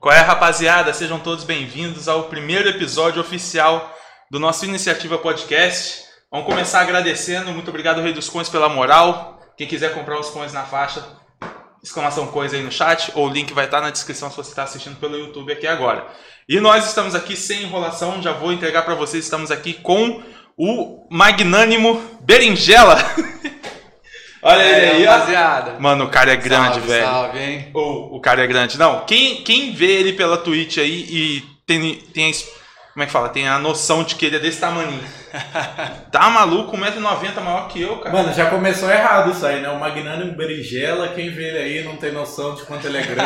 Qual é, rapaziada? Sejam todos bem-vindos ao primeiro episódio oficial do nosso Iniciativa Podcast. Vamos começar agradecendo. Muito obrigado, Rei dos Coins, pela moral. Quem quiser comprar os coins na faixa, exclamação coisa aí no chat, ou o link vai estar na descrição se você está assistindo pelo YouTube aqui agora. E nós estamos aqui sem enrolação, já vou entregar para vocês, estamos aqui com o magnânimo Berinjela. Olha ele aí, rapaziada. Mano, o cara é grande, salve, velho. Salve, hein? O, o cara é grande. Não, quem, quem vê ele pela Twitch aí e tem, tem a, como é que fala? Tem a noção de que ele é desse tamanho. Tá maluco, 1,90m maior que eu, cara. Mano, já começou errado isso aí, né? O Magnânimo Berinjela, quem vê ele aí não tem noção de quanto ele é grande.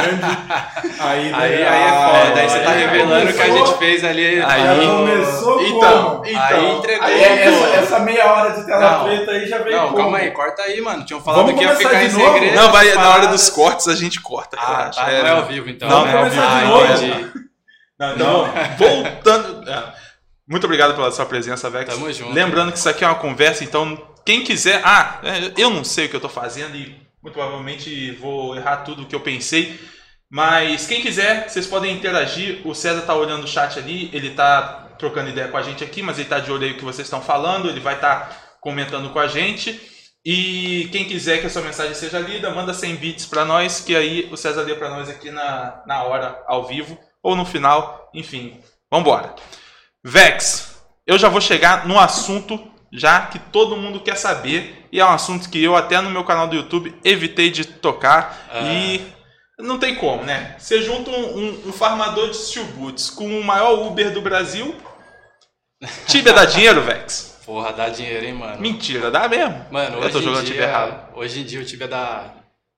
Aí, Aí, aí ah, é foda, aí você tá aí revelando o que a gente fez ali. Aí- Já Aí, começou Então, como? então. aí entregou. Aí essa, essa meia hora de tela Não. preta aí já veio Não, como? calma aí, corta aí, mano. Tinham falado Vamos que ia ficar em novo? segredo. Não, vai, na hora dos cortes a gente corta. Ah, relaxa. tá, É, não é ao vivo então. Não, né? não é ao vivo. Ah, entendi. Não, então, voltando. é, Muito obrigado pela sua presença, Vex. Tamo junto. Lembrando que isso aqui é uma conversa, então quem quiser. Ah, é, eu não sei o que eu tô fazendo e muito provavelmente vou errar tudo o que eu pensei. Mas quem quiser, vocês podem interagir. O César tá olhando o chat ali, ele tá trocando ideia com a gente aqui, mas ele tá de olho aí o que vocês estão falando, ele vai estar comentando com a gente. E quem quiser que a sua mensagem seja lida, manda 100 bits para nós, que aí o César lê para nós aqui na, na hora, ao vivo, ou no final, enfim. Vambora. Vex, eu já vou chegar no assunto já que todo mundo quer saber, e é um assunto que eu até no meu canal do YouTube evitei de tocar, Ah. e não tem como, né? Você junta um, um- um farmador de steel boots com o maior Uber do Brasil, Tibia dá dinheiro, Vex? Porra, dá dinheiro, hein, mano. Mentira, dá mesmo. Mano, Eu tô jogando dia, Tibia errado. Hoje em dia o Tibia dá.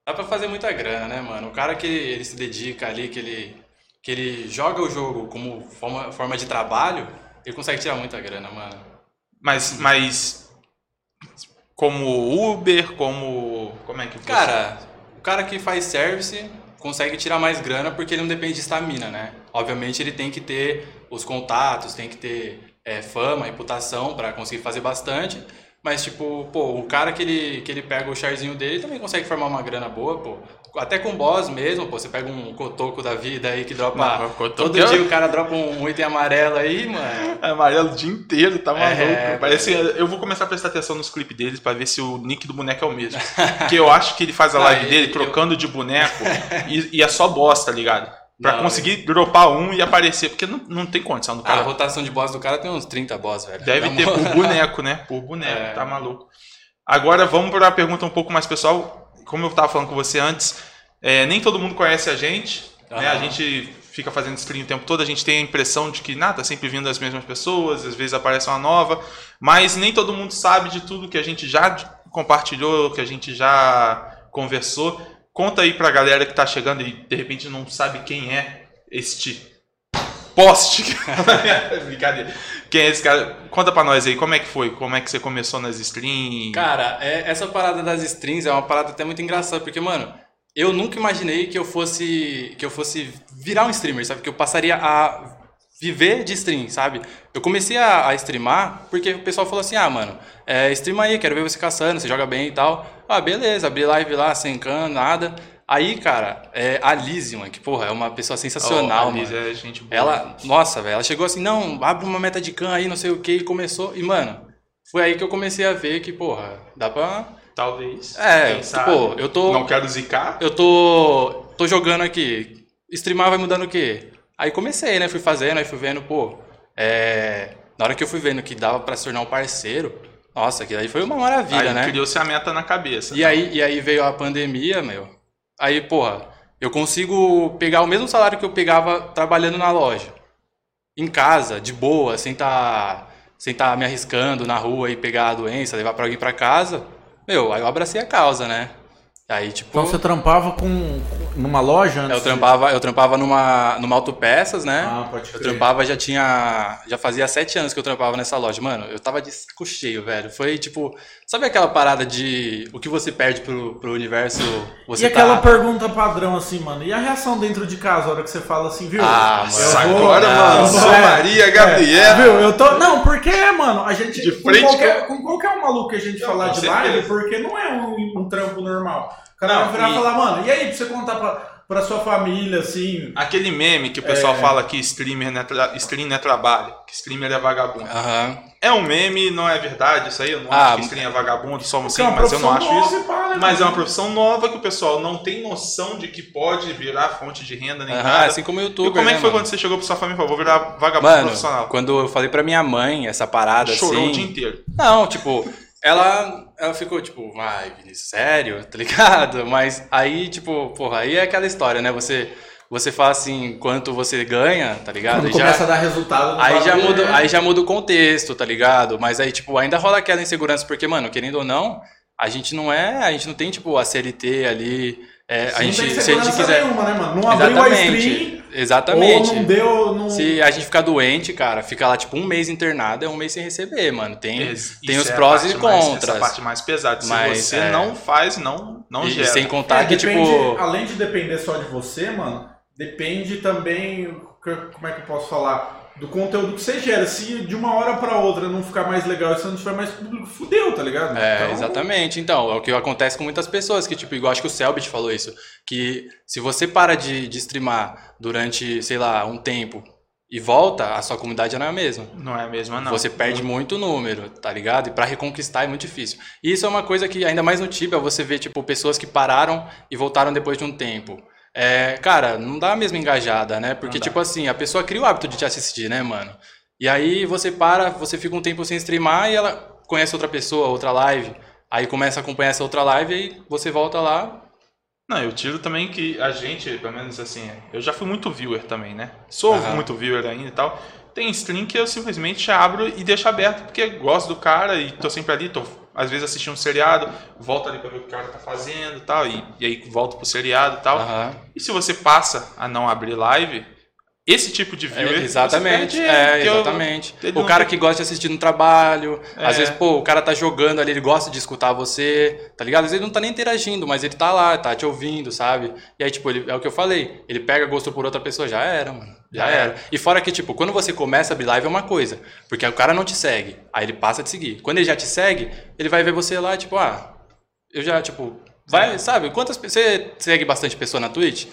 Dá pra fazer muita grana, né, mano? O cara que ele se dedica ali, que ele, que ele joga o jogo como forma, forma de trabalho, ele consegue tirar muita grana, mano. Mas, mas como Uber, como como é que Cara, o cara que faz service consegue tirar mais grana porque ele não depende de estamina, né? Obviamente ele tem que ter os contatos, tem que ter é, fama, reputação pra conseguir fazer bastante. Mas, tipo, pô, o cara que ele, que ele pega o charzinho dele também consegue formar uma grana boa, pô. Até com boss mesmo, pô, você pega um cotoco da vida aí que dropa. Não, todo é- dia o cara dropa um, um item amarelo aí, mano. É amarelo o dia inteiro, tá maluco. É, Parece, eu vou começar a prestar atenção nos clipes deles pra ver se o nick do boneco é o mesmo. Porque eu acho que ele faz a live ele- dele eu- trocando de boneco e, e é só bosta, tá ligado? Pra Não, conseguir dropar um e aparecer, porque não, não tem condição do A cara. rotação de boss do cara tem uns 30 boss, velho. Deve ter por boneco, né? Por boneco, É. tá maluco. Agora vamos para a pergunta um pouco mais pessoal. Como eu tava falando com você antes, é, nem todo mundo conhece a gente, né? A gente fica fazendo stream o tempo todo, a gente tem a impressão de que nada, tá sempre vindo as mesmas pessoas, às vezes aparece uma nova, mas nem todo mundo sabe de tudo que a gente já compartilhou, que a gente já conversou. Conta aí pra galera que tá chegando e de repente não sabe quem é este poste. Brincadeira. Quem é esse cara? Conta pra nós aí, como é que foi? Como é que você começou nas streams? Cara, é- essa parada das strings é uma parada até muito engraçada, porque, mano, eu nunca imaginei que eu fosse que eu fosse virar um streamer, sabe? Que eu passaria a viver de stream, sabe? Eu comecei a, a streamar porque o pessoal falou assim: ah, mano, é, streama aí, quero ver você caçando, você joga bem e tal. Ah, beleza, abri live lá, sem can, nada. Aí, cara, é a Lizzie, mano, que, porra, é uma pessoa sensacional, Oh, a mano. Liz é gente boa. Ela, nossa, velho, ela chegou assim, não, abre uma meta de can aí, não sei o que, e começou. E, mano, foi aí que eu comecei a ver que, porra, dá pra. Talvez. É, sabe? tipo, eu tô. Não quero zicar. Eu tô. tô jogando aqui. Streamar vai mudando o quê? Aí comecei, né? Fui fazendo, aí fui vendo, pô. É. Na hora que eu fui vendo que dava pra se tornar um parceiro, nossa, que aí foi uma maravilha, aí né? criou-se a meta na cabeça. E aí, e aí veio a pandemia, meu. Aí, porra, eu consigo pegar o mesmo salário que eu pegava trabalhando na loja. Em casa, de boa, sem tá, sem tá me arriscando na rua e pegar a doença, levar pra alguém pra casa. Meu, aí eu abracei a causa, né? Aí, tipo. Então você trampava com numa loja antes? Eu trampava, eu trampava numa, numa autopeças, né? Ah, pode Eu crer. trampava, já tinha. Já fazia sete anos que eu trampava nessa loja. Mano, eu tava de saco cheio, velho. Foi tipo. Sabe aquela parada de o que você perde pro, pro universo? Você E aquela tá... pergunta padrão assim, mano, e a reação dentro de casa, a hora que você fala assim, viu? Ah, Nossa, mano. Eu agora, eu mano, sou é, Maria É, Gabriela. viu? Eu tô. Não, porque, mano, a gente. De com frente qualquer, com qualquer um maluco que a gente Não, falar com de certeza. live, porque não é um, um trampo normal. O cara Não, vai virar e- e falar, mano, e aí, pra você contar pra, pra sua família, assim. Aquele meme que o pessoal É. fala que streamer não é, tra- stream não é trabalho, que streamer é vagabundo. É um meme, não é verdade isso aí? Eu não Ah, acho que stream é vagabundo, só sim, é mas eu não acho isso. e pá, né, Mas é uma profissão nova que o pessoal não tem noção de que pode virar fonte de renda nem Aham, nada. assim como o E YouTube. como é né, que foi mano? quando você chegou pra sua família e falou, vou virar vagabundo Mano, profissional? quando eu falei pra minha mãe essa parada Chorou assim. o dia inteiro. Não, tipo, ela, ela ficou tipo, ai, Vinícius, sério? Tá ligado? Mas aí, tipo, porra, aí é aquela história, né? Você, você fala assim, quanto você ganha, tá ligado? Quando começa já, a dar resultado aí, já muda, né? aí já muda o contexto, tá ligado? Mas aí, tipo, ainda rola aquela insegurança, porque, mano, querendo ou não, a gente não é, a gente não tem, tipo, a CLT ali. É, a gente, não tem se a gente quiser. nenhuma, né, mano? Não abriu a stream, Exatamente. ou não deu... Não... Se a gente ficar doente, cara, fica lá tipo um mês internado, é um mês sem receber, mano. Tem, Esse- tem os é prós e contras. essa é a parte mais pesada. Se Mas, você é. não faz, não, não e, gera. sem contar É, que, depende, tipo. além de depender só de você, mano, depende também, como é que eu posso falar, do conteúdo que você gera. Se de uma hora pra outra não ficar mais legal, se não tiver mais público, fudeu, tá ligado? É, Então, exatamente. Então, é o que acontece com muitas pessoas, que, tipo, igual acho que o Selbit falou isso, que se você para de, de streamar durante, sei lá, um tempo e volta, a sua comunidade não é a mesma. Não é a mesma, não. Você perde muito número, tá ligado? E pra reconquistar é muito difícil. E isso é uma coisa que, ainda mais no Tibia, você vê, tipo, pessoas que pararam e voltaram depois de um tempo. É, cara, não dá a mesma engajada, né? Porque, tipo assim, a pessoa cria o hábito de te assistir, né, mano? E aí você para, você fica um tempo sem streamar e ela conhece outra pessoa, outra live. Aí começa a acompanhar essa outra live e aí você volta lá. Não, eu tiro também que a gente, pelo menos assim, eu já fui muito viewer também, né? Sou Aham. muito viewer ainda e tal. Tem stream que eu simplesmente abro e deixo aberto porque gosto do cara e tô sempre ali, tô às vezes assistindo um seriado, volto ali pra ver o que o cara tá fazendo e tal, e, e aí volto pro seriado e tal. Aham. E se você passa a não abrir live, esse tipo de É, viewer. exatamente, é, eu- exatamente. ele O cara que gosta de assistir no trabalho, É. às vezes, pô, o cara tá jogando ali, ele gosta de escutar você, tá ligado? Às vezes ele não tá nem interagindo, mas ele tá lá, tá te ouvindo, sabe? E aí, tipo, ele, é o que eu falei, ele pega gosto por outra pessoa, já era, mano. Já Já era. E fora que, tipo, quando você começa a abrir live é uma coisa, porque o cara não te segue, aí ele passa a te seguir. Quando ele já te segue, ele vai ver você lá, tipo, ah, eu já, tipo, vai, sabe? Quantas Você segue bastante pessoa na Twitch?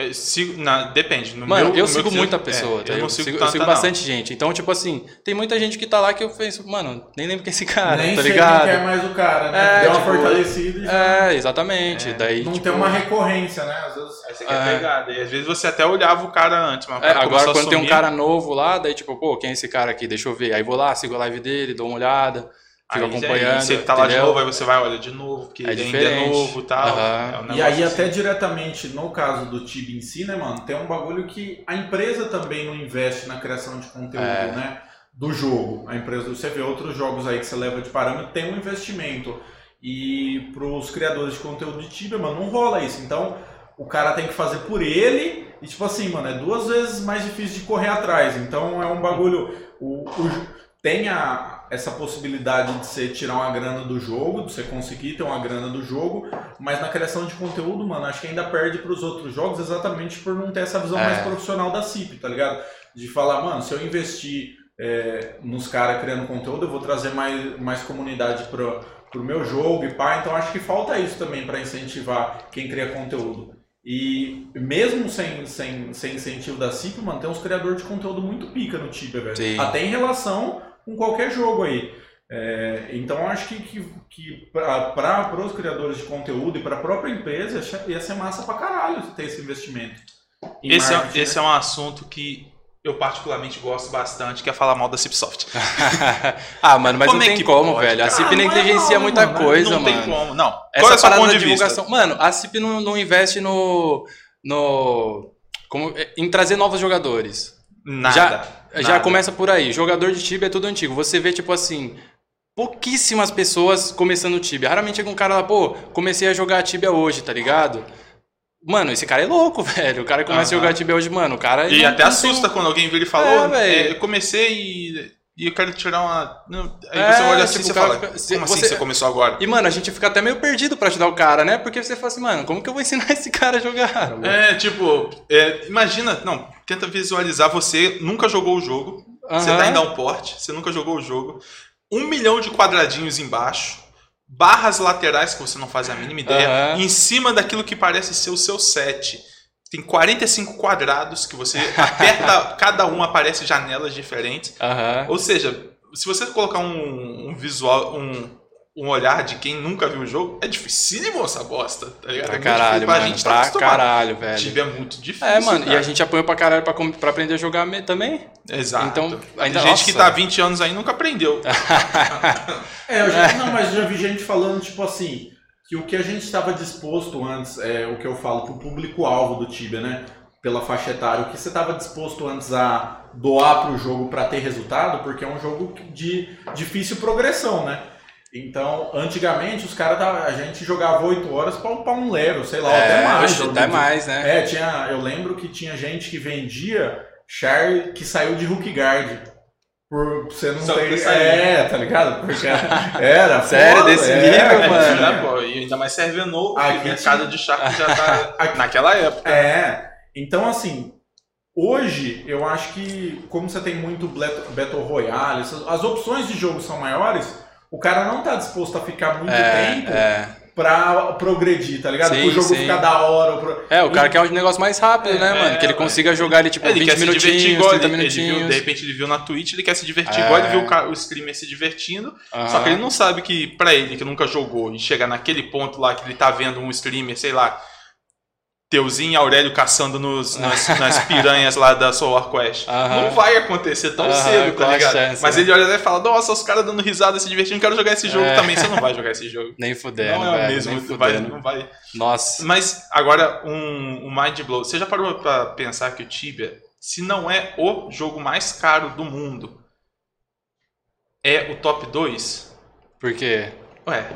É, sigo- na- depende. No Mano, meu- eu no meu sigo que muita é, pessoa, tá? eu eu, não sigo, sigo, eu tanta, sigo não. bastante gente. Então, tipo assim, tem muita gente que tá lá que eu penso, mano, nem lembro quem é esse cara, Nem tá sei ligado? quem que é mais o cara, né? É, Deu uma tipo, fortalecida e já É, exatamente. Daí, não tipo, tem uma recorrência, né? Às vezes... Aí você quer É. pegar. E às vezes você até olhava o cara antes, mas é, cara agora quando tem um cara novo lá, daí tipo, pô, quem é esse cara aqui? Deixa eu ver. Aí vou lá, sigo a live dele, dou uma olhada, fico aí, acompanhando. Se ele tá lá de entendeu? novo, aí você vai, olha de novo, porque É ele ainda é diferente. novo e tal. Aham. É um E aí, assim. até diretamente no caso do Tib em si, né, mano, tem um bagulho que a empresa também não investe na criação de conteúdo, É. né? Do jogo. A empresa, você vê outros jogos aí que você leva de parâmetro, tem um investimento. E pros criadores de conteúdo de Tibia, mano, não rola isso. Então, o cara tem que fazer por ele. E tipo assim, mano, é duas vezes mais difícil de correr atrás. Então é um bagulho. O, o- tem a, essa possibilidade de você tirar uma grana do jogo, de você conseguir ter uma grana do jogo, mas na criação de conteúdo, mano, acho que ainda perde pros outros jogos exatamente por não ter essa visão É. mais profissional da CIP, tá ligado? De falar, mano, se eu investir é, nos caras criando conteúdo, eu vou trazer mais, mais comunidade pro, pro meu jogo e pá. Então acho que falta isso também para incentivar quem cria conteúdo. E mesmo sem, sem, sem incentivo da CIP, mano, tem uns criadores de conteúdo muito pica no Tibia, velho. Até em relação com qualquer jogo aí. É, então acho que, que, que para os criadores de conteúdo e para a própria empresa ia ser massa pra caralho ter esse investimento. em Esse, é, marketing, esse né? é um assunto que eu particularmente gosto bastante, que é falar mal da Cipsoft. ah, mano, mas Como não é tem que como, pode, velho. A? CIP Ah, não é negligencia muita mano, coisa, não mano. tem como. Não. Qual Essa é o seu parada da de vista? divulgação. Mano, a CIP não, não investe no. no como, em trazer novos jogadores. Nada. Já, já nada. começa por aí. Jogador de Tibia é tudo antigo. Você vê, tipo assim, pouquíssimas pessoas começando Tibia. Raramente chega um cara lá, pô, comecei a jogar Tibia hoje, tá ligado? Mano, esse cara é louco, velho. O cara começa a Aham. jogar Tibia hoje, mano. O cara. E até assusta tem- quando alguém vira e fala, É, "Ô, velho. é, eu comecei e, eu quero tirar uma... Aí É, você olha assim e tipo, você fala, fica- como assim você- você começou agora? E, mano, a gente fica até meio perdido pra ajudar o cara, né? Porque você fala assim, mano, como que eu vou ensinar esse cara a jogar? É, tipo, é, imagina, não, tenta visualizar você nunca jogou o jogo, você Aham. tá em downport, você nunca jogou o jogo, um milhão de quadradinhos embaixo, barras laterais que você não faz a mínima ideia, Aham. em cima daquilo que parece ser o seu set. Tem 45 quadrados que você aperta, cada um aparece janelas diferentes. Aham. Ou seja, se você colocar um, um visual, um, um olhar de quem nunca viu o jogo, é dificílimo essa bosta, tá ligado? Pra é caralho, difícil, pra mano. gente tá pra acostumado. caralho, velho. Tibia é muito difícil. É, mano, e cara. a gente apanhou pra caralho pra, pra aprender a jogar também. Exato. Então, ainda- gente que nossa. tá há 20 anos aí e nunca aprendeu. É, eu já, não, mas já vi gente falando, tipo assim, que o que a gente estava disposto antes, é o que eu falo pro público-alvo do Tibia, né? Pela faixa etária, o que você estava disposto antes a doar pro jogo para ter resultado, porque é um jogo de difícil progressão, né? Então, antigamente, os caras, a gente jogava 8 horas para upar um Lero, sei lá, ou até mais. eu até mais, né? É, tinha, eu lembro que tinha gente que vendia char que saiu de Hook Guard. Por você não Só sair. É, tá ligado? Porque era. Sério, foda, desse é, nível, é, mano? Já, pô, e ainda mais serve novo, Aqui porque o mercado de charco já tá Aqui- naquela época. É. Então, assim, hoje eu acho que, como você tem muito Battle Royale, as opções de jogo são maiores, o cara não tá disposto a ficar muito É, tempo é. Pra progredir, tá ligado? Sim, Pro jogo sim. ficar da hora. Pro... É, o cara quer um negócio mais rápido, É, né, mano? Que ele é, consiga jogar ali, tipo, ele 20 quer se divertir minutinhos, igual 30 ele, ele viu, minutinhos. de repente ele viu na Twitch, ele quer se divertir É. igual ele viu o, o streamer se divertindo, Aham. só que ele não sabe que pra ele que nunca jogou e chegar naquele ponto lá que ele tá vendo um streamer, sei lá, Teuzinho e Aurélio caçando nos, nas, nas piranhas lá da Soul Quest. Aham. Não vai acontecer tão Aham, cedo, tá ligado? chance, Mas né? ele olha lá e fala, nossa, os caras dando risada, se divertindo, quero jogar esse jogo É. também. Você não vai jogar esse jogo. Nem fudendo, não é o velho, mesmo, nem vai, não vai. Nossa. Mas agora um, um mind blow. Você já parou pra pensar que o Tibia, se não é o jogo mais caro do mundo, é o top 2? Por quê? Ué,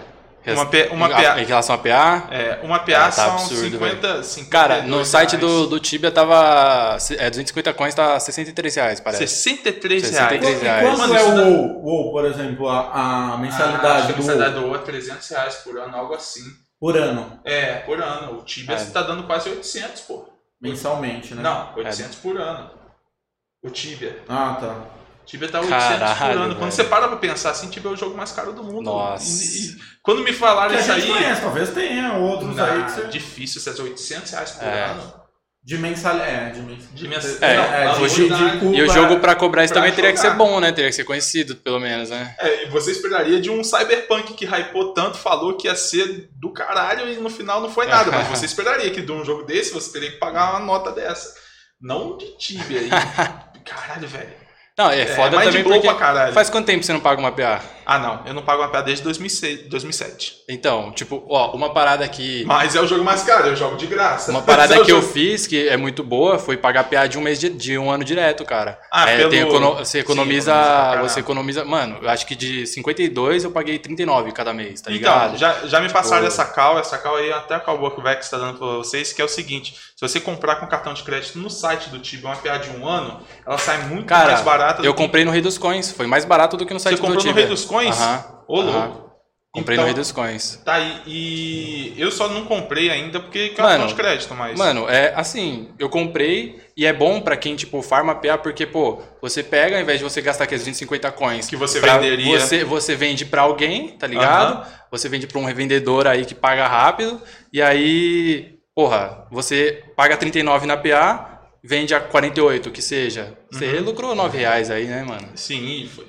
uma, P- uma em, PA, em relação a PA? é, uma PA Ah, tá são absurdo, 50, 50 Cara, no site do, do Tibia tava. É, 250 coins tá 63 reais, parece. 63 63 reais. Reais. quanto é o WoW, WoW, por exemplo, a, a Ah, mensalidade acho que a do mensalidade do WoW é 300 reais por ano, algo assim. por ano, É, por ano. O Tibia É. tá dando quase 800, pô. mensalmente, né? Não, 800 por ano. O Tibia. Ah, tá. Tibia tá 800 por ano. Quando você para pra pensar assim, Tibia é o jogo mais caro do mundo. Nossa. E- e quando me falaram isso aí. conhece, talvez tenha outros Não, aí que você... difícil, essas 800 reais por É. ano. De mensalidade. É, de mensalidade. De mens- É, Não, é, de- de- de- E o jogo pra cobrar isso pra também teria que ser jogar. bom, né? Teria que ser conhecido, pelo menos, né? É, e você esperaria de um Cyberpunk que hypou tanto, falou que ia ser do caralho e no final não foi nada. mas você esperaria que de um jogo desse você teria que pagar uma nota dessa. Não de Tibia aí. Caralho, velho. Não, é, foda mind também porque. Faz quanto tempo você não paga uma PA? Ah, não. Eu não pago uma PA desde 2006, 2007. Então, tipo, ó, uma parada que. Mas é o jogo mais caro, eu jogo de graça. Uma parada é o que eu jogo- fiz, que é muito boa, foi pagar PA de um mês de, de um ano direto, cara. Ah, É, pelo- econo- você Sim, economiza. caralho. você economiza. Mano, eu acho que de 52 eu paguei 39 cada mês, tá Então, ligado? já, já me passaram Tipo- essa cal, essa cal aí até a Cowboy Vex está dando pra vocês, que é o seguinte, se você comprar com cartão de crédito no site do Tibia uma PA de um ano, ela sai muito Cara, mais barata do eu que... comprei no Rei dos Coins, foi mais barato do que no site Você comprou do no. Rei dos Coins? Aham, Ô, aham. louco. Comprei Então, no Rei dos Coins. Tá aí, e eu só não comprei ainda porque cartão Mano, de crédito, mas... Mano, é assim, eu comprei e é bom pra quem, tipo, farma PA, porque, pô, você pega, ao invés de você gastar aqueles 250 coins, Que você venderia. Você, você vende pra alguém, tá ligado? Você vende pra um revendedor aí que paga rápido, e aí, porra, você paga 39 na PA, vende a 48, que seja. Você Uhum. lucrou 9 reais aí, né, mano? Sim, e, foi-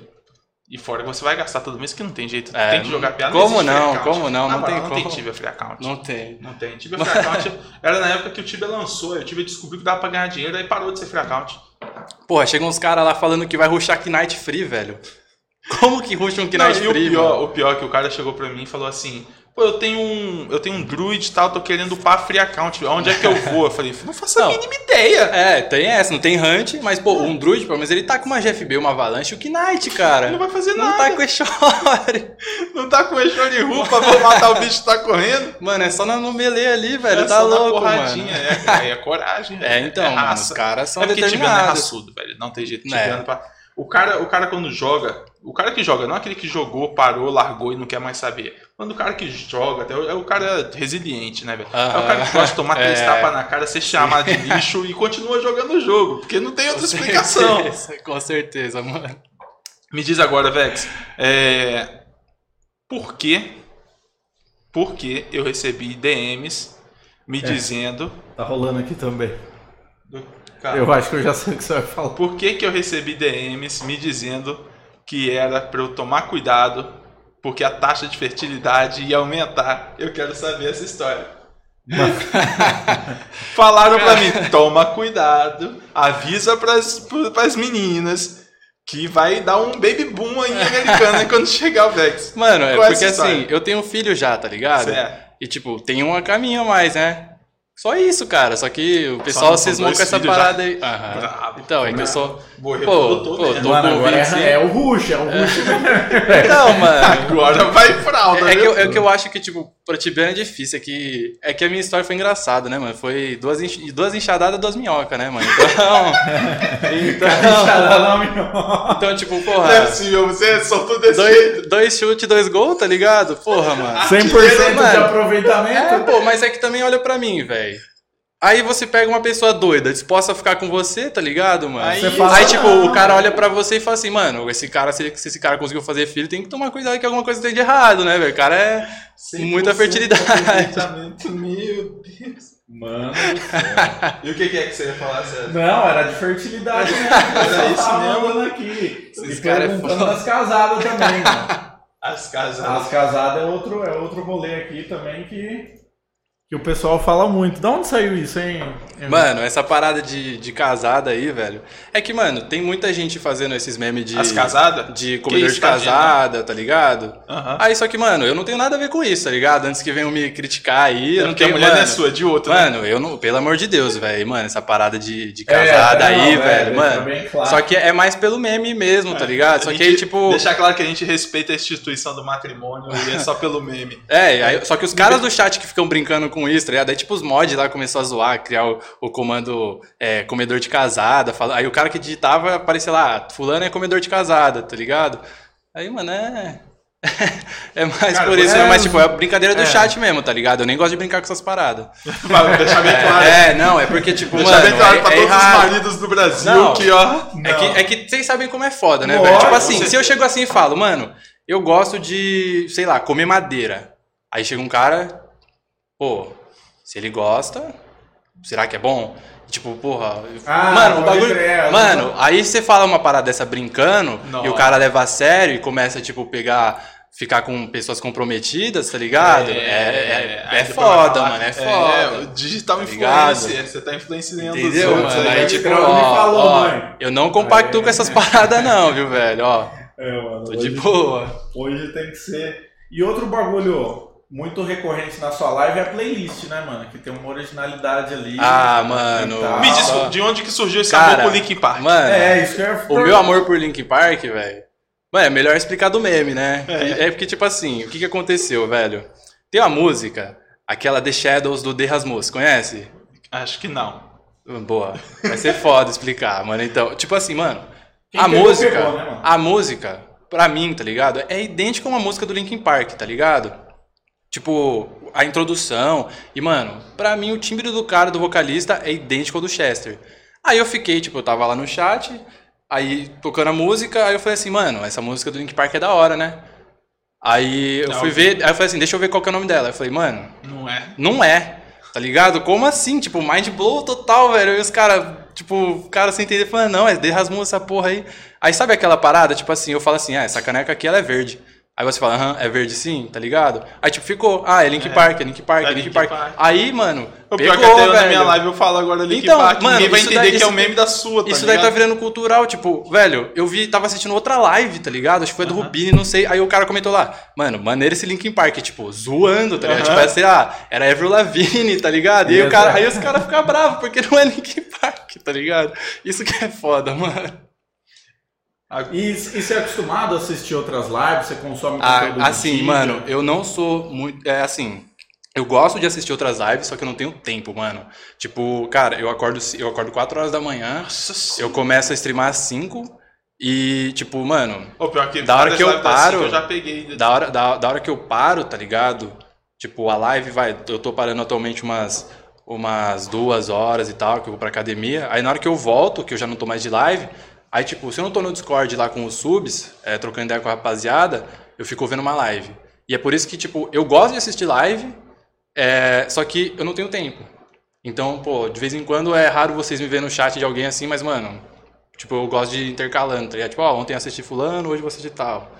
e fora que você vai gastar todo mês que não tem jeito, É, tem que jogar PA. como free não, account. como não, não moral, tem não como. tem Tibia Free Account. Não tem. Não tem. Tibia Free Account era na época que o Tibia lançou, o Tibia descobriu que dava pra ganhar dinheiro, aí parou de ser Free Account. Porra, chegam uns caras lá falando que vai rushar Knight Free, velho. Como que ruxa um Não, Knight e o Free, pior, mano? o pior é que o cara chegou pra mim e falou assim: Pô, eu tenho um. Eu tenho um druid e tal, tô querendo upar free account. Onde é que eu vou? Eu falei, não faço a Não. mínima ideia. É, tem essa, não tem Hunt, mas, pô, um Druid, pelo menos ele tá com uma GFB, uma Avalanche o Knight, cara. Não vai fazer Não nada. tá com Eshore. Não tá com eixo de rupa pra matar o bicho que tá correndo. Mano, é só no melee ali, velho. É tá louco, mano. É, aí é coragem. É, então, mano, raça. os caras são é é determinados. raçudo, velho. Não tem jeito. É. Tibiano pra... o, cara, o cara quando joga, o cara que joga, não aquele que jogou, parou, largou e não quer mais saber. Quando o cara que joga, até é o cara resiliente, né, velho? É o cara que gosta de tomar três É. tapas na cara, ser chamado de lixo e continua jogando o jogo, porque não tem outra explicação. Certeza, com certeza, mano. Me diz agora, Vex, é... por que, por que eu recebi DMs me dizendo. Tá rolando aqui também. do- cara, Eu acho que eu já sei o que você vai falar. Por que, que eu recebi DMs me dizendo que era para eu tomar cuidado porque a taxa de fertilidade ia aumentar? Eu quero saber essa história. Falaram pra mim, toma cuidado, avisa pras, pras meninas que vai dar um baby boom aí americano quando chegar o Vex. Mano, é é porque assim, eu tenho um filho já, tá ligado? Certo. E tipo, tem uma caminho a mais, né? Só isso, cara. Só que o pessoal cismou dois com essa filhos já? parada aí. Aham. Brabo. Então, é que eu sou. Borrego Pô, todo, pô, né? tô Mano, agora 25. é, é o Rush, é o Rush. Não, mano. Agora vai fralda, É, é que eu, é que eu acho que, tipo, pra Tibiano é difícil. É que, é que a minha história foi engraçada, né, mano? Foi duas, enx- duas enxadadas, duas minhocas, né, mano? Então. então, então, tipo, Não é porra. possível, você soltou desse jeito. Dois, dois chutes, dois gols, tá ligado? Porra, mano. 100% de aproveitamento. É, pô, mas é que também olha pra mim, velho. Aí você pega uma pessoa doida, disposta a ficar com você, tá ligado, mano? Aí fala, Aí, tipo, "Não". o cara olha pra você e fala assim, mano, esse cara, se, se esse cara conseguiu fazer filho, tem que tomar cuidado que alguma coisa tem de errado, né, velho? O cara é. Muita 100% fertilidade. Meu Deus. Mano. E o que, que é que você ia falar, César? Não, era de fertilidade mesmo. Era isso Tava mesmo. falando aqui. Esses e cara é foda. das casadas também, mano. As casas. As casadas é outro, é outro rolê aqui também que, que o pessoal fala muito. Da onde saiu isso, hein? Mano, essa parada de, de casada aí, velho. É que, mano, tem muita gente fazendo esses memes de. As casadas? De comedor de casada, tá ligado? Aham. Aí, só que, mano, eu não tenho nada a ver com isso, tá ligado? Antes que venham me criticar aí, eu É não porque a tenho. mulher não é mano, sua, é de outro, né? Mano, eu não. Pelo amor de Deus, velho. Mano, essa parada de, de É, casada não, aí, velho, velho, mano. é bem claro. Só que é mais pelo meme mesmo, tá ligado? Só que aí, tipo. Deixar claro que a gente respeita a instituição do matrimônio e é só pelo meme. É, aí- só que os caras do chat que ficam brincando com isso, tá ligado? Aí, tipo, os mods lá começou a zoar, criar o, o comando é, comedor de casada. Fala, aí o cara que digitava aparecia lá, "Ah, fulano é comedor de casada, tá ligado? Aí, mano, é. é mais Cara, por isso, é, né? Mas, tipo, é a brincadeira do é. chat mesmo, tá ligado? Eu nem gosto de brincar com essas paradas. Pra deixar bem claro. É, não, é porque, tipo, Deixar mano. bem claro é, pra é todos errado. os maridos do Brasil Não. que, ó. É que, é que vocês sabem como é foda, né, velho? Tipo assim, com se eu chego assim e falo, mano, eu gosto de, sei lá, comer madeira. Aí chega um cara, pô, se ele gosta, será que é bom? Tipo, porra. Ah, mano, o bagulho. mano, aí você fala uma parada dessa brincando Não. e o cara leva a sério e começa, tipo, pegar. Ficar com pessoas comprometidas, tá ligado? É, é, é vai foda, falar, mano, é É, foda. o digital Tá influencer. Você tá influenciando Entendeu, os outros. mano? aí. Vai tipo, ó, falou, ó, mãe. eu não compactuo com essas paradas, não, viu, velho? Ó, É, mano. tô de hoje- boa. Hoje tem que ser. E outro bagulho muito recorrente na sua live é a playlist, né, mano? Que tem uma originalidade ali. Ah, mano. e tal. Me diz de onde que surgiu esse Cara, amor por Linkin Park? Mano, É, isso que eu ia o meu amor por Link Park, velho. Mano, é melhor explicar do meme, né? É. porque, tipo assim, o que, que aconteceu, velho? Tem uma música, aquela The Shadows do The Rasmus, conhece? Acho que não. Boa. Vai ser foda explicar, mano. Então, tipo assim, mano, Quem a música, pegou, né, mano? a música, pra mim, tá ligado? É idêntica a uma música do Linkin Park, tá ligado? Tipo, a introdução. E, mano, pra mim o timbre do cara, do vocalista, é idêntico ao do Chester. Aí eu fiquei, tipo, eu tava lá no chat, aí tocando a música, aí eu falei assim, mano, essa música do Linkin Park é da hora, né? Aí eu Não. fui ver, aí eu falei assim, deixa eu ver qual que é o nome dela. Eu falei, mano, Não é. não é, tá ligado? Como assim? Tipo, mind blow total, velho. E os caras, tipo, o cara sem entender, falando, não, é de Rasmus essa porra aí. Aí sabe aquela parada? Tipo assim, eu falo assim, ah, essa caneca aqui ela é verde. Aí você fala, aham, é verde sim, tá ligado? Aí tipo, ficou, ah, é Link É. Park, é Link Park, É é Link Link Park. Park. Aí, mano, O pior pegou, que até velho. na minha live eu falo agora Linkin Então, Park. mano, Ninguém vai entender daí- que é o meme da sua, tá Isso daí tá ligado? virando cultural, tipo, velho, eu vi, tava assistindo outra live, tá ligado? Acho que foi do Rubini, não sei. Aí o cara comentou lá, mano, maneiro esse Linkin Park, tipo, zoando, tá ligado? Aham. Tipo, é, sei lá, era Avril Lavigne, tá ligado? E aí, o cara, aí os caras ficam bravos, porque não é Linkin Park, tá ligado? Isso que é foda, mano. E, e você é acostumado a assistir outras lives? Você consome Ah, conteúdo do assim, mano, eu não sou muito. É assim. Eu gosto de assistir outras lives, só que eu não tenho tempo, mano. Tipo, cara, eu acordo, eu acordo 4 horas da manhã, Nossa eu começo a streamar às 5 e, tipo, mano, O pior que Da hora que eu assim paro- que eu já peguei. da hora, da, da hora que eu paro, tá ligado? Tipo, a live vai. Eu tô parando atualmente umas, umas duas horas e tal, que eu vou pra academia. Aí na hora que eu volto, que eu já não tô mais de live, aí, tipo, se eu não tô no Discord lá com os subs, é, trocando ideia com a rapaziada, eu fico vendo uma live. E é por isso que, tipo, eu gosto de assistir live, É, só que eu não tenho tempo. Então, pô, de vez em quando é raro vocês me verem no chat de alguém assim, mas, mano, tipo, eu gosto de ir intercalando, tá ligado? Tipo, ó, ontem assisti fulano, hoje vou assistir tal.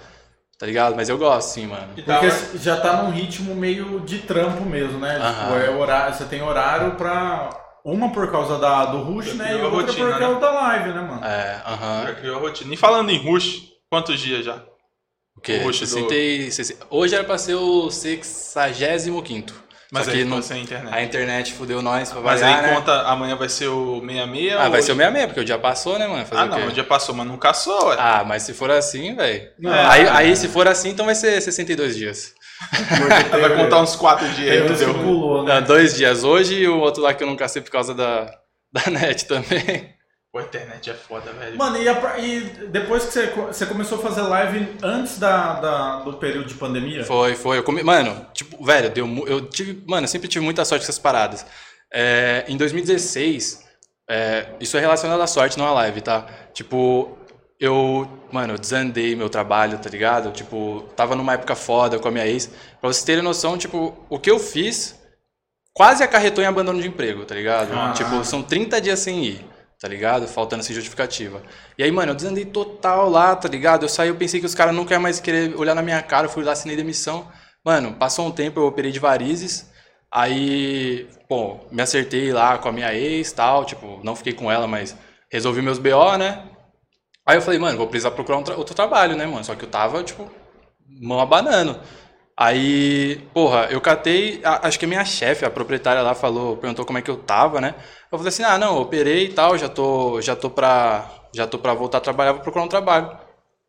Tá ligado? Mas eu gosto, sim, mano. Porque já tá num ritmo meio de trampo mesmo, né? Tipo, é horário, você tem horário pra. Uma por causa da, do rush, né? E outra rotina, por causa né? da live, né, mano? É, aham. já criou a rotina. E falando em rush, quantos dias já? O quê? O rush do- 60 e- 60 Hoje era pra ser o 65 Mas aí que ficou não, sem internet. a internet fudeu nós pra Mas variar, aí né? conta, amanhã vai ser o 66 Ah, vai ser o 66, porque o dia passou, né, mano? Fazer Ah, o quê? não, o dia passou, mas não caçou, ué. Ah, mas se for assim, velho. Não, aí, é. aí, se for assim, então vai ser 62 dias. Porque vai contar uns 4 dias aí, entendeu? pulou, né? Não, dois dias hoje e o outro lá que eu não cacei por causa da, da net também. Pô, a internet é foda, velho. Mano, e, a- e depois que você, você começou a fazer live antes da, da- do período de pandemia? Foi, foi. Eu comi... Mano, tipo, velho, deu, eu tive. Mano, eu sempre tive muita sorte com essas paradas. É, em 2016, é, isso é relacionado à sorte, não à live, tá? Tipo, eu. Mano, eu desandei meu trabalho, tá ligado? Tipo, tava numa época foda com a minha ex. Pra vocês terem noção, tipo, o que eu fiz quase acarretou em abandono de emprego, tá ligado? Ah. Tipo, são 30 dias sem ir, tá ligado? Faltando essa justificativa. E aí, mano, eu desandei total lá, tá ligado? Eu saí, eu pensei que os caras nunca iam mais querer olhar na minha cara, eu fui lá, assinei demissão. Mano, passou um tempo, eu operei de varizes. Aí, pô, me acertei lá com a minha ex tal, tipo, não fiquei com ela, mas resolvi meus BO, né? Aí eu falei, mano, vou precisar procurar um tra- outro trabalho, né, mano? Só que eu tava, tipo, mão abanando. Aí, porra, eu catei, a- acho que a minha chefe, a proprietária lá, falou, perguntou como é que eu tava, né? Eu falei assim, ah, não, operei e tal, já tô, já tô pra, já tô pra voltar a trabalhar, vou procurar um trabalho.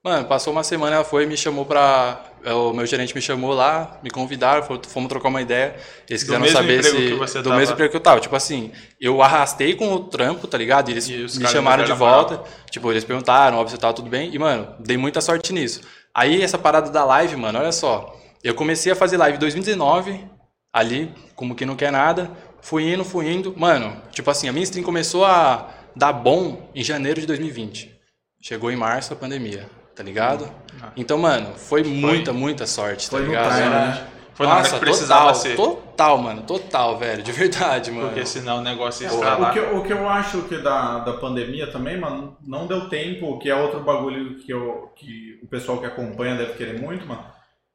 Mano, passou uma semana, ela foi e me chamou pra, é, o meu gerente me chamou lá, me convidaram, fomos trocar uma ideia, eles Do quiseram saber se, você do tava. mesmo emprego que eu tava, tipo assim, eu arrastei com o trampo, tá ligado? E eles E me chamaram de moral. volta, tipo, eles perguntaram, óbvio, se tava tudo bem, e, mano, dei muita sorte nisso. Aí, essa parada da live, mano, olha só, eu comecei a fazer live em 2019, ali, como que não quer nada, fui indo, fui indo, mano, tipo assim, a minha stream começou a dar bom em janeiro de 2020. Chegou em março a pandemia, tá ligado? Então, mano, foi muita, muita sorte, tá Foi no ligado? time, né? Foi na hora Nossa, que precisava total, ser. Total, mano, total, velho, de verdade, mano. Porque senão o negócio ia O estralar. que, eu- o que eu acho que da, da pandemia também, mano, não deu tempo, que é outro bagulho que, eu, que o pessoal que acompanha deve querer muito, mano,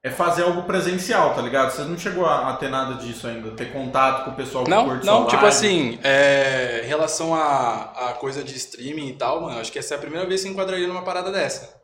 é fazer algo presencial, tá ligado? Você não chegou a, a ter nada disso ainda, ter contato com o pessoal que Não, curte não, sua tipo assim, é, em relação a, a coisa de streaming e tal, mano, acho que essa é a primeira vez que se enquadraria numa parada dessa.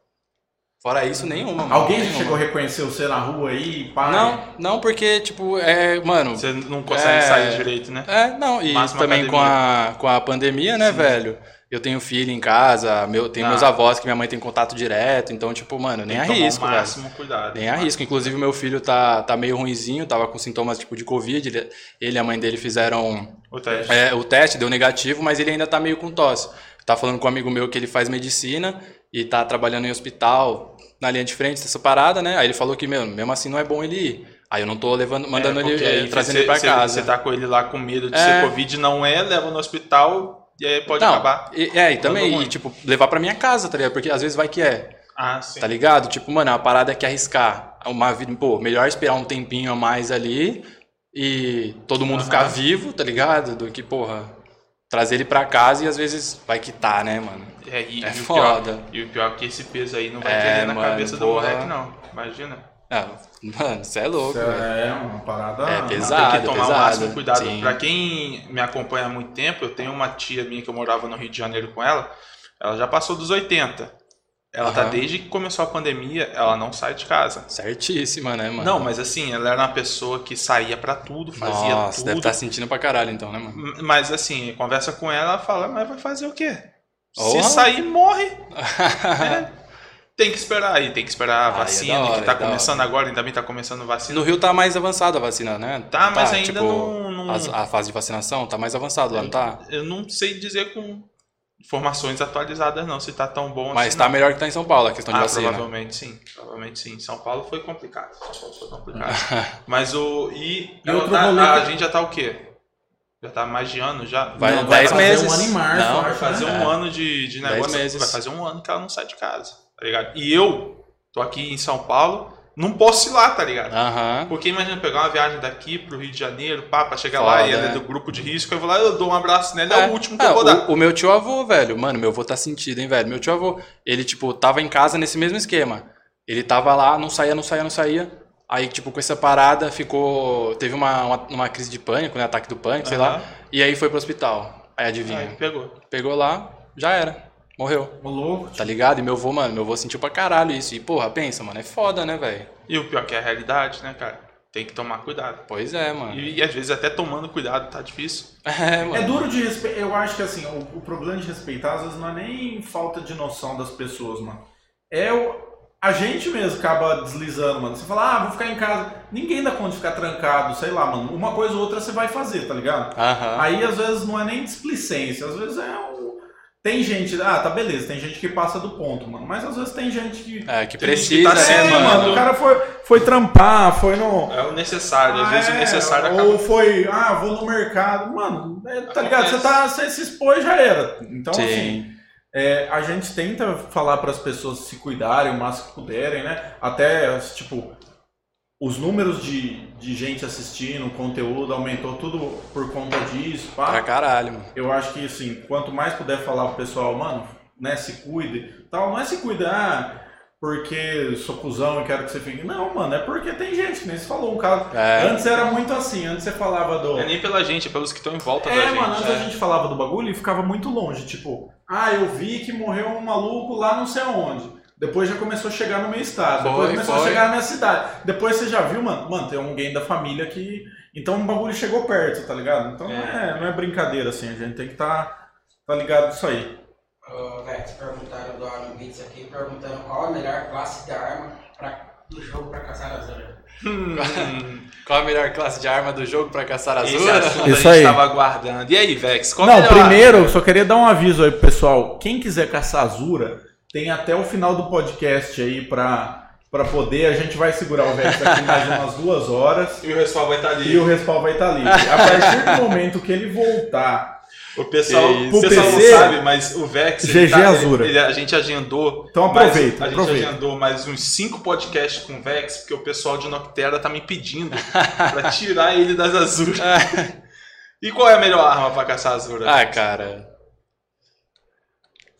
Fora isso, nenhuma, mano. Alguém já nenhuma. chegou a reconhecer você na rua aí, pá? Não, não, porque, tipo, é, mano. Você não consegue É. sair direito, né? É, não, e Máxima também com a, com a pandemia, né, velho? Eu tenho filho em casa, meu, tenho Ah. meus avós que minha mãe tem contato direto, então, tipo, mano, nem arrisco, o velho. máximo cuidado. Nem arrisco. Inclusive, meu filho tá, tá meio ruinzinho, tava com sintomas tipo de Covid. Ele, ele e a mãe dele fizeram O teste. é, o teste, deu negativo, mas ele ainda tá meio com tosse. Tá falando com um amigo meu que ele faz medicina e tá trabalhando em hospital na linha de frente dessa parada, né? Aí ele falou que, meu, mesmo assim não é bom ele ir. Aí eu não tô levando, mandando É, ele, porque eh, trazendo ele pra casa. Você tá com ele lá com medo de É. ser Covid, não é, leva no hospital e aí pode não, acabar. e- é, e também, e, tipo, levar pra minha casa, tá ligado? Porque às vezes vai que é. Ah, sim. Tá ligado? Tipo, mano, a parada é que arriscar uma vida, pô, melhor esperar um tempinho a mais ali e todo mundo Aham. ficar vivo, tá ligado? Do que, porra, trazer ele pra casa e às vezes vai quitar, né, mano? É, e, É e o foda. Pior, e o pior é que esse peso aí não vai É, querer na mano, cabeça do porra. moleque, não. Imagina. Ah, mano, você é louco, velho. é uma parada... É Tem pesado. que tomar pesado, o máximo cuidado. sim. Pra quem me acompanha há muito tempo, eu tenho uma tia minha que eu morava no Rio de Janeiro com ela. Ela já passou dos 80. Ela tá Aham. desde que começou a pandemia, ela não sai de casa. Certíssima, né, mano? Não, mas assim, ela era uma pessoa que saía pra tudo, fazia Nossa, tudo. deve estar sentindo pra caralho então, né, mano? Mas assim, conversa com ela, ela fala, mas vai fazer o quê? Porra. Se sair, morre. É. Tem que esperar aí, tem que esperar a é vacina, da hora, que tá é começando agora, ainda bem tá começando vacina. No Rio tá mais avançada a vacina, né? Tá, mas ainda não- não- as- a fase de vacinação tá mais avançada lá, não tá? Eu não sei dizer com informações atualizadas não, se tá tão bom Mas assim. tá não. melhor que tá em São Paulo a questão de Ah, vacina. provavelmente sim, provavelmente sim. São Paulo foi complicado, São Paulo foi complicado. Mas o... E, E ela outro tá- a gente já tá o quê? Já tá mais de ano já? Vai Não, 10 fazer meses. um ano em março, Não, Vai fazer né? um É. ano de, de negócio, meses. vai fazer um ano que ela não sai de casa, tá ligado? E eu tô aqui em São Paulo não posso ir lá, tá ligado? Aham. Porque imagina pegar uma viagem daqui pro Rio de Janeiro, pá, pra chegar Foda, lá e ela é né? do grupo de risco, eu vou lá, eu dou um abraço nela, é, o último que eu É, vou dar. o, meu tio avô, velho, mano, meu avô tá sentido, hein, velho. Meu tio avô, ele, tipo, tava em casa nesse mesmo esquema. Ele tava lá, não saía, não saía, não saía. Aí, tipo, com essa parada, ficou. Teve uma, uma, uma crise de pânico, né? Ataque do pânico, sei lá. E aí foi pro hospital. Aí adivinha. Aí pegou. Pegou lá, já era. Morreu. Ô, louco. Tá ligado? E meu avô, mano, meu avô sentiu pra caralho isso. E, porra, pensa, mano, é foda, né, velho? E o pior que é a realidade, né, cara? Tem que tomar cuidado. Pois é, mano. E, e às vezes até tomando cuidado tá difícil. É, mano. É duro de respeitar. Eu acho que assim, o, o problema de respeitar às vezes não é nem falta de noção das pessoas, mano. É o. A gente mesmo acaba deslizando, mano. Você fala, ah, vou ficar em casa. Ninguém dá conta de ficar trancado, sei lá, mano. Uma coisa ou outra você vai fazer, tá ligado? Aham. Aí às vezes não é nem displicência, às vezes é um. Tem gente, ah, tá beleza, tem gente que passa do ponto, mano. Mas às vezes tem gente que. É, que gente que precisa, tá É, mano? mano, o cara foi, foi trampar, foi no. É o necessário. Às Ah, vezes o é, necessário Ou acaba. foi, ah, vou no mercado. Mano, é, tá ligado? Você, tá, você se expôs, já era. Então, Sim. assim, é, a gente tenta falar para as pessoas se cuidarem o máximo que puderem, né? Até, tipo, os números de, de gente assistindo, o conteúdo aumentou tudo por conta disso, pá. Pra caralho, mano. Eu acho que, assim, quanto mais puder falar pro pessoal, mano, né, se cuide, tal, não é se cuidar porque sou cuzão e quero que você fique. Não, mano, é porque tem gente, que nem você falou, um caso. É. Antes era muito assim, antes você falava do. É nem pela gente, é pelos que estão em volta da É, gente. mano, antes né? a gente falava do bagulho e ficava muito longe. Tipo, ah, eu vi que morreu um maluco lá não sei aonde. Depois já começou a chegar no meu estado. Foi, depois começou a foi. chegar na minha cidade. Depois você já viu, mano? Mano, tem alguém da família que. Então o bagulho chegou perto, tá ligado? Então não, é, não é brincadeira assim, a gente tem que estar tá, ligado nisso aí. Ô, Vex, perguntaram do Arno Beats aqui, perguntando qual a melhor classe de arma pra, do jogo pra caçar a. Hum, Qual a melhor classe de arma do jogo pra caçar azul? assunto Isso a gente aí. tava aguardando. E aí, Vex? Qual Não, melhor? primeiro, eu só queria dar um aviso aí pro pessoal. Quem quiser caçar Azura, tem até o final do podcast aí pra, pra poder. A gente vai segurar o Vex aqui mais umas duas horas. E o pessoal vai estar ali. E o respawn vai estar livre. A partir do momento que ele voltar. O pessoal, o pessoal PC, não sabe, mas o Vex. GG tá- Azura. ele- a gente agendou. Então mais- aproveita, a gente aproveita. agendou mais uns cinco podcasts com o Vex, porque o pessoal de Noctera tá me pedindo pra tirar ele das Azuras. E qual é a melhor arma pra caçar Azura? Ah, cara.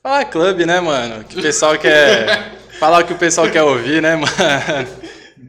Falar clube, né, mano? Que o pessoal quer. Falar o que o pessoal quer ouvir, né, mano?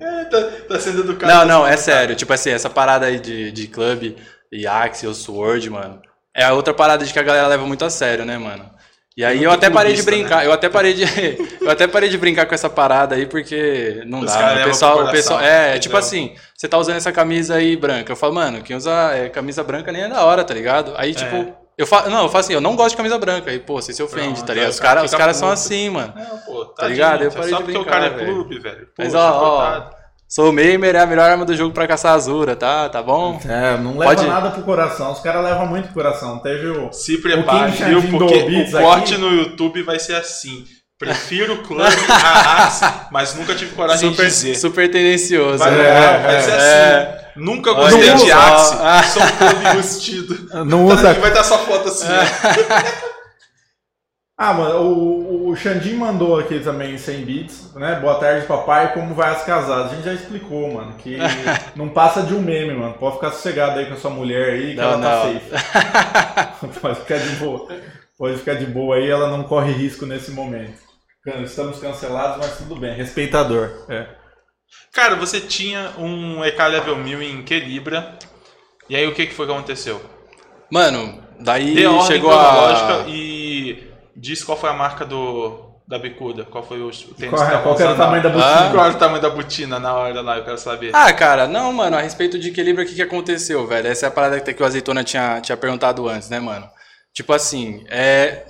É, tá, tá sendo educado. Não, não, é sério. Tipo assim, essa parada aí de, de clube e Axe ou Sword, mano. É a outra parada de que a galera leva muito a sério, né, mano? E aí eu até parei de brincar, eu até parei de eu até parei de brincar com essa parada aí porque não Os dá. mano. O pessoal, o pessoal é, tipo assim, você tá usando essa camisa aí branca. Eu falo, mano, quem usa é, camisa branca nem é da hora, tá ligado? Aí tipo, eu falo, não, eu falo assim, eu não gosto de camisa branca. Aí, pô, você se ofende, Pronto, tá ligado? Os o cara caras os caras são assim, mano. Não, pô, Tá ligado? Eu parei é só de porque o brincar, cara é velho. clube, velho. Mas ó, ó, sou Meimer, é a melhor arma do jogo pra caçar azura, tá? Tá bom? É, não leva Pode- nada pro coração. Os caras levam muito pro coração. Teve o. Se prepare, O viu? Porque o corte aqui- no YouTube vai ser assim. Prefiro o clã a Axe, mas nunca tive coragem de Super, dizer. super tendencioso. Vai, né? é, vai ser é. Nunca gostei de só. Axe. Ah. Sou um clube vestido. Não Tá usa. vai estar sua foto assim. ó. Ah, mano, o, o Xandinho mandou aqui também 100 bits, né? Boa tarde, papai. Como vai as casadas? A gente já explicou, mano, que não passa de um meme, mano. Pode ficar sossegado aí com a sua mulher aí, que Não, ela tá não. safe. Pode ficar de boa. Pode ficar de boa aí, ela não corre risco nesse momento. Estamos cancelados, mas tudo bem. Respeitador. É. Cara, você tinha um EK Level 1000 em Equilibra. E aí o que, que foi que aconteceu? Mano, daí chegou a. e diz qual foi a marca do, da bicuda. Qual foi o, tênis Qual, que tava qual era o tamanho da lá. botina? Qual era o tamanho da botina na hora lá? Eu quero saber. Ah, cara, não, mano, a respeito de equilíbrio, o que, que aconteceu, velho? Essa é a parada que o Azeitona tinha, tinha perguntado antes, né, mano? Tipo assim, é.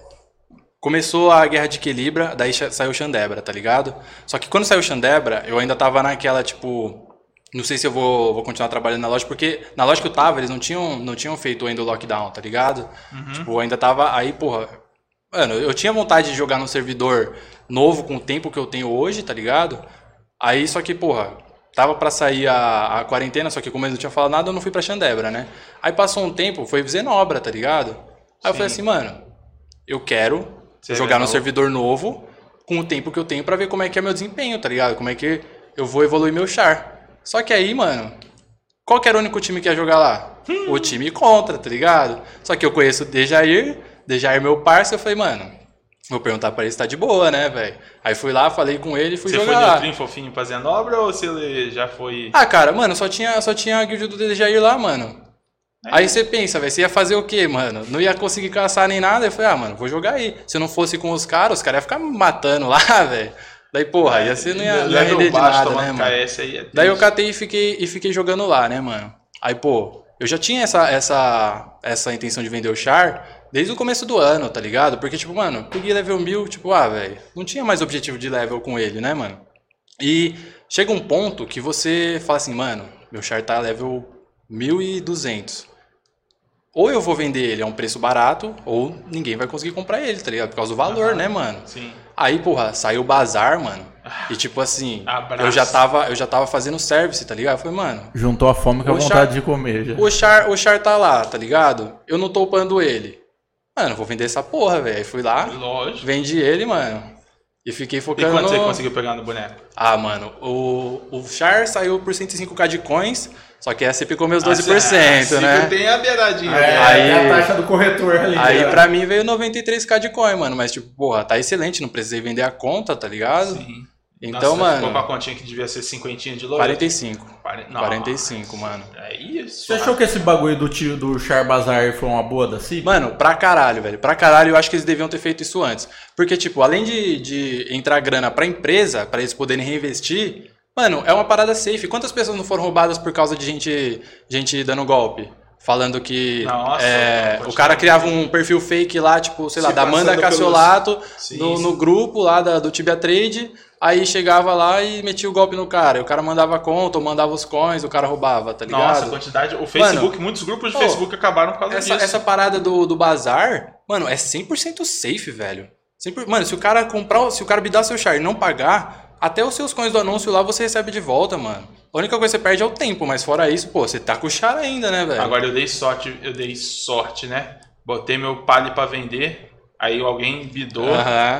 Começou a guerra de Equilibra, daí saiu Xandebra, tá ligado? Só que quando saiu Xandebra, eu ainda tava naquela, tipo. Não sei se eu vou, vou continuar trabalhando na loja, porque na loja que eu tava, eles não tinham, não tinham feito ainda o lockdown, tá ligado? Tipo, eu ainda tava aí, porra. Mano, eu tinha vontade de jogar num servidor novo com o tempo que eu tenho hoje, tá ligado? Aí, só que, porra, tava pra sair a, a quarentena, só que como eles não tinham falado nada, eu não fui pra Xandebra, né? Aí passou um tempo, foi Zenobra, tá ligado? Aí eu falei assim, mano, eu quero Você jogar no novo. servidor novo com o tempo que eu tenho pra ver como é que é meu desempenho, tá ligado? Como é que eu vou evoluir meu char. Só que aí, mano, qual que era o único time que ia jogar lá? O time contra, tá ligado? Só que eu conheço o Dejair, Dejair meu parceiro, eu falei, mano, vou perguntar pra ele se tá de boa, né, velho? Aí fui lá, falei com ele e fui Você foi jogar lá. neutrinho fofinho fazendo obra ou você já foi. Ah, cara, mano, só tinha, só tinha a guild do Dejair lá, mano. Aí você pensa, velho, você ia fazer o quê, mano? Não ia conseguir caçar nem nada. Eu falei, ah, mano, vou jogar aí. Se eu não fosse com os caras, os caras iam ficar me matando lá, velho. Daí, porra, ia ser, não ia, não ia render de nada, né, mano? KS aí. É Daí eu catei e fiquei, e fiquei jogando lá, né, mano? Aí, pô, eu já tinha essa, essa, essa intenção de vender o Char desde o começo do ano, tá ligado? Porque, tipo, mano, peguei level 1000, tipo, ah, velho, não tinha mais objetivo de level com ele, né, mano? E chega um ponto que você fala assim, mano, meu Char tá level 1200. Ou eu vou vender ele a um preço barato, ou ninguém vai conseguir comprar ele, tá ligado? Por causa do valor, né, mano? Sim. Aí, porra, saiu o bazar, mano. E tipo assim, Abraço. eu já tava, eu já tava fazendo service, tá ligado? Eu falei, mano, Juntou a fome com a vontade char- de comer já. o Char, o Char tá lá, tá ligado? Eu não tô upando ele. Mano, vou vender essa porra, velho. Aí Fui lá, Lógico. vendi ele, mano. E fiquei E focando quanto no... você conseguiu pegar no boneco? Ah, mano, o, o Char saiu por 105k de coins, só que essa ficou meus 12%, Ah, né? Tem a beiradinha. É, né? Aí- é a taxa do corretor ali. Aí né? pra mim veio 93k de coin, mano. Mas, tipo, porra, tá excelente, não precisei vender a conta, tá ligado? Sim. Então, Nossa, Ficou com a mano, continha que devia ser cinquentinha de load? 45. Quaren- Nossa. 45, mano. É isso. Você achou que esse bagulho do tio do Char Bazar foi uma boa da CIP? Mano, pra caralho, velho. Pra caralho, eu acho que eles deviam ter feito isso antes. Porque, tipo, além de, de entrar grana pra empresa, pra eles poderem reinvestir, mano, é uma parada safe. Quantas pessoas não foram roubadas por causa de gente, gente dando golpe? Falando que Nossa, é, o cara criava um perfil fake lá, tipo, sei lá, Se da Amanda Cassiolato Sim, no, no grupo lá da- do Tibia Trade. Aí chegava lá e metia o golpe no cara. E o cara mandava conta ou mandava os coins, o cara roubava, tá ligado? Nossa, a quantidade. O Facebook, muitos grupos de pô, Facebook acabaram por causa Essa, disso. essa parada do, do bazar, mano, é 100% safe, velho. 100%, mano, se o cara comprar, se o cara bidar seu char e não pagar, até os seus coins do anúncio lá você recebe de volta, mano. A única coisa que você perde é o tempo, mas fora isso, pô, você tá com o char ainda, né, velho? Agora eu dei sorte, eu dei sorte, né? Botei meu palio pra vender, aí alguém bidou,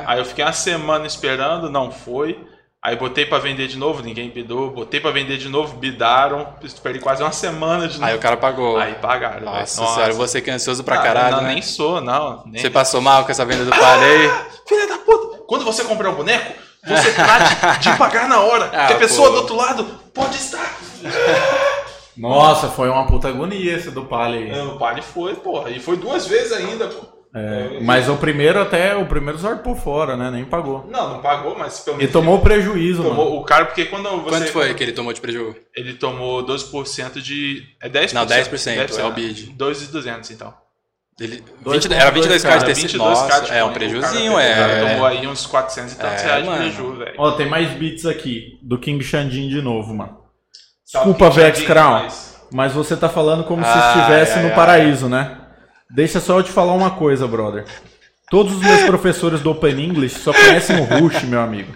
aí eu fiquei uma semana esperando, não foi. Aí botei pra vender de novo, ninguém bidou. Botei pra vender de novo, bidaram. Perdi quase uma semana de novo. Aí o cara pagou. Aí pagaram. Nossa, velho. senhora, você que é ansioso pra Ah, caralho, não, né? nem sou, não. Nem... Você passou mal com essa venda do aí? Filha da puta! Quando você comprar um boneco, você trate de pagar na hora. Ah, que a pessoa pô. do outro lado pode estar. Nossa, foi uma puta agonia esse do Palha aí. O Palio foi, porra. E foi duas vezes ainda, pô. É, mas o primeiro até, o primeiro zarpou fora, né? Nem pagou. Não, não pagou, mas pelo E menos. tomou prejuízo, mano. tomou o cara, porque quando você. Quanto foi que ele tomou de prejuízo? Ele tomou 12% de. É 10%? Não, 10%, é o bid. 2,200 então. Ele, Dois 20, era ponto dois 22k de cara, tecido. 22 Nossa, de é um prejuzinho, cara, cara é. tomou aí uns 400 e tantos É, reais de mano. prejuízo, velho. Ó, tem mais beats aqui, do King Xandin de novo, mano. Desculpa, Vex Crown, mas- mas você tá falando como se Ai, estivesse ai, no ai. paraíso, né? Deixa só eu te falar uma coisa, brother. Todos os meus professores do Open English só conhecem o Rush, meu amigo.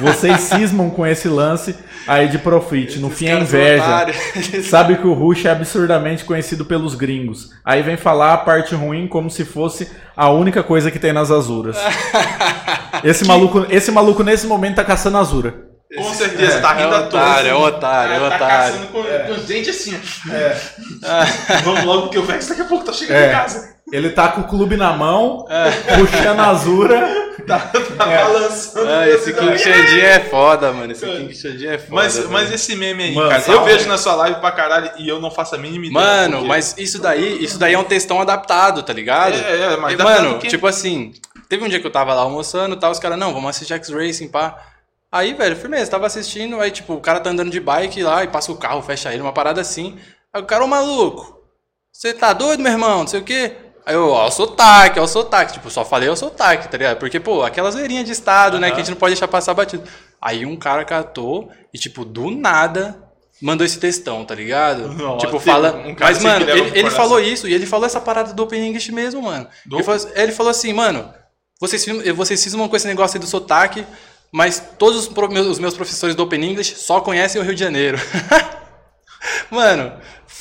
Vocês cismam com esse lance aí de profit. No fim é inveja. Sabe que o Rush é absurdamente conhecido pelos gringos. Aí vem falar a parte ruim como se fosse a única coisa que tem nas Azuras. Esse maluco, esse maluco nesse momento tá caçando Azura. Com certeza, tá rindo é à toa. é otário, é tá otário. caçando com, com os dentes assim. ó. Vamos logo, porque o Vex daqui a pouco tá chegando É. em casa. Ele tá com o clube na mão, É. puxando a Azura. Tá, tá balançando. Ah, esse King Xandinho é foda, mano. Esse King Xandinho é foda. Mas, mas esse meme aí, Mano, cara, salve. eu vejo na sua live pra caralho e eu não faço a mínima ideia. Mano, porque- mas isso daí, isso daí é um textão adaptado, tá ligado? É, é, mas E, mano, o quê? tipo assim, teve um dia que eu tava lá almoçando e tal, os caras, não, vamos assistir X-Racing, pá. Aí, velho, firmeza, tava assistindo, aí, tipo, o cara tá andando de bike lá e passa o carro, fecha ele, uma parada assim. Aí o cara, ô maluco, você tá doido, meu irmão? Não sei o quê. Aí eu, ó, o sotaque, ó, o sotaque. Tipo, só falei o sotaque, tá ligado? Porque, pô, aquelas zoeirinhas de estado, né, que a gente não pode deixar passar batido. Aí um cara catou e, tipo, do nada, mandou esse textão, tá ligado? Nossa, tipo, fala. um Mas, mano, ele, ele falou isso e ele falou essa parada do Open English mesmo, mano. Do- Ele, falou, ele falou assim, mano, vocês, vocês cismam com esse negócio aí do sotaque, mas todos os, meus, os meus professores do Open English só conhecem o Rio de Janeiro. Mano,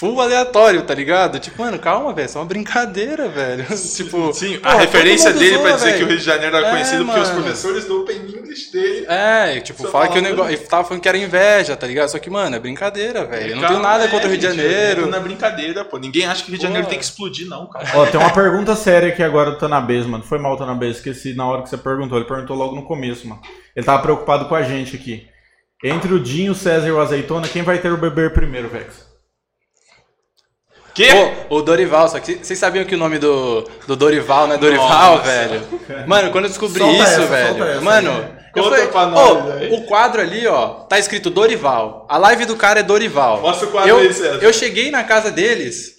full aleatório, tá ligado? Tipo, mano, calma, velho, é uma brincadeira, velho. tipo, Sim, pô, a referência dele zoa, pra dizer velho. que o Rio de Janeiro era É, conhecido porque os mano. professores do Open English dele. É, e, tipo, fala que o negócio. Ele tava falando que era inveja, tá ligado? Só que, mano, é brincadeira, velho. Eu não tenho Calma, nada é, contra o Rio de Janeiro. Não é brincadeira, pô. Ninguém acha que o Rio de. Janeiro tem que explodir, não, cara. Ó, tem uma pergunta séria aqui agora do Tanabês, mano. Foi mal, Tanabês. Esqueci na hora que você perguntou. Ele perguntou logo no começo, mano. Ele tava preocupado com a gente aqui. Entre o Dinho, o César e o Azeitona, quem vai ter o beber primeiro, Vex? Que? Pô, o Dorival, só que vocês sabiam que o nome do, do Dorival não é Dorival, Nossa. velho? Mano, quando eu descobri Solta isso, essa, velho. essa mano, aí. eu Conta falei, pra "Ô, nós, velho." o quadro ali, ó, tá escrito Dorival. A live do cara é Dorival. Mostra o quadro eu, aí, César. Eu cheguei na casa deles,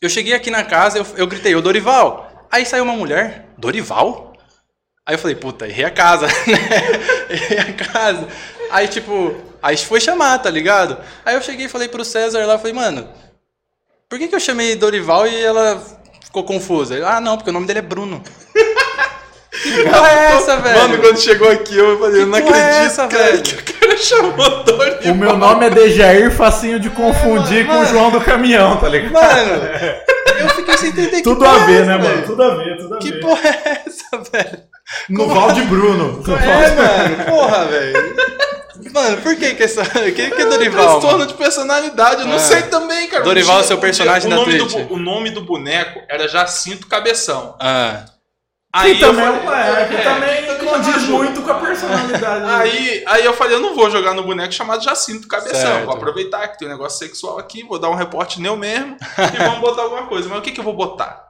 eu cheguei aqui na casa, eu, eu gritei, ô Dorival. Aí saiu uma mulher, Dorival? Aí eu falei, puta, errei a casa, né? errei a casa. Aí, tipo, aí foi chamar, tá ligado? Aí eu cheguei e falei pro César lá, falei, mano, por que, que eu chamei Dorival e ela ficou confusa? Ah, não, porque o nome dele é Bruno. que porra é essa, velho? Mano, quando chegou aqui, eu falei, eu não Que é acredito, essa, cara, velho? que o cara chamou Dorival. O meu nome é Dejair, facinho de confundir com o João do caminhão, tá ligado? Mano, eu fiquei sem entender que Tudo a é ver, essa, né, velho? mano? Tudo a ver, tudo a Que ver. porra é essa, velho? No Valde Bruno. É, mano, porra, velho. Mano, por que que essa... Que, que é Dorival? transtorno mano? de personalidade, eu não É. sei também, cara. Dorival Um é seu personagem o da nome do Twitch. bu- O nome do boneco era Jacinto Cabeção. Ah, Aí Que eu também, falei, é, que é, também também condiz muito com a personalidade. Aí, aí eu falei, eu não vou jogar no boneco chamado Jacinto Cabeção. Certo. Vou aproveitar que tem um negócio sexual aqui, vou dar um reporte neu mesmo e vamos botar alguma coisa. Mas o que, que eu vou botar?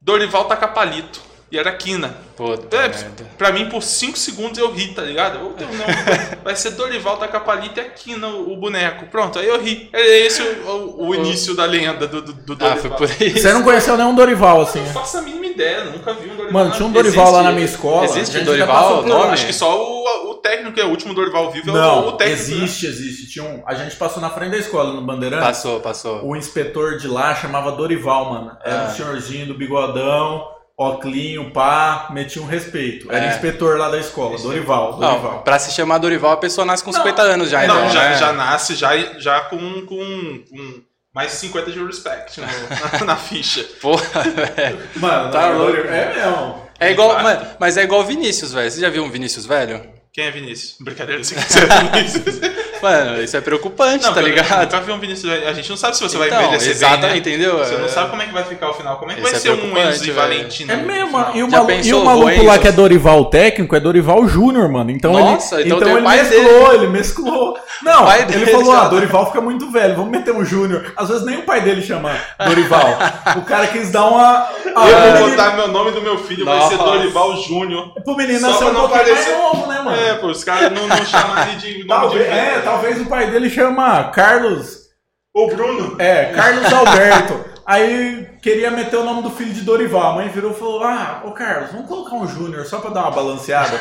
Dorival taca palito. E era quina. puta É, merda. pra mim, por 5 segundos eu ri, tá ligado? Eu, eu não, vai ser Dorival taca palito e aquina o, o boneco. Pronto, aí eu ri. É esse o, o- o início da lenda do, do, do Ah, Dorival. foi por isso. Você não conheceu nenhum Dorival, assim, Eu não né? faço a mínima ideia, nunca vi um Dorival. Mano, tinha um. Dorival lá Existe na minha escola. existe Dorival? Não, nome? acho que só o, o técnico, é o último Dorival vivo, é o, Não, o técnico. né? existe, existe. Tinha um, a gente passou na frente da escola, no Bandeirantes. Passou, passou. O inspetor de lá chamava Dorival, mano. Era Ah. um senhorzinho do bigodão, óclinho, pá, metia um respeito. Era É. inspetor lá da escola, Dorival, Dorival. Não, pra se chamar Dorival, a pessoa nasce com 50 anos já, não, então, já, né? já nasce já, já com, com, com mais de 50 de respect no- na, na ficha. Porra, velho. Mano, Tá não, louco. É mesmo. É igual, mano, mas é igual o Vinícius, velho. Você já viu um Vinícius velho? Quem é Vinícius? Brincadeira, você é Vinícius. Mano, isso é preocupante, Não, tá ligado? nunca vi um Vinícius. A gente não sabe se você vai Então, envelhecer exatamente, bem, né? entendeu? Você não É. sabe como é que vai ficar o final. Como é que Isso vai é ser um Enzo e velho. Valentina? É mesmo. E o, malu- e o maluco Enzo? lá que é Dorival técnico é Dorival Júnior, mano. Então Nossa, ele, então tem o ele mesclou, ele mesclou. Não, pai ele dele falou, ah, Dorival fica muito velho, vamos meter um Júnior. Às vezes nem o pai dele chama Dorival. o cara quis dar uma... Ah, Eu vou menino- botar meu nome do meu filho, vai ser Nossa. Dorival Júnior. Pro menino Só pra um não parecer- mais novo, né, mano? É, pô, os caras não, não chamarem de nome Talvez, de é, velho. Talvez o pai dele chama Carlos... O Bruno. É, Carlos Alberto. Aí queria meter o nome do filho de Dorival. A mãe virou e falou: Ah, ô Carlos, vamos colocar um Júnior só pra dar uma balanceada.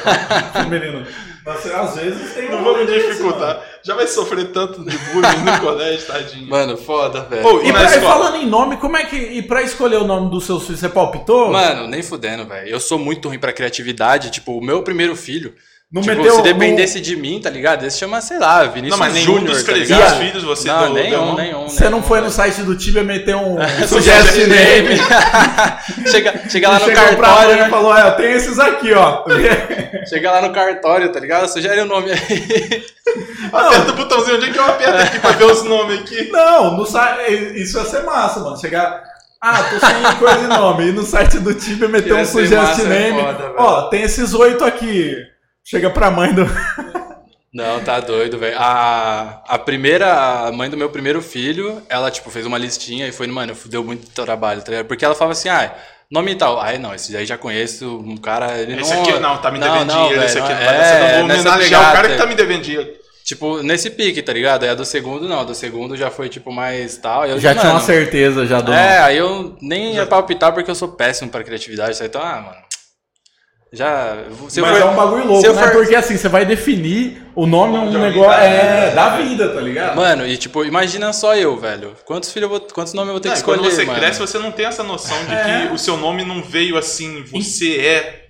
pro menino. Mas às vezes tem Não um vamos dificultar. Já vai sofrer tanto de bullying no colégio, tadinho. Mano, foda, velho. Mano. e E, pra, falando em nome, como é que. E pra escolher o nome dos seus filhos, você palpitou? Mano, nem fudendo, velho. Eu sou muito ruim pra criatividade. Tipo, o meu primeiro filho. Não tipo, meteu. se dependesse de mim, tá ligado? Esse chama, sei lá, Vinícius Não, mas nenhum Júnior, dos tá três ligado? filhos você não, deu- deu nenhum, nome? nenhum. Você não nenhum, foi no site do Tibia meter um Suggest name. chega, chega lá no Chegou cartório, mãe e né? falou: É, eu tenho esses aqui, ó. Chega lá no cartório, tá ligado? Sugere o nome aí. Aperta o botãozinho, onde é que eu aperto aqui pra ver os nomes aqui? Não, no site. Isso ia ser massa, mano. Chegar. Ah, tô sem coisa de nome. E no site do Tibia meter um suggest massa, é name. foda. Ó, tem esses oito aqui. Chega pra mãe do. Não, tá doido, velho. A, a primeira, a mãe do meu primeiro filho, ela, tipo, fez uma listinha e foi, mano, deu muito trabalho, tá ligado? Porque ela falava assim, ah, nome e tal. Ai, não, esse daí já conheço, um cara, ele Esse não... aqui, não, tá me Não, devendo não, dinheiro, esse aqui não é, vai. Eu vou homenagear o cara que tá me devendo dinheiro. Tipo, nesse pique, tá ligado? Aí a do segundo, não, a do segundo já foi, tipo, mais tal. Eu, Já tinha uma mano, certeza já do É, aí eu nem ia palpitar porque eu sou péssimo pra criatividade? Então, ah, mano, já... Se Mas for- é um bagulho louco, né? for- Porque assim, você vai definir o nome é um De alguém negócio. da É, vida, da vida, tá ligado? Mano, e tipo, imagina só eu, velho. Quantos filhos eu vou, quantos nomes eu vou ter Não, que e quando escolher, você mano? cresce, você não tem essa noção de É. que o seu nome não veio assim, você é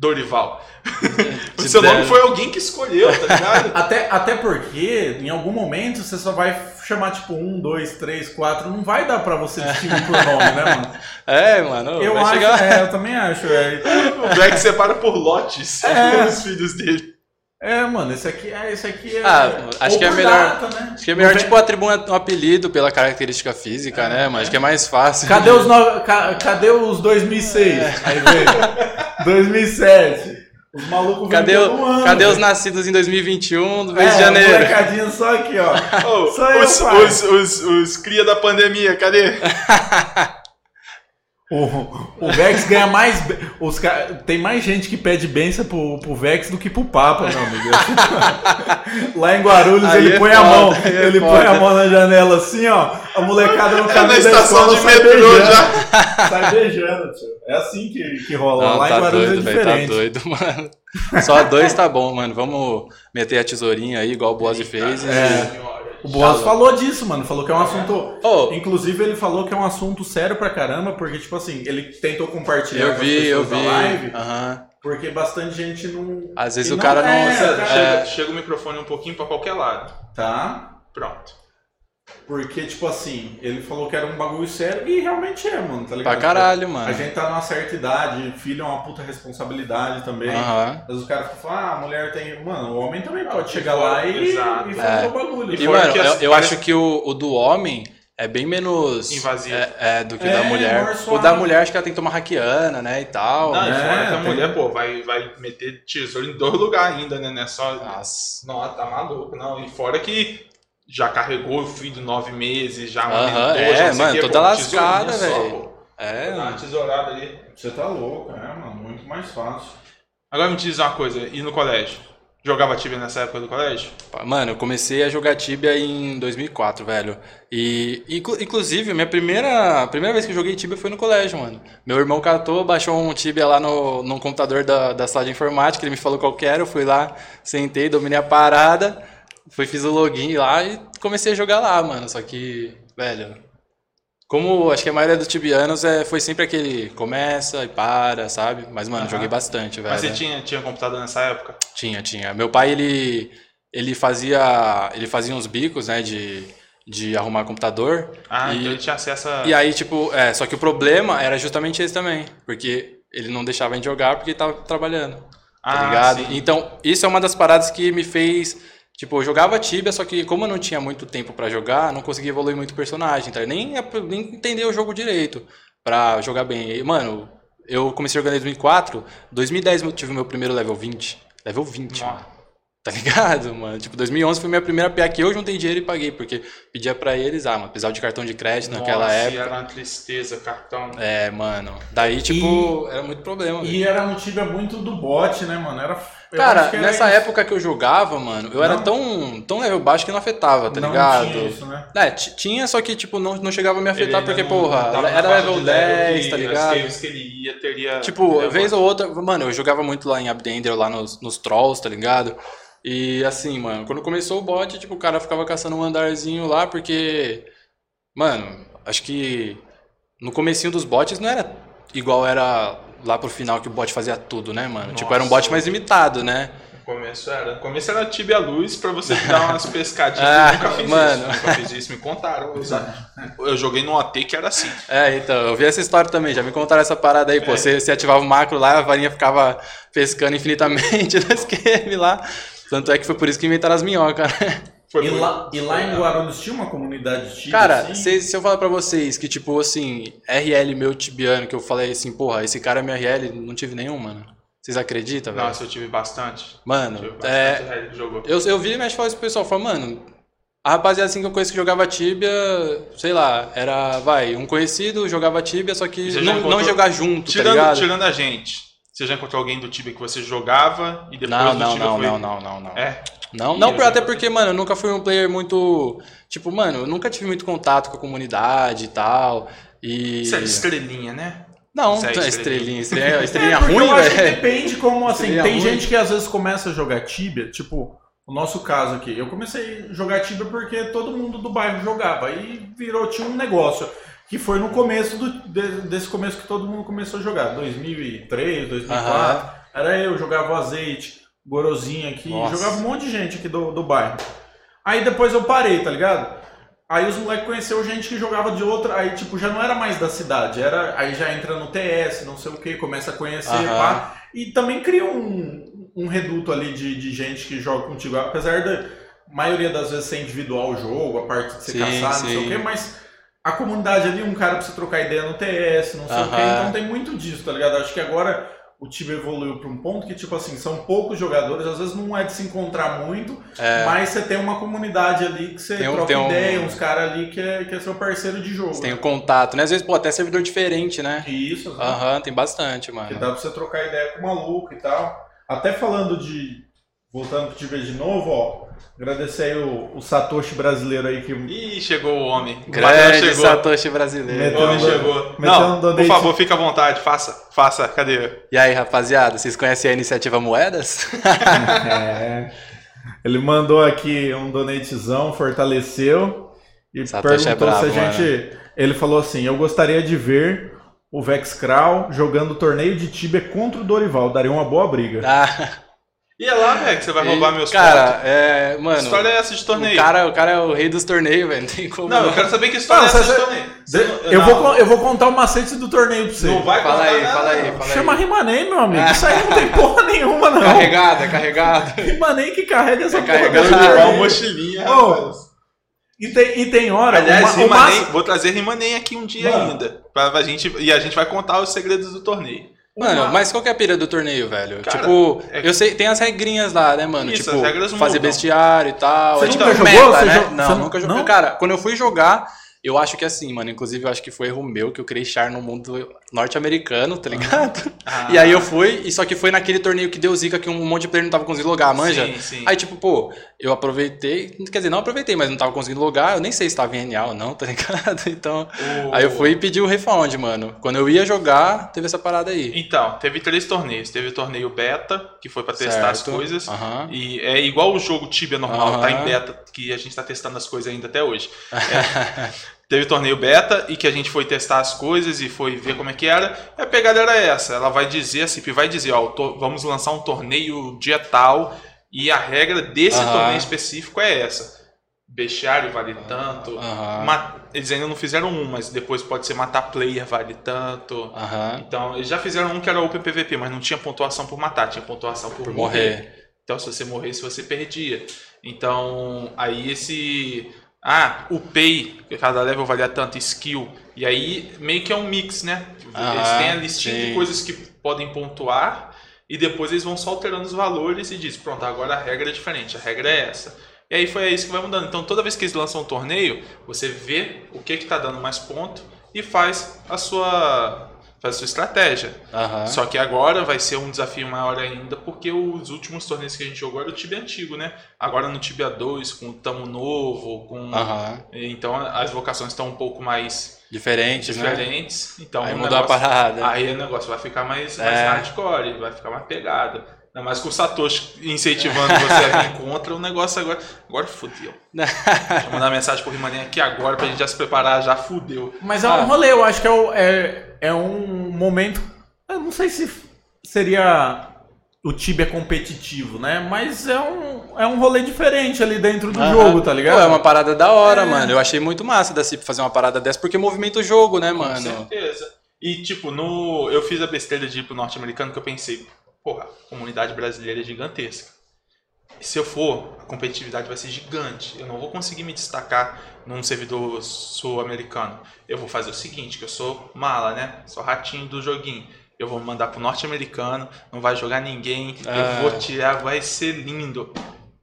Dorival. o seu nome foi alguém que escolheu, tá ligado? Até, até porque, em algum momento, você só vai chamar tipo um, dois, três, quatro. Não vai dar pra você distinguir por nome, né, mano? É, mano. Eu vai acho, chegar. é, eu também acho. É, o Black separa por lotes É. os filhos dele. É mano, esse aqui é. Esse aqui é Ah, acho que é melhor- data, né? Acho que é melhor, tipo, atribuir um apelido pela característica física, né, mano? Acho que é mais fácil. Cadê os, no... ca- cadê os 2006? É. Aí vem. 2007. Os malucos Cadê, o- ano, cadê os nascidos em 2021 do mês É, de janeiro? molecadinho só aqui, ó. Oh, Só eu, os, os, os, os cria da pandemia, cadê? O, o Vex ganha mais. Os, tem mais gente que pede benção pro, pro Vex do que pro Papa, meu amigo. Lá em Guarulhos Aí ele é põe a foda, mão. aí é Ele foda. põe a mão na janela assim, ó. A molecada no É na caminho da estação escola de sai metrô beijando. já. Sai beijando, tio. É assim que, que rola. Não, Lá em tá Guarulhos doido, é velho, tá diferente. doido, mano. Só dois tá bom, mano. Vamos meter a tesourinha aí, igual o Boazzi fez. e- É. O Boas falou disso, mano. Falou que é um assunto. Oh, Inclusive, ele falou que é um assunto sério pra caramba, porque, tipo assim, ele tentou compartilhar eu com as vi, eu pessoas vi. da live, Aham. porque bastante gente não. Às vezes E o cara não. é, Chega, cara. chega, chega o microfone um pouquinho pra qualquer lado. Tá? Pronto. Porque, tipo assim, ele falou que era um bagulho sério e realmente é, mano, tá ligado? Pra caralho, A mano. gente tá numa certa idade, filho é uma puta responsabilidade também. Vezes os caras ficam ah, a mulher tem. Mano, o homem também Ah, pode e chegar lá e, exato. e fazer É. o bagulho. E E, mano, eu, eu parece- acho que o, o do homem é bem menos. Invasivo. É, é, do que É, da mulher. O da mulher acho que ela tem que tomar hackeana, né? E tal. Não, e É, fora que a tem- mulher, pô, vai, vai meter tesouro em dois lugares ainda, né? Não é só. Nossa. Não, tá maluco, não. E fora que já carregou o filho nove meses, já Aham, amamentou, é, já não sei o mano, toda pô, lascada, velho. É, Dá uma tesourada ali. Você tá louco, é, mano, muito mais fácil. Agora me diz uma coisa, e no colégio? Jogava Tibia nessa época do colégio? Mano, eu comecei a jogar Tibia em 2004, velho. E, inclu- inclusive, minha primeira, a primeira vez que eu joguei Tibia foi no colégio, mano. Meu irmão catou, baixou um Tibia lá no, no computador da, da sala de informática, ele me falou qual que era, eu fui lá, sentei, dominei a parada, fui, fiz o login lá e comecei a jogar lá, mano. Só que, velho, como acho que a maioria dos tibianos é, foi sempre aquele começa e para, sabe? Mas, mano, Aham. joguei bastante, velho. Mas você tinha, tinha computador nessa época? Tinha, tinha. Meu pai, ele, ele fazia ele fazia uns bicos, né, de, de arrumar computador. Ah, e, então ele tinha acesso a. e aí, tipo, é, só que o problema era justamente esse também, porque ele não deixava a gente jogar porque ele tava trabalhando, tá Ah, ligado? sim. Então, isso é uma das paradas que me fez, tipo, eu jogava Tibia, só que como eu não tinha muito tempo pra jogar, não conseguia evoluir muito o personagem, tá? Nem, nem entender o jogo direito pra jogar bem. E, mano, eu comecei jogando em 2004, 2010 eu tive meu primeiro level 20. Level 20, Nossa. mano. Tá ligado, mano? Tipo, 2011 foi minha primeira PA que eu juntei dinheiro e paguei, porque pedia pra eles, ah, mano, precisava de cartão de crédito naquela Nossa, e época. Era uma tristeza, cartão. É, mano. Daí, tipo, era muito problema. E era um Tibia muito do bot, né, mano? Era, Cara, era nessa isso. época que eu jogava, mano, eu era Não. tão, tão level baixo que não afetava, tá não ligado? tinha isso, né? É, tinha, só que, tipo, não, não chegava a me afetar, porque, não porra, era level de 10, que tá ligado? que ele ia teria. Tipo, vez ou outra, mano, eu jogava muito lá em Abdender, lá nos, nos Trolls, tá ligado? E assim, mano, quando começou o bot, tipo, o cara ficava caçando um andarzinho lá, porque, mano, acho que no comecinho dos bots não era igual era lá pro final que o bot fazia tudo, né, mano? tipo, era um bot Nossa. mais limitado, né? No começo era. No começo era Tibia Luz pra você dar umas pescadinhas. Ah, eu nunca fiz mano. isso. Nunca fiz isso, me contaram. Eu, eu joguei no OT que era assim. É, então, eu vi essa história também, já me contaram essa parada aí, pô. Você, você ativava o macro lá, a varinha ficava pescando infinitamente no esquema lá. Tanto é que foi por isso que inventaram as minhocas, né? Foi E muito- lá, e lá em Guarulhos tinha uma comunidade Tibia, Cara, assim? se, se eu falar pra vocês que, tipo, assim, RL meu tibiano, que eu falei assim, porra, esse cara é meu RL, não tive nenhum, mano. Vocês acreditam, velho? Nossa, eu tive bastante. Tive Mano, bastante é, que jogou. eu, eu vi mas falei pro pessoal, falei, mano, a rapaziada assim que eu conheço que jogava Tibia, sei lá, era, vai, um conhecido jogava Tibia, só que não, não jogar junto, tá Tirando, ligado? tirando a gente, você já encontrou alguém do Tibia que você jogava e depois Não, do não, Tibia não, foi... não, não, não, não. É? Não, não até porque, mano, eu nunca fui um player muito. Tipo, mano, eu nunca tive muito contato com a comunidade e tal. E. Você é estrelinha, né? Não, é é estrelinha. estrelinha. Estrelinha, estrelinha É, porque ruim, eu acho que velho. depende como, assim, Seria tem ruim. gente que às vezes começa a jogar Tibia, tipo, o nosso caso aqui, eu comecei a jogar Tibia porque todo mundo do bairro jogava, aí virou, tinha um negócio, que foi no começo do, de- desse começo que todo mundo começou a jogar, 2003, 2004. Aham. Era eu, jogava o Azeite, Gorozinho aqui, Nossa. jogava um monte de gente aqui do, do bairro. Aí depois eu parei, tá ligado? Aí os moleques conheceram gente que jogava de outra, aí tipo, já não era mais da cidade, era aí já entra no TS, não sei o que, começa a conhecer, Aham. pá. E também cria um, um reduto ali de, de gente que joga contigo, apesar da maioria das vezes ser individual o jogo, a parte de ser Sim, caçado, não sei o sim. que, mas a comunidade ali, um cara pra você trocar ideia no TS, não sei o que, então tem muito disso, tá ligado? Acho que agora o time evoluiu pra um ponto que, tipo assim, são poucos jogadores, às vezes não é de se encontrar muito, É, mas você tem uma comunidade ali que você Tem um- troca tem um- ideia, uns caras ali que é, que é seu parceiro de jogo. você tem o contato, né? Às vezes, pô, até servidor diferente, né? Isso, né? Aham, tem bastante, que mano. dá pra você trocar ideia com o maluco e tal. Até falando de. Voltando pro Tibia de novo, ó. Agradecer aí o, o Satoshi brasileiro aí que. Ih, chegou o homem. O Grande chegou. Satoshi brasileiro. O Meteu homem chegou. Não, por favor, fica à vontade. Faça, faça. Cadê? E aí, rapaziada, vocês conhecem a iniciativa Moedas? É. Ele mandou aqui um donatezão, fortaleceu. E Satoshi é perguntou brabo, se a gente. Ele falou assim: Eu gostaria de ver o Vex Kral jogando torneio de Tibia contra o Dorival. Daria uma boa briga. Ah, E é lá, velho, que você vai roubar meus Cara, pontos. é. Que Mano. história é essa de O torneio? cara, o cara é o rei dos torneios, velho. Não tem como. Não, eu quero saber que história Não, é essa você- de torneio. De- eu, vou, eu vou contar o macete do torneio pra você. Não vai Fala contar aí, nada, fala aí, fala Chama aí. Rimanei, meu amigo. Isso aí não tem porra nenhuma, não. Carregado, é carregado. Rimanei que carrega essa É porra. carregado desse de Igual mochilinha, rapaz. E tem, e tem hora. Aliás, uma- o Rimanem, massa- vou trazer Rimanem aqui um dia Mano. ainda. Pra, pra gente, e a gente vai contar os segredos do torneio. Mano, uma- mas qual que é a pira do torneio, velho? Cara, tipo, é- eu sei, tem as regrinhas lá, né, mano? Isso, tipo, fazer mudam. bestiário e tal. Você é tipo nunca meta, jogou? Né? jo- Não, você nunca joguei. Cara, quando eu fui jogar, eu acho que assim, mano. Inclusive, eu acho que foi erro meu que eu criei char no mundo norte-americano, tá ligado? Ah. E aí eu fui, e só que foi naquele torneio que deu zica que um monte de player não tava conseguindo logar, manja? Sim, sim. Aí, tipo, pô, eu aproveitei, quer dizer, não aproveitei, mas não tava conseguindo logar, eu nem sei se tava em NA ou não, tá ligado? Então, aí eu fui e pedi o refund, mano. Quando eu ia jogar, teve essa parada aí. Então, teve três torneios. Teve o torneio beta, que foi pra testar as Certo. coisas. Aham. E é igual o jogo Tibia normal, tá em beta, que a gente tá testando as coisas ainda até hoje. É, teve torneio beta e que a gente foi testar as coisas e foi ver como é que era. E a pegada era essa. Ela vai dizer, a CIP vai dizer, ó, vamos lançar um torneio dia tal e a regra desse Aham. torneio específico é essa. Bestiário vale tanto. Ma- Eles ainda não fizeram um, mas depois pode ser matar player vale tanto. Aham. Então, eles já fizeram um que era Open PVP, mas não tinha pontuação por matar, tinha pontuação por, Por morrer. morrer. Então, se você morresse, você perdia. Então, aí esse. Ah, o pay, que cada level valia tanto, skill. E aí, meio que é um mix, né? Eles Aham, têm a listinha sim. de coisas que podem pontuar. E depois eles vão só alterando os valores e diz, pronto, agora a regra é diferente, a regra é essa. E aí foi isso que vai mudando. Então toda vez que eles lançam um torneio, você vê o que está dando mais ponto e faz a sua faz a sua estratégia. Aham. Só que agora vai ser um desafio maior ainda, porque os últimos torneios que a gente jogou era o Tibia antigo, né? Agora no Tibia 2, com o Tamo Novo, com. Aham. Então as vocações estão um pouco mais Diferentes, né? diferentes. Então Aí mudou a negócio- parada. Aí o negócio vai ficar mais, mais É. hardcore, vai ficar mais pegado. Ainda mais com o Satoshi incentivando você a vir contra, o negócio agora. Agora fudeu. Eu mandar mensagem pro Rimaninha aqui agora pra gente já se preparar, já fudeu. Mas é Ah. um rolê, eu acho que é, o- é, é um momento. Eu não sei se seria o Tibia competitivo, né? Mas é um, é um rolê diferente ali dentro do Aham. jogo, tá ligado? Pô, é uma parada da hora, É. mano. Eu achei muito massa da CIP fazer uma parada dessa, porque movimenta o jogo, né, Com mano? certeza. E tipo, no, eu fiz a besteira de ir pro norte-americano que eu pensei, porra, a comunidade brasileira é gigantesca. Se eu for, a competitividade vai ser gigante. Eu não vou conseguir me destacar num servidor sul-americano. Eu vou fazer o seguinte, que eu sou mala, né? Sou ratinho do joguinho. Eu vou mandar pro norte-americano, não vai jogar ninguém, Ah. eu vou tirar, vai ser lindo.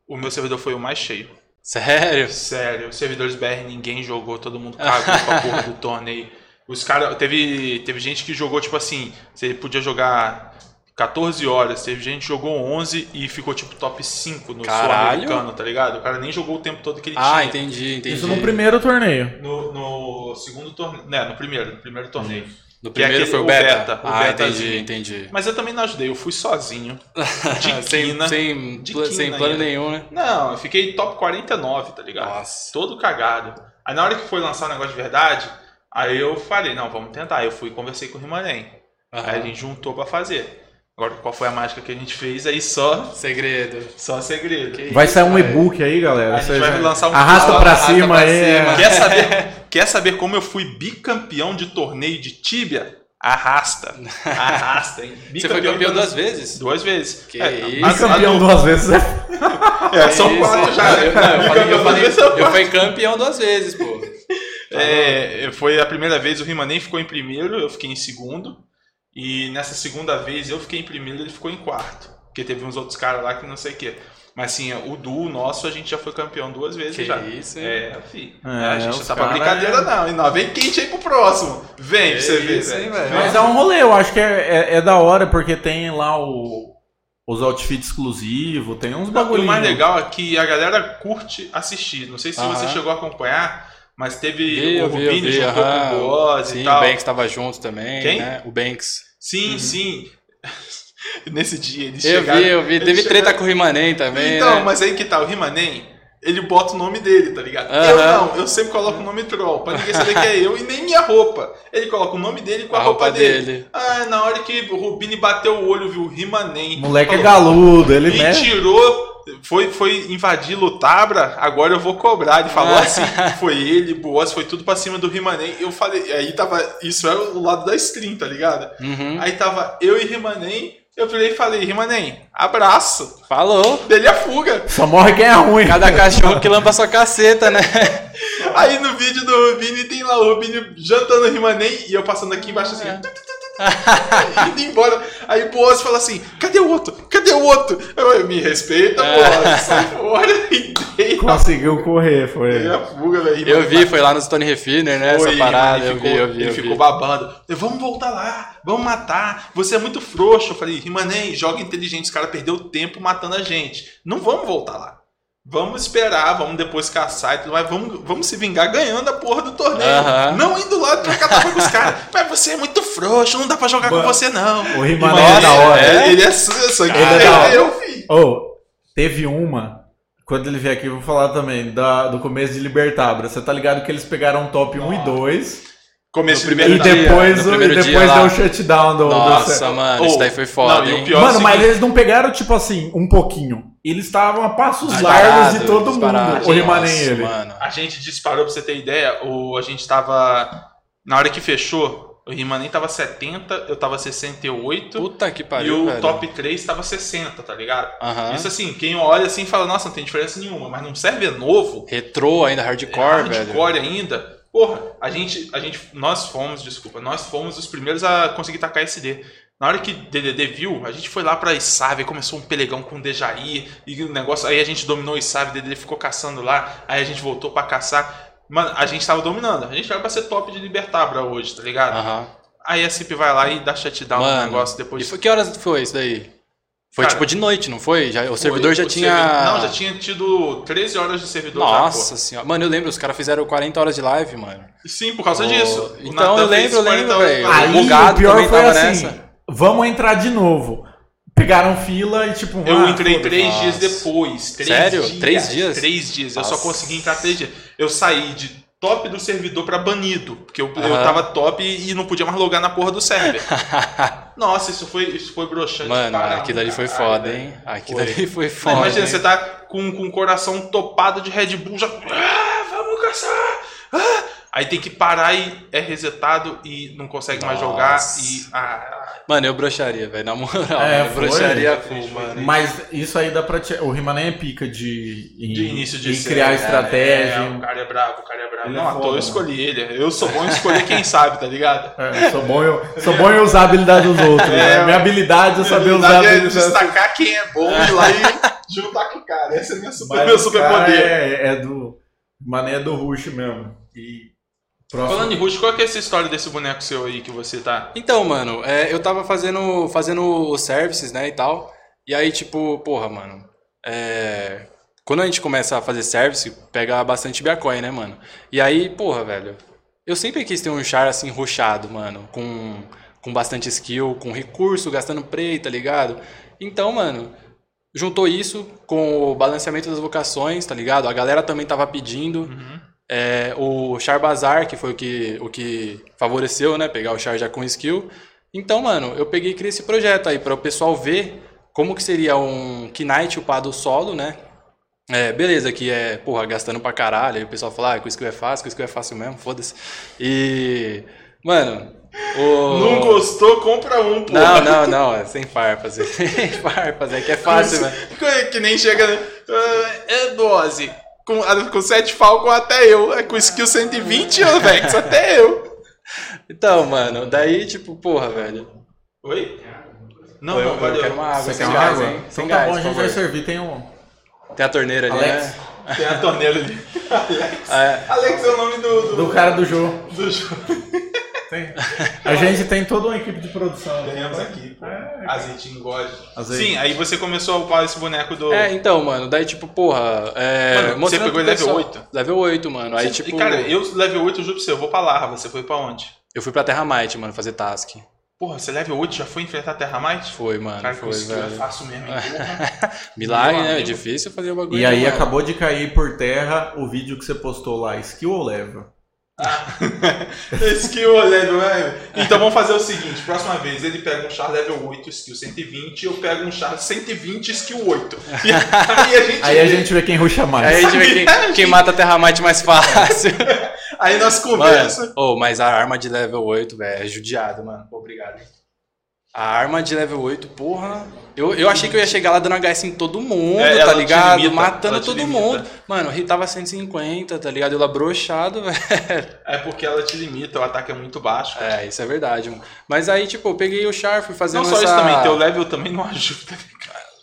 O meu servidor foi o mais cheio. Sério? Sério, servidores BR ninguém jogou, todo mundo cagou com a porra do torneio. Os caras. Teve, teve gente que jogou, tipo assim, você podia jogar 14 horas, teve gente que jogou 11 e ficou tipo top 5 no sul-americano, tá ligado? O cara nem jogou o tempo todo que ele Ah, tinha. entendi, entendi. Isso no primeiro torneio. No, no segundo torneio. Né, no primeiro, no primeiro torneio. No Que é primeiro aquele- foi o o beta? beta, o ah, entendi, entendi. Mas eu também não ajudei, eu fui sozinho. De sem, quina. sem, De quina sem plano ainda. nenhum, né? Não, eu fiquei top 49, tá ligado? Nossa. todo cagado. Aí na hora que foi lançar o negócio de verdade, Aí eu falei, não, vamos tentar. Aí eu fui e conversei com o Rimanem. Aham. Aí a gente juntou pra fazer. Agora, qual foi a mágica que a gente fez? Aí só, Segredo. só segredo. Que Vai isso, sair um e-book aí, galera. A gente vai lançar um Arrasta arrasta cima pra aí. cima. é. Quer saber, quer saber como eu fui bicampeão de torneio de tíbia? Arrasta. Arrasta, hein? Você foi campeão duas vezes? Duas vezes. Que É, isso. Bicampeão duas vezes. né? É, são Isso. quatro já. Eu, não, eu falei, eu, falei, são eu fui campeão duas vezes, pô. É, foi a primeira vez o Rimanem ficou em primeiro, eu fiquei em segundo. E nessa segunda vez eu fiquei em primeiro ele ficou em quarto. Porque teve uns outros caras lá que não sei o quê. Mas assim, o duo nosso a gente já foi campeão duas vezes Que já. isso, hein? É, fi. É, a gente não tá pra brincadeira, é- não. E não, vem quente aí pro próximo. Vem pra você ver, isso, hein, velho. Mas é um rolê, eu acho que é, é, é da hora, porque tem lá o, os outfits exclusivos, tem uns e bagulho. o mais legal é que a galera curte assistir. Não sei se Aham. você chegou a acompanhar, mas teve Vi, o vi, Rubini vi, juntou com o Sim, e tal. o Banks tava junto também, Quem? né? O Banks. Sim, Uhum. sim. Nesse dia eles Eu chegaram. vi, eu vi. Teve treta chegaram- com o Rimanem também, Então, né? mas aí que tá, o Rimanem, ele bota o nome dele, tá ligado? Aham. Eu não, eu sempre coloco o nome troll, pra ninguém saber que é eu e nem minha roupa. Ele coloca o nome dele com a, A roupa, roupa dele. dele. Ah, na hora que o Rubini bateu o olho, viu o Rimanem. Moleque é falou, galudo, ele Me mexe. tirou, foi, foi invadir Lutabra, agora eu vou cobrar. Ele falou Ah. assim, foi ele, Boas, foi tudo pra cima do Rimanem. Eu falei, aí tava, isso é o lado da stream, tá ligado? Uhum. Aí tava eu e Rimanem, eu virei e falei, Rimanem, abraço. Falou. Dele a fuga. Só morre quem é ruim. Cada cachorro que lampa sua caceta, né? Aí no vídeo do Rubini tem lá o Rubini jantando o Rimanem e eu passando aqui embaixo assim. Indo embora. Aí o Boas fala assim: cadê o outro? Cadê o outro? Eu, me respeita, Boas. Sai fora e dei Conseguiu correr, foi. dei a fuga, velho. Eu vi, foi lá no Stone Refiner, né? Foi, Essa parada, eu ele vi, ficou- eu vi, Ele eu ficou vi. babando. Eu, vamos voltar lá, vamos matar. Você é muito frouxo. Eu falei, Rimanem, joga inteligente. Os caras perdeu tempo matando a gente. Não vamos voltar lá. Vamos esperar, vamos depois caçar e tudo mais. Vamos, vamos se vingar ganhando a porra do torneio. Não indo lá trocar tapa com os caras. Mas você é muito frouxo, não dá pra jogar com Mano, você, não. O Rimané Nossa, é da hora. é? Ele é sangue. Ele é da hora. eu, filho. Ô, teve uma. Quando ele vier aqui, eu vou falar também da, do começo de Libertabra. Você tá ligado que eles pegaram top 1 e 2. Começo E primeiro liberdade. dia, depois, no o- e primeiro depois dia deu o shutdown do. do Nossa, mano, isso daí foi foda, não, e pior- Mano, é o mas eles não pegaram, tipo assim, um pouquinho. Eles estavam a passos Disparado, largos de todo mundo. O Rimané e Nossa, ele. Mano. A gente disparou, pra você ter ideia, o, a gente tava. Na hora que fechou, o Rimanem tava 70, eu tava 68. Puta que e pariu, o velho. top 3 tava 60, tá ligado? Isso assim, quem olha assim fala, nossa, não tem diferença nenhuma, mas num server novo, Retrô ainda, hardcore, é velho. hardcore ainda, porra, a gente, a gente, nós fomos, desculpa, nós fomos os primeiros a conseguir tacar SD. Na hora que DDD viu, a gente foi lá pra Isave, começou um pelegão com o Dejaí, e o negócio, aí a gente dominou o Isave, DDD ficou caçando lá, aí a gente voltou pra caçar. Mano, a gente tava dominando, a gente era pra ser top de Libertabra hoje, tá ligado? Aham. Aí a CIP vai lá e dá shutdown no Mano, negócio depois. E foi, que horas foi isso daí? Foi Cara, tipo de noite, não foi? Já, o Foi, servidor já o tinha. servidor- Não, já tinha tido 13 horas de servidor já, Nossa senhora. Mano, eu lembro, os caras fizeram 40 horas de live, mano. Sim, por causa Oh, disso. Então eu lembro, eu 40 lembro, velho. Aí Bugado o pior também foi tava assim: nessa. vamos entrar de novo. Pegaram fila e tipo. Eu ah, entrei três Nossa. dias depois. Três Sério? Dias, Três dias? Três dias. Eu só Nossa. consegui entrar três dias. Eu saí de top do servidor pra banido. Porque eu, eu Aham. tava top e não podia mais logar na porra do server. Nossa, isso foi, isso foi broxante. Mano, caramba, aquilo ali foi caralho, foda, hein? Aquilo Foi. ali foi foda. imagina, hein? você tá com, com o coração topado de Red Bull, já. Ah, vamos caçar! Ah! Aí tem que parar e é resetado e não consegue mais jogar. Nossa. E. Ah, Mano, eu broxaria, velho. Na moral, É, eu foi. broxaria full, mano. Mas isso aí dá pra. Te... O Rimané é pica de. Em, de início de em criar né? estratégia. É, o cara é bravo, o cara é bravo. Ele é não, à foda, eu mano. escolhi ele. Eu sou bom em escolher quem sabe, tá ligado? É, sou, bom em, sou bom em usar a habilidade dos outros. É, né? Minha habilidade é saber Na usar a verdade é habilidade. destacar quem é bom e ir lá e juntar com o cara. Esse é meu super, meu o super cara poder. É, é do. Mané é do Rush mesmo. E. Próximo. Falando em Rush, qual que é essa história desse boneco seu aí que você tá. Então, mano, é, eu tava fazendo, fazendo os services, né, e tal. E aí, tipo, porra, mano. É, quando a gente começa a fazer service, pega bastante Bitcoin, né, mano? E aí, porra, velho. Eu sempre quis ter um char assim, rushado, mano. Com, com bastante skill, com recurso, gastando prey, tá ligado? Então, mano. Juntou isso com o balanceamento das vocações, tá ligado? A galera também tava pedindo. É, o Char Bazar, que foi o que, o que favoreceu, né? Pegar o Char já com skill. Então, mano, eu peguei e criei esse projeto aí para o pessoal ver como que seria um Knight upado solo, né? É, beleza, que é, porra, gastando pra caralho. Aí o pessoal fala, ah, com skill é fácil, com skill é fácil mesmo, foda-se. E. Mano. O... Não gostou, compra um, pô. Não, não, não, é sem farpas. É sem farpas, é que é fácil, né? Que nem chega. ah, É dose. Com, ah, com 7 Falcon até eu. É com skill 120, ô Vex, até eu. Então, mano, daí, tipo, porra, velho. Oi? Não, Pô, eu, não, eu valeu. quero uma água, Você sem quer uma gás, água? hein? Sem Então tá gás, bom, a gente vai servir. Tem um. Tem a torneira ali, Alex? né? Tem a torneira ali. Alex. É. Alex é o nome do, do, Do cara do jogo. do jogo. Tem. A gente tem toda uma equipe de produção. Ganhamos aqui. É. Azeite engorde. Azeite. Sim, aí você começou a upar esse boneco do. É, então, mano, daí, tipo, porra. É, Mano, você pegou level pessoal- 8? Level 8, mano. Aí, E, tipo. Cara, eu level 8, eu juro pra você, eu vou pra Larva. Você foi pra onde? eu fui pra Terra Might, mano, fazer task. Porra, você level 8 já foi enfrentar a Terramite? Foi, mano, Cara, foi, skill é velho. fácil mesmo, hein? Porra. Milagre, né? É difícil fazer o bagulho. E aí mano. acabou de cair por terra o vídeo que você postou lá, skill ou level? Skill ou level, né? Então vamos fazer o seguinte: próxima vez ele pega um char level 8, skill 120, eu pego um char 120, skill 8. E aí a gente. Aí a vê. gente vê quem ruxa mais. Aí a gente vê quem, quem mata a Terra Might mais fácil. Aí nós Mano, conversa. oh, mas a arma de level 8, velho, é judiado, mano. Obrigado. A arma de level 8, porra. Eu, eu achei que eu ia chegar lá dando HS em todo mundo, É, tá ligado? limita, Matando todo limita. mundo. Mano, tava 150, tá ligado? Eu lá broxado, velho. É porque ela te limita, o ataque é muito baixo. cara. É, isso é verdade, mano. Mas aí, tipo, eu peguei o Char, fui fazendo Não só essa... isso também, teu level também não ajuda.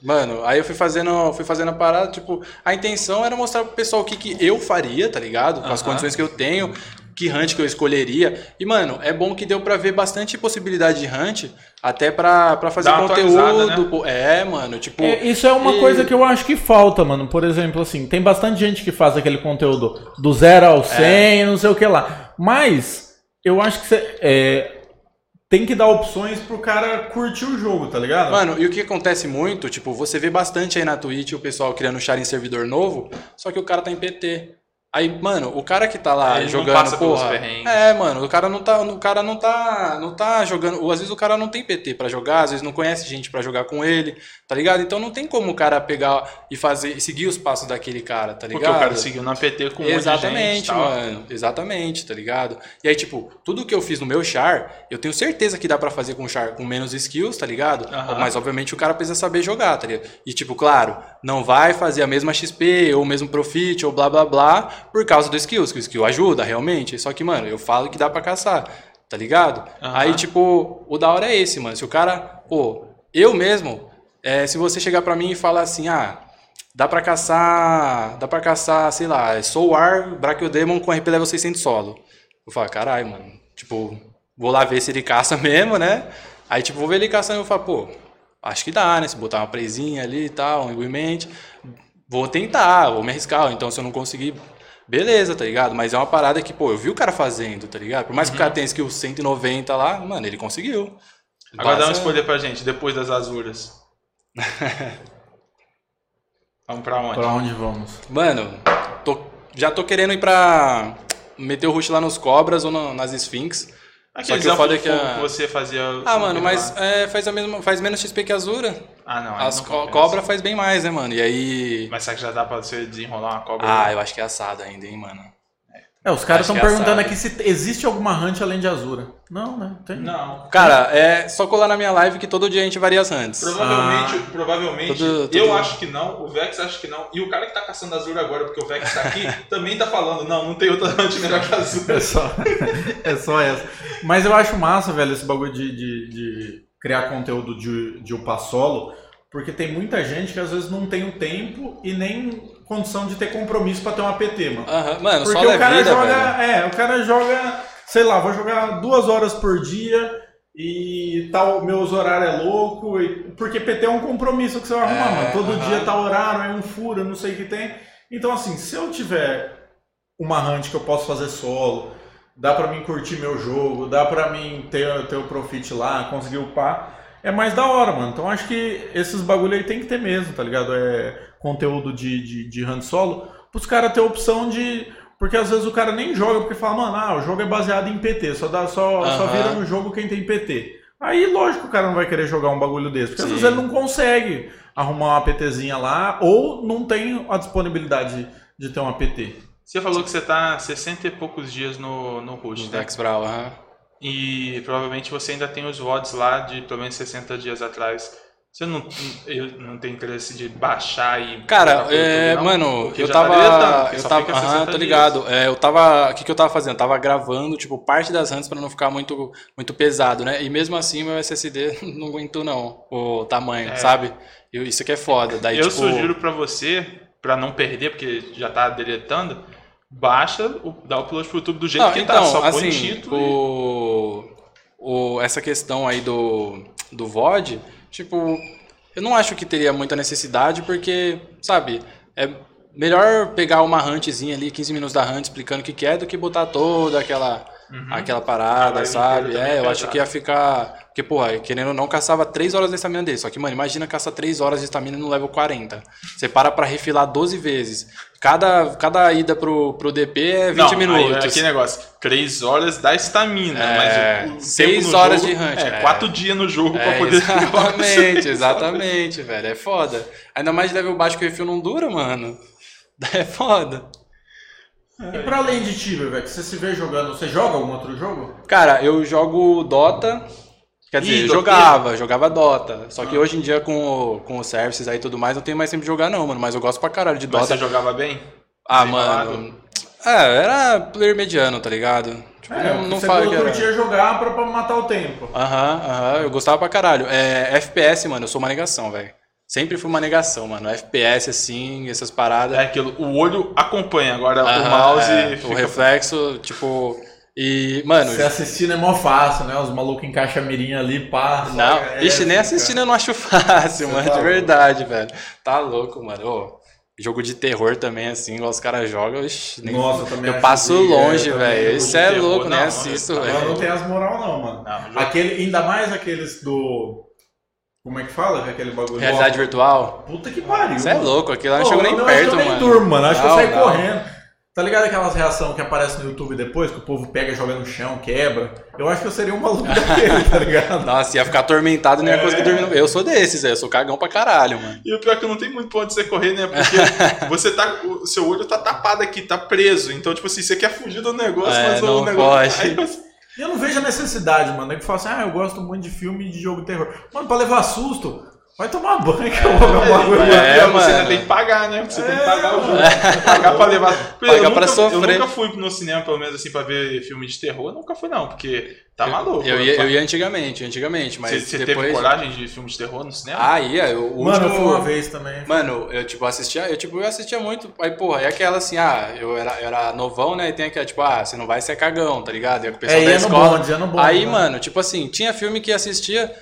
Mano, aí eu fui fazendo, fui fazendo a parada, tipo, a intenção era mostrar pro pessoal o que, que eu faria, tá ligado? Com as Aham. condições que eu tenho, que hunt que eu escolheria. E, mano, é bom que deu pra ver bastante possibilidade de hunt, até pra, pra fazer Dá conteúdo. né? É, mano, tipo. É, isso é uma e- coisa que eu acho que falta, mano. Por exemplo, assim, tem bastante gente que faz aquele conteúdo do zero ao 100, não sei o que lá. Mas eu acho que você é, tem que dar opções pro cara curtir o jogo, tá ligado? Mano, e o que acontece muito, tipo, você vê bastante aí na Twitch o pessoal criando char em servidor novo, só que o cara tá em PT. Aí, mano, o cara que tá lá Ele não jogando, passa pelos porra. perrengues. É, mano, o cara não tá, o cara não tá, não tá jogando, ou às vezes o cara não tem PT pra jogar, às vezes não conhece gente pra jogar com ele, tá ligado? Então não tem como o cara pegar e fazer seguir os passos daquele cara, tá ligado? Porque o cara seguiu na PT com um de gente. Exatamente, e tal. mano. Exatamente, tá ligado? E aí, tipo, tudo que eu fiz no meu char, eu tenho certeza que dá pra fazer com char com menos skills, tá ligado? Aham. Mas, obviamente, o cara precisa saber jogar, tá ligado? E, tipo, claro, não vai fazer a mesma XP ou o mesmo Profit ou blá blá blá por causa do skills, que o skill ajuda realmente. Só que, mano, eu falo que dá pra caçar, tá ligado? Aham. Aí, tipo, o da hora é esse, mano. Se o cara, pô, eu mesmo, é, se você chegar pra mim e falar assim, ah. Dá pra caçar. Dá pra caçar, sei lá, Soul War, Brachiodaemon com RP level 600 solo. Eu falo, caralho, mano. Tipo, vou lá ver se ele caça mesmo, né? Aí, tipo, vou ver ele caçando e eu falo, pô, acho que dá, né? Se botar uma presinha ali e tal, um igualmente. Vou tentar, vou me arriscar. Então, se eu não conseguir, beleza, tá ligado? Mas é uma parada que, pô, eu vi o cara fazendo, tá ligado? Por mais que o cara tenha skill 190 lá, mano, ele conseguiu. Agora dá um Basta- spoiler pra gente, depois das azuras. Vamos pra onde? Pra onde vamos? Mano, tô- já tô querendo ir pra meter o rush lá nos cobras ou na- nas Sphinx. Aquele Só que o foda é que a- que você fazia. Ah, mano, mas é, faz, a mesma, faz menos XP que a Azura. Ah, não. As não co compensa. cobra faz bem mais, né, mano? E aí. Mas será que já dá pra você desenrolar uma cobra? Ah, eu acho que é assado ainda, hein, mano. É, os caras estão é perguntando aqui se existe alguma hunt além de Azura. Não, né? Tem. Não. Cara, é só colar na minha live que todo dia a gente varia as hunts. Provavelmente, Ah. provavelmente Todo- todo- eu acho que não, o Vex acha que não, e o cara que tá caçando Azura agora, porque o Vex tá aqui, também tá falando, não, não tem outra hunt melhor que Azura. É só, é só essa. Mas eu acho massa, velho, esse bagulho de, de, de criar conteúdo de, de upar solo, porque tem muita gente que às vezes não tem o tempo e nem condição de ter compromisso pra ter um APT, mano. Aham, Mano, Porque o cara vida, joga. velho. É, o cara joga, sei lá, vou jogar duas horas por dia e tal, meus horários é louco. e- porque PT é um compromisso que você vai arrumar, É, mano. Todo aham. dia tá horário, é um furo, não sei o que tem. Então, assim, se eu tiver uma hunt que eu posso fazer solo, dá pra mim curtir meu jogo, dá pra mim ter, ter o profit lá, conseguir upar, é mais da hora, mano. Então acho que esses bagulho aí tem que ter mesmo, tá ligado? É conteúdo de, de, de hunt solo, pros caras ter opção de. Porque às vezes o cara nem joga porque fala, mano, ah, o jogo é baseado em PT, só, dá, só, só vira no jogo quem tem PT. Aí, lógico, que o cara não vai querer jogar um bagulho desse, porque às Sim. vezes ele não consegue arrumar uma PTzinha lá, ou não tem a disponibilidade de ter uma PT. Você falou que você tá 60 e poucos dias no, no Rush, Os né? Brawl, aham. E provavelmente você ainda tem os VODs lá de pelo menos 60 dias atrás. Você não, eu não tem interesse de baixar e. Cara, é, não? mano, eu tá tava. eu tava. Aham, 60 tô ligado. É, eu tava. O que, que eu tava fazendo? Eu tava gravando, tipo, parte das runs pra não ficar muito, muito pesado, né? E mesmo assim, meu SSD não aguentou, não. O tamanho, É. sabe? E isso que é foda. Daí, eu tipo. sugiro pra você, pra não perder, porque já tá deletando, baixa, o- dá o upload pro YouTube do jeito Não, que então, tá. Só põe assim, título. e- o, o, essa questão aí do, do VOD, tipo, eu não acho que teria muita necessidade, porque, sabe, é melhor pegar uma huntzinha ali, 15 minutos da hunt explicando o que que é, do que botar toda aquela, aquela A parada, live sabe? É, é eu acho que ia ficar. Porque, porra, querendo ou não, caçava 3 horas de estamina dele. Só que, mano, imagina caçar 3 horas de estamina no level 40. Você para pra refilar 12 vezes. Cada, cada ida pro, pro DP é 20 Não, aí minutos. é aquele negócio, 3 horas da estamina, É, mas o, o seis tempo no horas jogo de hunt, É, é. 4 dias no jogo pra É, poder exatamente, exatamente, velho. É foda. Ainda mais de level baixo que o refil não dura, mano. É foda. E pra além de Tibia, velho, que você se vê jogando, você joga algum outro jogo? Cara, eu jogo Dota. Quer dizer, Ih, jogava, jogava Dota. Só que hoje em dia, com, o- com os services aí e tudo mais, não tenho mais tempo de jogar, não, mano. Mas eu gosto pra caralho de Mas Dota. você jogava bem? Ah, mano. É, era player mediano, tá ligado? Tipo, É, não, não você fala que era. curtia jogar pra, pra matar o tempo. Aham, aham, eu gostava pra caralho. É, FPS, mano, eu sou uma negação, velho. Sempre fui uma negação, mano. FPS, assim, essas paradas. É aquilo, o olho acompanha, agora o mouse é, fica... O reflexo, tipo. E, mano. Você assistindo é mó fácil, né? Os malucos encaixam a mirinha ali, passa. Não, é, ixi, nem assistindo eu não acho fácil, Você mano, tá de louco. verdade, velho. Tá louco, mano. Ô, jogo de terror também, assim, igual os caras jogam, ixi, nem- Nossa, eu também eu passo que- longe, é, também, velho. Isso é terror, louco, nem não, assisto, não, Agora não velho. tem as moral não, mano. Não, jogo- Aquele, ainda mais aqueles do... Como é que fala? Aquele bagulho... Realidade virtual? Puta que pariu. Você é mano. louco, aquilo lá não chegou nem não, perto, que eu nem mano. durmo, mano. Acho que eu não. correndo. Tá ligado aquelas reações que aparecem no YouTube depois, que o povo pega joga no chão, quebra? Eu acho que eu seria um maluco daquele, tá ligado? Nossa, ia ficar atormentado e nem ia conseguir É. dormir. no- Eu sou desses, velho. Eu sou cagão pra caralho, mano. E o pior é que não tem muito pra onde você correr, né? Porque você tá. O seu olho tá tapado aqui, tá preso. Então, tipo assim, você quer fugir do negócio, É, mas o negócio. pode. Aí você- E eu não vejo a necessidade, mano. É que fala assim, ah, eu gosto muito de filme de jogo de terror. Mano, pra levar susto, vai tomar banho que eu vou ver um bagulho. É, e você ainda tem que pagar, né? Você tem que É, pagar o jogo. mano. Pagar pra levar. Porque Pagar eu pra nunca, sofrer. Eu nunca fui no cinema, pelo menos assim, pra ver filme de terror. Eu nunca fui, não, porque tá maluco. Eu ia, eu ia antigamente, antigamente, mas Você, você depois... teve coragem de filme de terror no cinema? Ah, ia. Eu, o Mano, eu último... fui uma vez também. Mano, eu tipo assistia, eu tipo eu assistia muito, aí porra, e aquela assim, ah, eu era, eu era novão, né? E tem aquela tipo, ah, você não vai ser cagão, tá ligado? E com o pessoal É, da ia no escola. bonde, ia no bonde, aí, né? mano, tipo assim, tinha filme que assistia,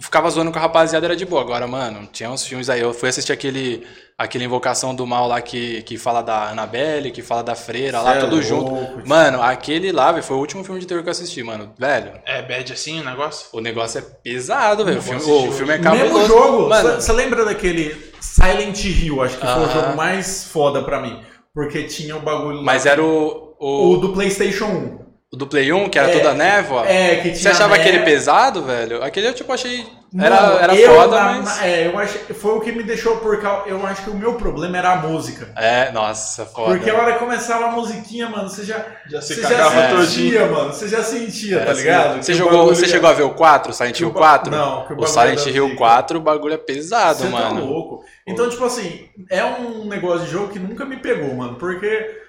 ficava zoando com a rapaziada, era de boa. Agora, mano, tinha uns filmes aí, eu fui assistir aquele aquele Invocação do Mal lá que, que fala da Annabelle, que fala da freira lá, é tudo louco, junto. Mano, aquele lá, velho, foi o último filme de terror que eu assisti, mano. Velho, É bad assim o negócio? o negócio é pesado, velho. O filme, o filme é O mesmo cabuloso. jogo, você lembra daquele Silent Hill? Acho que foi o jogo mais foda pra mim. Porque tinha o bagulho lá. mas era o, O o, do PlayStation 1. O do Play 1, que era É, toda névoa. É, que tinha. Você achava neve. aquele pesado, velho? Aquele eu tipo achei. Era, Mano, era eu, foda, na- mas. é, eu acho, foi o que me deixou por causa. Eu acho que o meu problema era a música. É, nossa, foda. Porque a hora que começava a musiquinha, mano, você já. Já se você cagava já todinho. sentia, mano. Você já sentia, É, tá ligado? Você, jogou, você já- chegou a ver o 4, Silent Hill o ba- 4? não, que o o bagulho Silent da Hill zica. 4, o bagulho é pesado, Você tá mano. louco. Então, tipo assim, é um negócio de jogo que nunca me pegou, mano. Porque.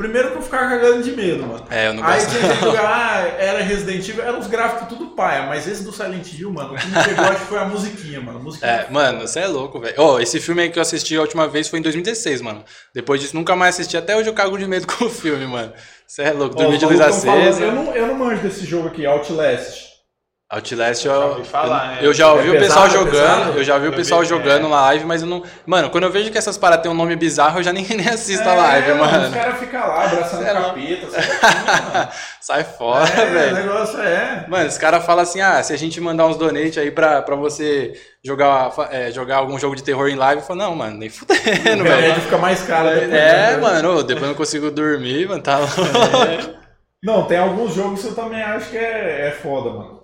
Primeiro que eu ficava cagando de medo, mano. É, eu não Aí tinha gente jogar, ah, era Resident Evil, eram os gráficos tudo paia, mas esse do Silent Hill, mano, o que me pegou acho que foi a musiquinha, mano. A musiquinha É, mano, você é louco, velho. Ó, esse filme aí que eu assisti a última vez foi em 2016, mano. Depois disso, nunca mais assisti. Até hoje eu cago de medo com o filme, mano. Você é louco. Ó, Dormir os de luz falando- acesa. Eu não, eu não manjo desse jogo aqui, Outlast. Outlast Eu eu, já ouvi falar, eu, é. eu já ouvi É o pessoal pesado, é jogando, pesado? eu já vi o pessoal vi, jogando é. na live, mas eu não. Mano, quando eu vejo que essas paradas têm um nome bizarro, eu já nem, nem assisto a É, live, Os mano. caras ficam lá abraçando Sei lá. capeta, sabe? Sai fora, é, o velho. negócio é. Mano, os caras falam assim, ah, se a gente mandar uns donate aí pra, pra você jogar, é, jogar algum jogo de terror em live, eu falo, não, mano, nem O fudendo, velho. remédio fica mais caro depois. É, né? mano, ô, depois eu não consigo dormir, mano, tá louco. Não, tem alguns jogos que eu também acho que é, é foda, mano.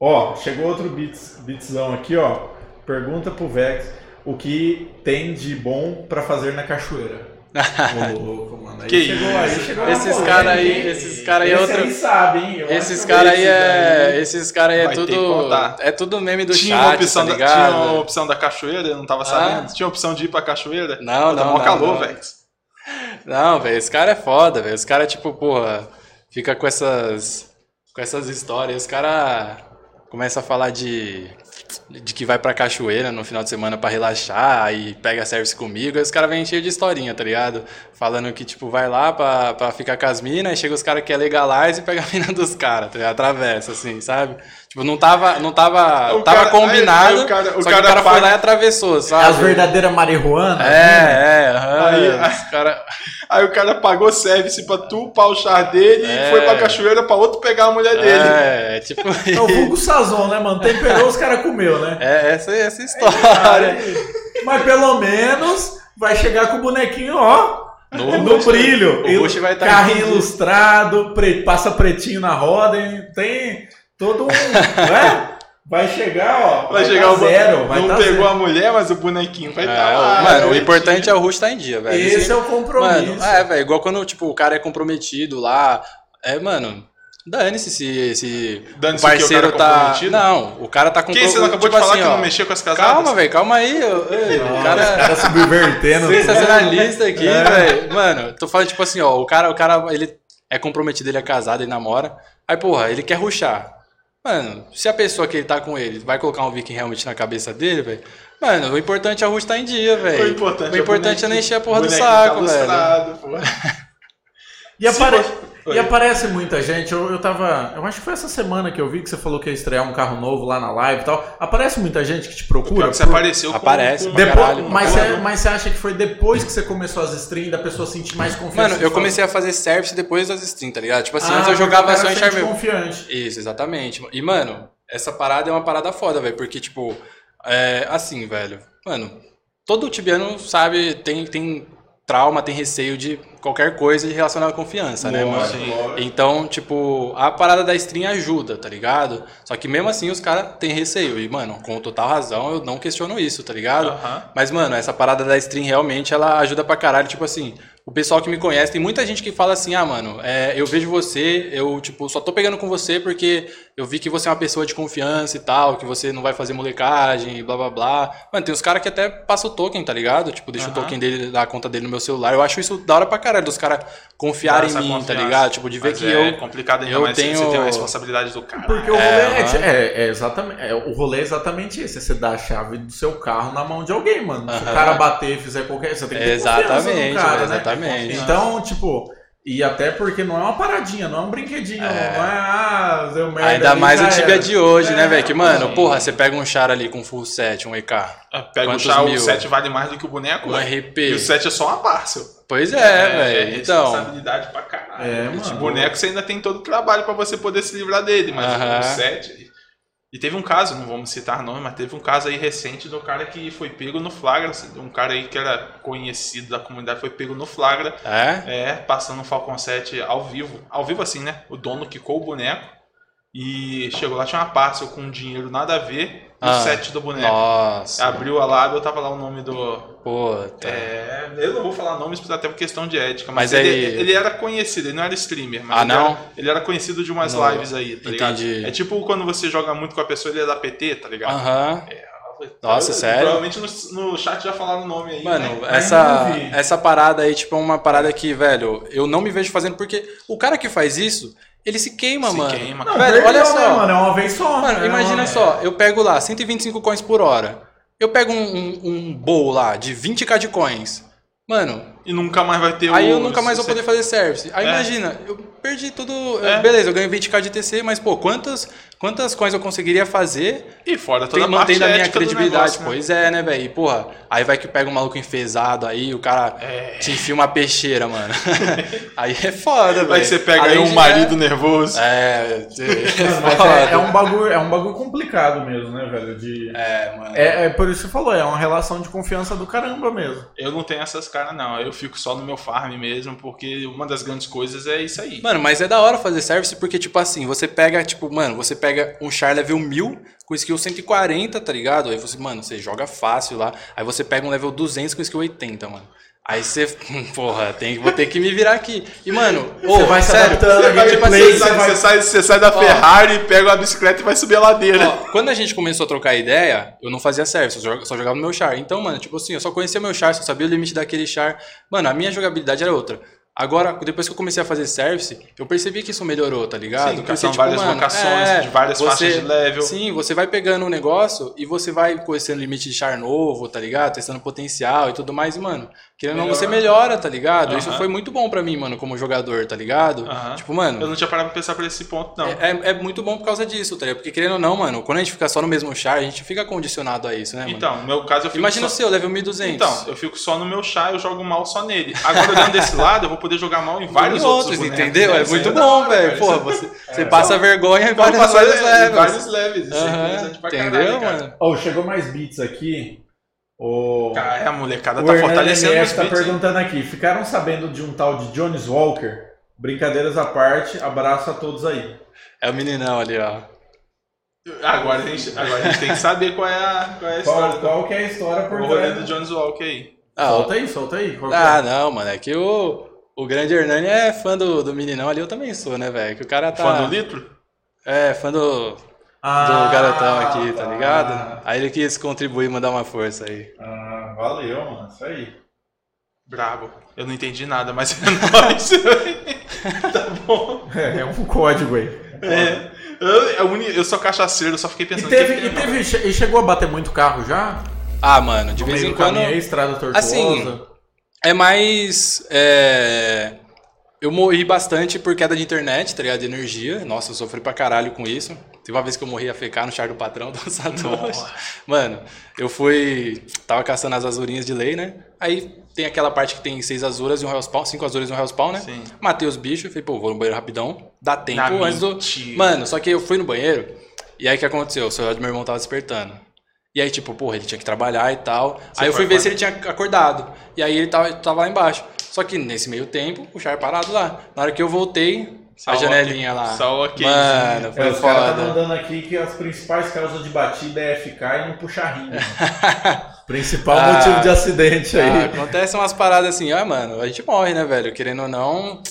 Ó, chegou outro beats, beatzão aqui, ó. Pergunta pro Vex o que tem de bom pra fazer na cachoeira. Ô, louco, mano. Aí Que chegou aí, chegou Esses polêmica, cara aí- hein? esses cara aí é Esse outro- aí sabe, hein? Eu Esses caras aí vi é. daí. Esses caras aí é Vai tudo. É tudo meme do tinha, chat, opção tá da, tinha uma opção da cachoeira, eu não tava sabendo. Ah. Tinha opção de ir pra cachoeira. Não, Pô, tá não, mó não, calor, velho. Não, velho, esse cara é foda, velho. Os caras, tipo, porra, fica com essas. Com essas histórias. Os caras começam a falar de. De que vai pra cachoeira no final de semana pra relaxar e pega service comigo. Aí os caras vêm cheio de historinha, tá ligado? Falando que, tipo, vai lá pra, pra ficar com as minas, aí chega os caras que é legalize e pega a mina dos caras, tá ligado? Atravessa, assim, sabe? Tipo, não tava. Não tava. O tava cara- combinado. aí- aí o cara- o só cara que o cara foi paga- lá e atravessou, sabe? As verdadeiras marihuanas? É, é, aham. Aí- os cara... Aí o cara pagou service pra tu upar o char dele É. e foi pra cachoeira pra outro pegar a mulher dele. É, tipo. É o vulgo sazon, né, mano? Temperou, os caras comeu, né? É essa, essa história. Mas pelo menos vai chegar com o bonequinho, ó. No No, Bush, brilho. o Bush vai tá Carrinho inclusive. ilustrado, pre- passa pretinho na roda, hein? tem todo um. né? Vai chegar, ó. Vai tá chegar o zero. Vai Não tá pegou zero. a mulher, mas o bonequinho vai É, estar o- lá. mano, o né? importante é o Rush tá em dia, velho. Esse Esse- é o compromisso. Mano, é, velho, igual quando, tipo, o cara é comprometido lá. É, mano, dane-se se, se Dane-se o o? O parceiro cara é tá. comprometido? Não, o cara tá Que comprometido. você não acabou tipo de falar assim, que ó, não mexia com as casadas? Calma, velho, calma aí. eu- ei, o cara. os caras subvertendo. Sensacionalista aqui, É. velho. Mano, tô falando, tipo assim, ó, o cara, o cara, ele é comprometido, ele é casado, ele namora. Aí, porra, ele quer ruxar. Mano, se a pessoa que ele tá com ele vai colocar um viking realmente na cabeça dele, velho. Mano, o importante é o ruxo tá em dia, velho. O importante, O importante é não encher a porra do saco, tá velho. pô. E, apare- Oi. e aparece muita gente. Eu, eu tava. Eu acho que foi essa semana que eu vi que você falou que ia estrear um carro novo lá na live e tal. Aparece muita gente que te Pior procura. que você por- apareceu com- Aparece, com- Depois, caralho, mas, você, mas você acha que foi depois que você começou as streams da pessoa sentir mais confiança? Mano, eu comecei a fazer service depois das streams, tá ligado? Tipo assim, Ah, antes eu jogava cara só em sente Charmel. confiante. Isso, exatamente. E, mano, essa parada é uma parada foda, velho. Porque, tipo, é assim, velho. Mano, todo tibiano sabe, tem, tem trauma, tem receio de qualquer coisa relacionada à confiança, né, mano? Sim. Então, tipo, a parada da stream ajuda, tá ligado? Só que mesmo assim os caras têm receio. E, mano, com total razão, eu não questiono isso, tá ligado? Aham. Mas, mano, essa parada da stream realmente ela ajuda pra caralho. Tipo assim, o pessoal que me conhece, tem muita gente que fala assim: ah, mano, é, eu vejo você, eu, tipo, só tô pegando com você porque eu vi que você é uma pessoa de confiança e tal, que você não vai fazer molecagem e blá blá blá. Mano, tem uns caras que até passam o token, tá ligado? Tipo, deixa o Aham. token dele, da conta dele no meu celular. Eu acho isso da hora pra caralho, dos caras confiarem Dá em mim, tá confiança. ligado? Tipo, de ver Mas que é eu. complicado ainda eu mais tenho- você tem a responsabilidade do cara. Porque o É, rolê é, é- é exatamente. é, o rolê é exatamente esse: você dar a chave do seu carro na mão de alguém, mano. Se o cara bater e fizer qualquer. Você tem que ter Exatamente, cara, né? exatamente. Então, tipo. E até porque não é uma paradinha, não é um brinquedinho, É. não é. Ah, deu merda. Ainda ali, mais o Tibia era. de hoje, né, É, velho? Que, mano, sim. porra, você pega um char ali com full set, um EK, Ah, Pega chá, mil? o 7 vale mais do que o boneco, um. RP. E o 7 é só uma parcel. Pois é, velho. Então, responsabilidade pra caralho. É, mano. de boneco você ainda tem todo o trabalho pra você poder se livrar dele, mas Aham. o 7. E teve um caso, não vamos citar nome, mas teve um caso aí recente do cara que foi pego no flagra. Um cara aí que era conhecido da comunidade foi pego no flagra. é? É, passando o Falcon 7 ao vivo. Ao vivo assim, né? O dono quicou o boneco. E chegou lá, tinha uma parcel com dinheiro nada a ver. E o Ah. 7 do boneco. Nossa. Abriu a lábia, tava lá o nome do, Puta. é, eu não vou falar nomes até por questão de ética, mas, Mas ele, aí- ele era conhecido, ele não era streamer, mas Ah, ele, não? Era, ele era conhecido de umas Não. lives aí, tá Entendi. ligado? É tipo quando você joga muito com a pessoa, ele é da PT, tá ligado? Aham. Nossa, Eu- sério? Provavelmente no, no chat já falaram o nome aí. Mano, né? essa, essa parada aí, tipo, é uma parada que, velho, eu não me vejo fazendo porque o cara que faz isso, ele se queima, Se mano. queima. Não, Velho, olha né, só. mano? É uma vez só. Mano, É imagina uma- só, eu pego lá 125 coins por hora. Eu pego um, um, um bowl lá de 20k de coins. Mano, e nunca mais vai ter Aí o... eu nunca mais vou poder fazer service. Aí É. imagina, eu perdi tudo. É. Beleza, eu ganho 20k de TC, mas pô, quantas, quantas coins eu conseguiria fazer E fora toda tem, a parte mantendo a minha credibilidade? negócio, né? Pois é, né, velho? E, porra, aí vai que pega um maluco enfesado aí, o cara É. te enfia uma peixeira, mano. aí é foda, velho. Aí você pega aí Além um de- marido nervoso. É, é, é, é um bagulho, é um bagulho complicado mesmo, né, velho? De... É, mano. É, é por isso que você falou, é uma relação de confiança do caramba mesmo. Eu não tenho essas caras, não. Eu fico só no meu farm mesmo, porque uma das grandes coisas é isso aí. Mano, mas é da hora fazer service porque, tipo assim, você pega, tipo, mano, você pega um char level 1000 com skill 140, tá ligado? Aí você, mano, você joga fácil lá. Aí você pega um level 200 com skill 80, mano. Aí você, porra, tem, vou ter que me virar aqui. E, mano, ô, Você vai se sério, adaptando, Você, vai, você sai, vai- você sai- você sai da Ferrari, pega uma bicicleta e vai subir a ladeira. Ó, quando a gente começou a trocar ideia, eu não fazia service, eu joga- só jogava no meu char. Então, mano, tipo assim, eu só conhecia meu char, só sabia o limite daquele char. Mano, a minha jogabilidade era outra. Agora, depois que eu comecei a fazer service, eu percebi que isso melhorou, tá ligado? Sim, porque são várias vocações, de várias faixas de level. Sim, você vai pegando um negócio e você vai conhecendo limite de char novo, tá ligado? Testando potencial e tudo mais, e, mano, querendo ou não, você melhora, tá ligado? Isso foi muito bom pra mim, mano, como jogador, tá ligado? Tipo, mano. Eu não tinha parado pra pensar por esse ponto, não. É, é muito bom por causa disso, tá ligado? Porque querendo ou não, mano, quando a gente fica só no mesmo char, a gente fica condicionado a isso, né, mano? Então, no meu caso eu fico Imagina só... o seu, level 1200. Então, eu fico só no meu chá, eu jogo mal só nele. Agora, olhando desse lado, eu vou poder jogar mal em vários Em outros, outros, bonecos, entendeu? né? É Isso muito bom, hora, velho. cara. Porra, Isso- você, você passa vergonha em vários, passar vários levels. levels. É pra Entendeu, caralho, cara. mano? Oh, chegou mais beats aqui. O, Cara, a molecada o tá Hernani fortalecendo os MF tá beats, hein? perguntando aqui. Ficaram sabendo de um tal de Jones Walker? Brincadeiras à parte, abraço a todos aí. É o meninão ali, ó. Agora a, gente, agora a gente tem que saber qual é a, qual é a Qual, história. qual que é a história por O rolê do Jones Walker aí. Ah. Solta aí, solta aí. Ah, é? não, mano. É que o, o grande Hernani é fã do, do meninão ali, eu também sou, né, velho? Que o cara tá. Fã do litro? É, fã do, do Ah, garotão aqui, tá tá. ligado? Aí ele quis contribuir, mandar uma força aí. Ah, valeu, mano. Isso aí. Brabo. Eu não entendi nada, mas é nóis. tá bom. É, é um código aí. É. Eu, eu, uni- eu sou cachaceiro, eu só fiquei E pensando... teve, e é, não? teve, e chegou a bater muito carro já? Ah, mano, de No vez meio em do quando. caminho estrada tortuosa. Assim, É mais. é, Eu morri bastante por queda de internet, tá ligado? De energia. Nossa, eu sofri pra caralho com isso. Teve uma vez que eu morri a fecar no char do patrão do Satoshi. Mano, eu fui. Tava caçando as azurinhas de lei, né? Aí tem aquela parte que tem seis azuras e um Hellspawn, cinco azuras e um Hellspawn, né? Sim. Matei os bichos, falei, pô, vou no banheiro rapidão. Dá tempo Na antes do. Mano, só que eu fui no banheiro. E aí o que aconteceu? O celular do meu irmão tava despertando. E aí, tipo, porra, ele tinha que trabalhar e tal. aí eu foi fui ver acordar? se ele tinha acordado. E aí ele tava, tava lá embaixo. Só que nesse meio tempo, o char parado lá. Na hora que eu voltei, Só a o janelinha ok- lá. só o okzinho. Mano, É, foi os caras tá foda. mandando aqui que as principais causas de batida é ficar e não puxar rinha. Principal Ah. motivo de acidente Ah, aí. acontecem umas paradas assim, ah, mano, a gente morre, né, velho? Querendo ou não,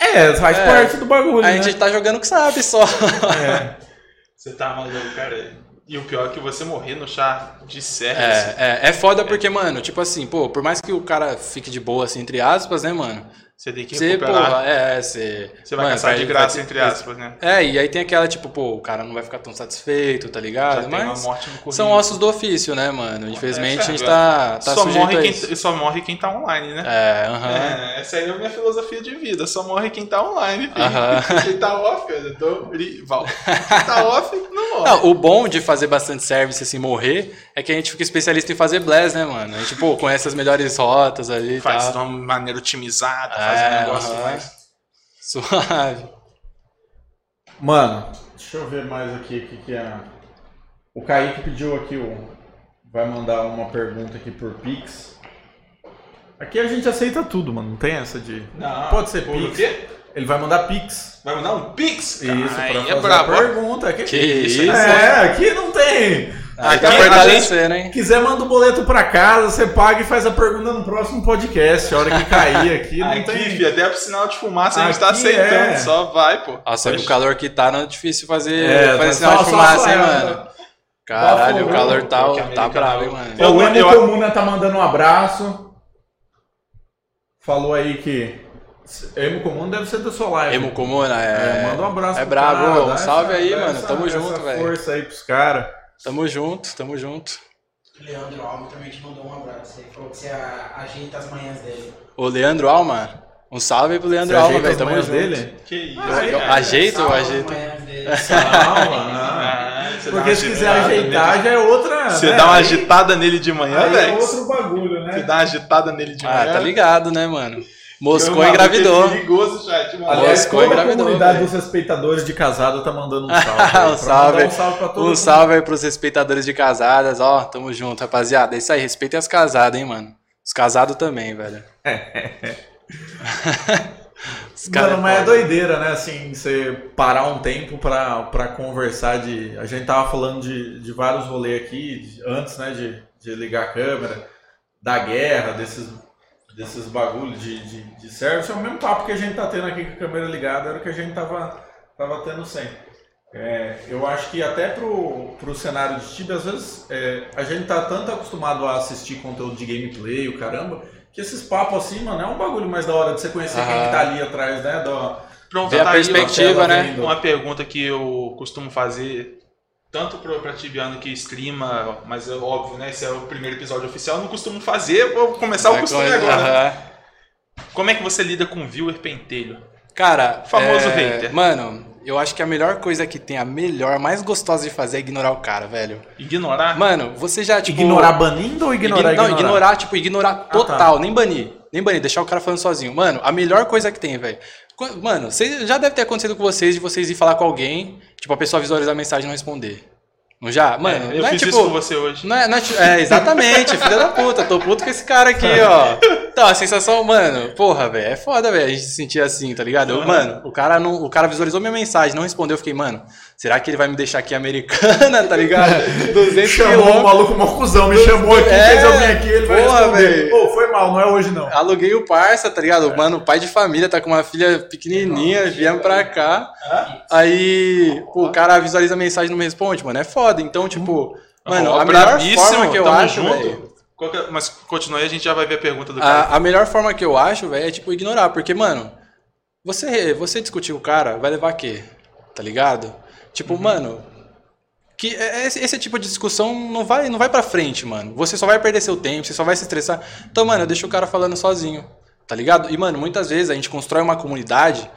É, faz É. parte do bagulho, a né? gente tá jogando o que sabe só. É. Você tá maluco, cara. E o pior é que você morrer no chá de service. É, é, é foda porque, mano, tipo assim, pô, por mais que o cara fique de boa, assim, entre aspas, né, mano? Você tem que recuperar. porra, é, você. Você vai mano, caçar de graça, ter- entre aspas, né? É, e aí tem aquela, tipo, pô, o cara não vai ficar tão satisfeito, tá Já ligado? uma Mas são ossos do ofício, né, mano? Infelizmente É, a gente tá, tá só, morre a quem, isso. só morre quem tá online, né? É, aham. É, essa aí é a minha filosofia de vida. Só morre quem tá online. filho. Aham. Quem tá off, eu tô rival. Quem tá off, não morre. Não, o bom de fazer bastante service assim, morrer, é que a gente fica especialista em fazer blast, né, mano? A gente, pô, conhece as melhores rotas ali Faz tal. de uma maneira otimizada, faz É, um negócio aham. mais. Suave. Mano, deixa eu ver mais aqui o que, que é. O Kaique pediu aqui, o... vai mandar uma pergunta aqui por Pix. Aqui a gente aceita tudo, mano. Não tem essa de. Não, Pode ser por Pix. Ele vai mandar Pix. Vai mandar um pix? Isso, pra Aí fazer é a brabo. pergunta. Que, Que isso, É, aqui não tem. Aí tá Aqui a fortalecendo, hein? quiser, manda o boleto pra casa, você paga e faz a pergunta no próximo podcast. A hora que cair aqui, não Aqui, tem. filho, até pro sinal de fumaça a gente tá Aqui aceitando. é. Só vai, pô. Nossa, com o calor que tá, não é difícil fazer, É, fazer tá sinal só- de só fumaça, hein, só- mano? Caralho, o calor tá, tá bravo, hein, mano? Ó, o eu- Comuna tá mandando um abraço. Falou aí que. Emo Comuna deve ser da sua live. Emo Comuna, é. É, manda um abraço É brabo, cara, um salve essa- aí, mano. essa- Tamo essa junto, velho. força aí pros caras. Tamo junto, tamo junto. O Leandro Alves também te mandou um abraço. Ele falou que você ajeita as manhãs dele. O Leandro Alma, um salve pro Leandro Você Alma, ajeita velho. as Tamo junto. dele? Que isso. Ah, Eu é? ajeito ou Salva as ajeito? manhãs dele. Calma. Ah, você Porque se quiser ajeitar, já é outra. Você né? dá uma agitada nele de manhã, é velho. outro bagulho, Você né? dá uma agitada nele de manhã. Ah, tá ligado, né, mano? Moscou engravidou. perigoso, chat, mano. Aliás, Moscou toda a engravidou, comunidade velho. dos respeitadores de casado tá mandando um salve. um Pra salve. Um salve pra todo Um mundo. salve aí pros respeitadores de casadas, ó. Tamo junto, rapaziada. É isso aí, respeitem as casadas, hein, mano. Os casados também, velho. Mano, mas é doideira, né? Assim, você parar um tempo pra, pra conversar de. A gente tava falando de, de vários rolês aqui, de- antes, né, de, de ligar a câmera, da guerra, desses, desses bagulhos de, de, de service. É o mesmo papo que a gente tá tendo aqui com a câmera ligada, era o que a gente tava, tava tendo sempre. É, eu acho que até pro, pro cenário de Tibia, às vezes é, a gente tá tanto acostumado a assistir conteúdo de gameplay, o caramba, que esses papos assim, mano, é um bagulho mais da hora de você conhecer quem Aham. que tá ali atrás, né? Da, Pronto, a tá ó. perspectiva, tela né? Uma pergunta que eu costumo fazer, tanto pro, pra Tibiano que streama, mas é óbvio, né? Esse é o primeiro episódio oficial, eu não costumo fazer, vou começar o Vai costume agora. Como é que você lida com viewer pentelho? Cara, Famoso é, hater. Mano, eu acho que a melhor coisa que tem, a melhor, mais gostosa de fazer é ignorar o cara, velho. Ignorar? Mano, você já, tipo... ignorar banindo ou ignorar Ign- Não, ignorar? ignorar, tipo, ignorar tá. total, nem banir. Nem banir, deixar o cara falando sozinho. Mano, a melhor coisa que tem, velho. Mano, já deve ter acontecido com vocês de vocês ir falar com alguém, tipo, a pessoa visualizar a mensagem e não responder. Não já? Mano, eu não é fiz tipo. isso com você hoje. Não é, não é, é, exatamente, filha da puta. Tô puto com esse cara aqui, ó. Então, a sensação, mano, porra, velho, é foda, velho, a gente se sentir assim, tá ligado? Eu, mano, o cara, não, o cara visualizou minha mensagem, não respondeu, eu fiquei, mano, será que ele vai me deixar aqui americana, tá ligado? 200 Chamou o maluco mó cuzão, me chamou aqui, É, fez eu vir aqui, ele vai porra, responder. velho. Pô, foi mal, não é hoje não. Aluguei o parça, tá ligado? Mano, pai de família, tá com uma filha pequenininha, viemos pra cá. Aí, pô, o cara visualiza a mensagem e não me responde, mano. É foda. Então, tipo, mano, Ó, a melhor forma que eu acho, junto. velho. Qual que é- Mas continue aí, a gente já vai ver a pergunta do cara. A, a melhor forma que eu acho, velho, é tipo ignorar. Porque, mano, você, você discutir com o cara, vai levar a quê? Tá ligado? Tipo, Uhum. mano. Que é- esse, esse tipo de discussão não vai, não vai pra frente, mano. Você só vai perder seu tempo, você só vai se estressar. Então, mano, deixa o cara falando sozinho. Tá ligado? E, mano, muitas vezes a gente constrói uma comunidade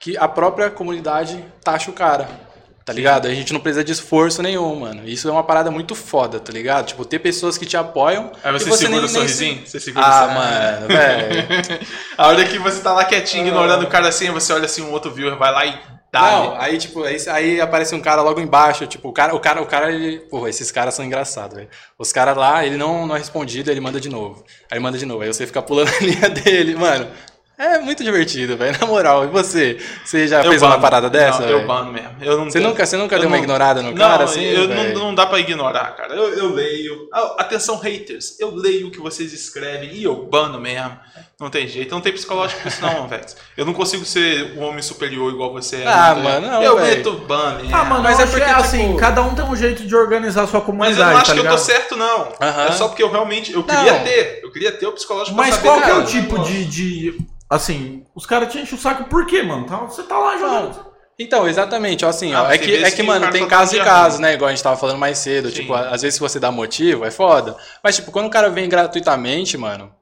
que a própria comunidade taxa o cara. Tá ligado? A gente não precisa de esforço nenhum, mano. Isso é uma parada muito foda, tá ligado? Tipo, ter pessoas que te apoiam. Aí você, e segura nem- o nem sorrisinho? Você segura Ah, o mano, velho. A hora que você tá lá quietinho, ignorando o cara assim, você olha assim, um outro viewer vai lá e dá. Não, aí, tipo, aí, aí aparece um cara logo embaixo, tipo, o cara, o cara, o cara, ele, porra, esses caras são engraçados, velho. Os caras lá, ele não, não é respondido, ele manda de novo. Aí manda de novo, aí você fica pulando a linha dele, mano. É muito divertido, velho, na moral. E você? Você já fez uma bano. parada dessa? Não, eu bano mesmo. Eu não Você tenho- nunca, você nunca eu deu uma não- ignorada no Não, cara, assim? eu não, não dá pra ignorar, cara. Eu, eu leio. Ah, Atenção, haters. Eu leio o que vocês escrevem e eu bano mesmo. Não tem jeito. Não tem psicológico pra isso, não, velho. Eu não consigo ser um homem superior igual você é. Ah, entendeu? mano, não, Eu velho. meto ban mesmo. Ah, mano, Mas mas é é porque, assim, tipo- cada um tem um jeito de organizar a sua Mas comunidade, eu não acho tá que eu tô ligado? certo, não. Aham. É só porque eu realmente. Eu queria Não. ter. Eu queria ter o psicológico Mas pra saber qual que é o tipo de, de. Assim, os caras te enchem o saco por quê, mano? Tá- Você tá lá jogando. Então, exatamente, ó, assim, Ah, ó, é que, é que, mano, tem tá casos e ruim. né, igual a gente tava falando mais cedo, Sim. tipo, às vezes se você dá motivo, é foda, mas, tipo, quando o cara vem gratuitamente, mano,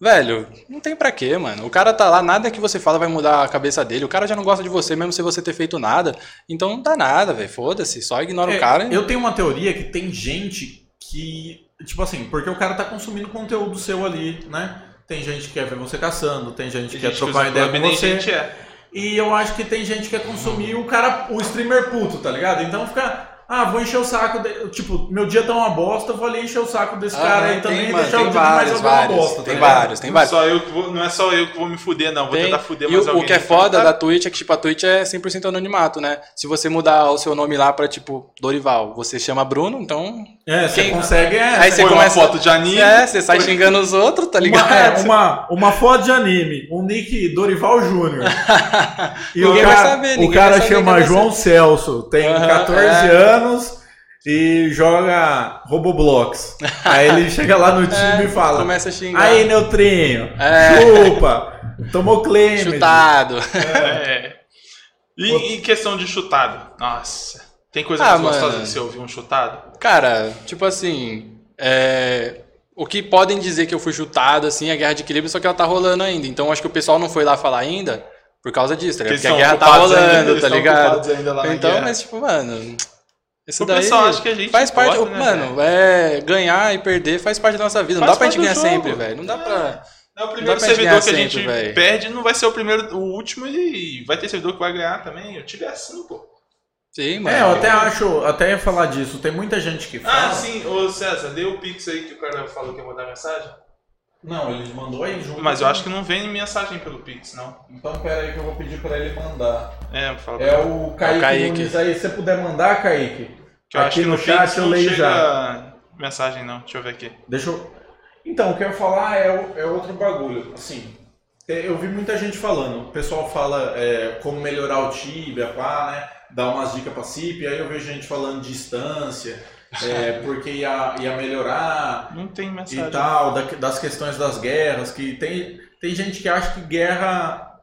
velho, não tem pra quê, mano, o cara tá lá, nada que você fala vai mudar a cabeça dele, o cara já não gosta de você, mesmo se você ter feito nada, então não dá nada, velho, foda-se, só ignora É, o cara. Eu tenho uma teoria que tem gente que. Tipo assim, porque o cara tá consumindo conteúdo seu ali, né? Tem gente que quer ver você caçando, tem gente que Tem quer gente que trocar usa ideia com você. gente é. E eu acho que tem gente que quer consumir o cara, o streamer puto, tá ligado? Então fica. Ah, vou encher o saco. De... Tipo, meu dia tá uma bosta, eu vou ali encher o saco desse Ah, cara aí tem, também e mano, deixar tem o dia de mais vários, uma vários, bosta. tá tem ligado? vários, tem vários. só eu que vou, não é só eu que vou me fuder, não. Vou Tem. tentar fuder mais o, alguém. o que é foda Tá? da Twitch é que, tipo, a Twitch é 100% anonimato, né? Se você mudar o seu nome lá pra, tipo, Dorival, você chama Bruno, então... É, você Quem- consegue. É, Aí você começa... uma foto de anime. É, você sai xingando os outros, tá Uma, ligado? é, uma, uma foto de anime, um nick Dorival Júnior. E Ninguém o vai cara, saber, o ninguém cara vai saber chama é João Celso, tem Aham, 14 é. Anos e joga Roboblox. Aí ele chega lá no time É, e fala: Começa a xingar. Aí, Neutrinho, É. chupa, tomou claim. Chutado. É. E, e questão de chutado? Nossa. Tem coisa Ah, mais gostosa que você ouvir um chutado? Cara, tipo assim... É, o que podem dizer que eu fui chutado, assim, a guerra de equilíbrio, só que ela tá rolando ainda. Então acho que o pessoal não foi lá falar ainda por causa disso, tá? Porque Porque a guerra tá ainda, rolando, eles tá ligado? ainda Então, mas tipo, mano. Isso O daí pessoal acha que a gente faz parte, né, mano, é ganhar e perder faz parte da nossa vida. Não Faz dá pra gente ganhar jogo. sempre, velho. Não dá pra. É o Não primeiro servidor que a gente sempre, perde, não vai ser o primeiro, o último e vai ter servidor que vai ganhar também. Eu tive assim, pô. Sim, mano. É, eu até acho, até ia falar disso. Tem muita gente que fala. Ah, sim, ô César, dê o pix aí que o cara falou que ia mandar mensagem. Não, ele mandou aí junto. Mas eu acho que não vem mensagem pelo pix, não. Então pera aí que eu vou pedir pra ele mandar. É, fala É o Kaique, Kaique. Nunes aí. Se você puder mandar, Kaique. que eu acho aqui que no no chat pix eu não leio chega já. mensagem, não. Deixa eu ver aqui. Deixa eu. Então, o que eu ia falar é, o- é outro bagulho. Assim, te- eu vi muita gente falando. O pessoal fala é, como melhorar o Tibia, pá, né? Dar umas dicas pra CIP. Aí eu vejo gente falando de distância, é, porque ia, ia melhorar Não tem mensagem. e tal, da- das questões das guerras. Que tem, tem gente que acha que guerra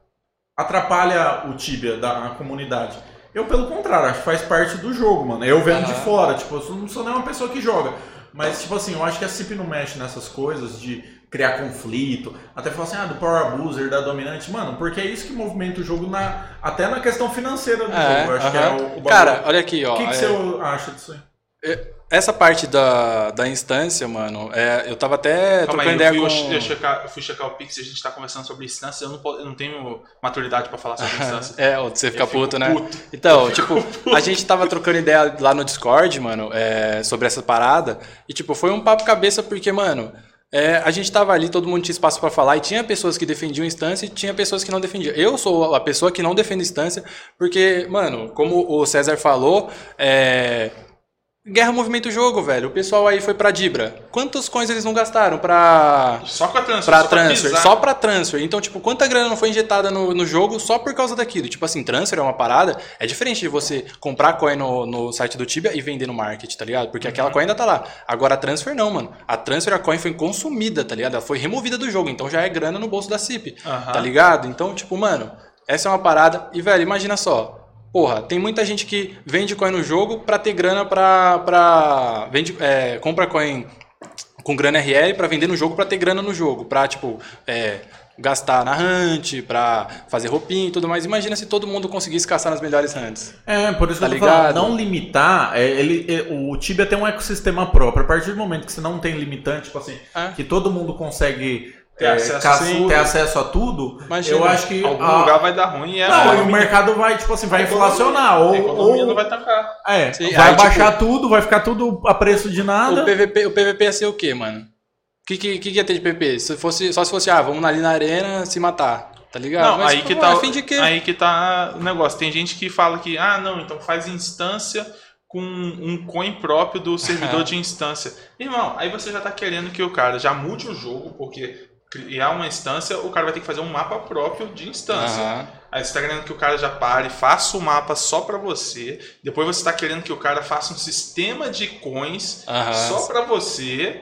atrapalha o Tibia da comunidade. Eu, pelo contrário, acho que faz parte do jogo, mano. Eu vendo de fora, tipo, eu não sou nem uma pessoa que joga. Mas, tipo assim, eu acho que a CIP não mexe nessas coisas de criar conflito. Até falar assim, ah, do Power Abuser, da Dominante. Mano, porque é isso que movimenta o jogo na, até na questão financeira do É, jogo. Eu acho que aham. é o, o. Cara, olha aqui, ó. o que, que é- você acha disso aí? Essa parte da, da instância, mano, é, eu tava até Calma trocando aí, ideia eu com. fui, eu checar, eu fui checar o Pix e a gente tá conversando sobre instâncias. Eu não, eu não tenho maturidade pra falar sobre. É, ó, você fica Eu puto, né? puto. Então, tipo, a gente tava trocando ideia lá no Discord, mano, é, sobre essa parada. E, tipo, foi um papo cabeça porque, mano, é, a gente tava ali, todo mundo tinha espaço pra falar, e tinha pessoas que defendiam instância e tinha pessoas que não defendiam. Eu sou a pessoa que não defende instância, porque, mano, como o César falou, é. Guerra movimenta o jogo, velho. O pessoal aí foi pra Dibra. Quantos coins eles não gastaram pra. Só com a transfer. Pra só transfer, pisar. só pra transfer. Então, tipo, quanta grana não foi injetada no, no jogo só por causa daquilo? Tipo assim, transfer é uma parada. É diferente de você comprar coin no, no site do Tibia e vender no market, tá ligado? Porque Uhum. aquela coin ainda tá lá. Agora a transfer não, mano. A transfer, a coin foi consumida, tá ligado? Ela foi removida do jogo. Então já é grana no bolso da CIP, Aham. tá ligado? Então, tipo, mano, essa é uma parada. E, velho, imagina só. Porra, tem muita gente que vende coin no jogo pra ter grana pra. pra vende, é, compra coin com grana RL pra vender no jogo pra ter grana no jogo. Pra, tipo, é, gastar na hunt, pra fazer roupinha e tudo mais. Imagina se todo mundo conseguisse caçar nas melhores hunts. É, por isso Tá que eu tô falando, não limitar, é, ele, é, o Tibia tem um ecossistema próprio. A partir do momento que você não tem limitante, tipo assim, É. que todo mundo consegue Ter é, acesso a ca- tudo. ter acesso a tudo, Imagina, eu acho que Algum a- lugar vai dar ruim e é não, e o mercado vai, tipo assim, vai inflacionar. Ou, A economia ou- não vai tancar. é, Sim, vai aí, baixar tudo, vai ficar tudo a preço de nada. O PVP, o PVP ia ser o quê, mano? O que, que, que ia ter de PVP? Se fosse, só se fosse, ah, vamos ali na arena se matar. Tá ligado? Não, Mas, aí pô, que, tá, fim de quê? aí que tá o negócio. Tem gente que fala que, ah, não, então faz instância com um coin próprio do servidor de instância. Irmão, aí você já tá querendo que o cara já mude o jogo, porque criar uma instância, o cara vai ter que fazer um mapa próprio de instância. Aham. Aí você tá querendo que o cara já pare, faça o mapa só pra você. Depois você tá querendo que o cara faça um sistema de coins Aham. só pra você.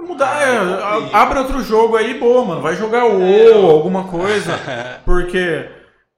Mudar, Ah, é, é abre outro jogo aí, boa, mano. Vai jogar o É, eu- alguma coisa. Porque.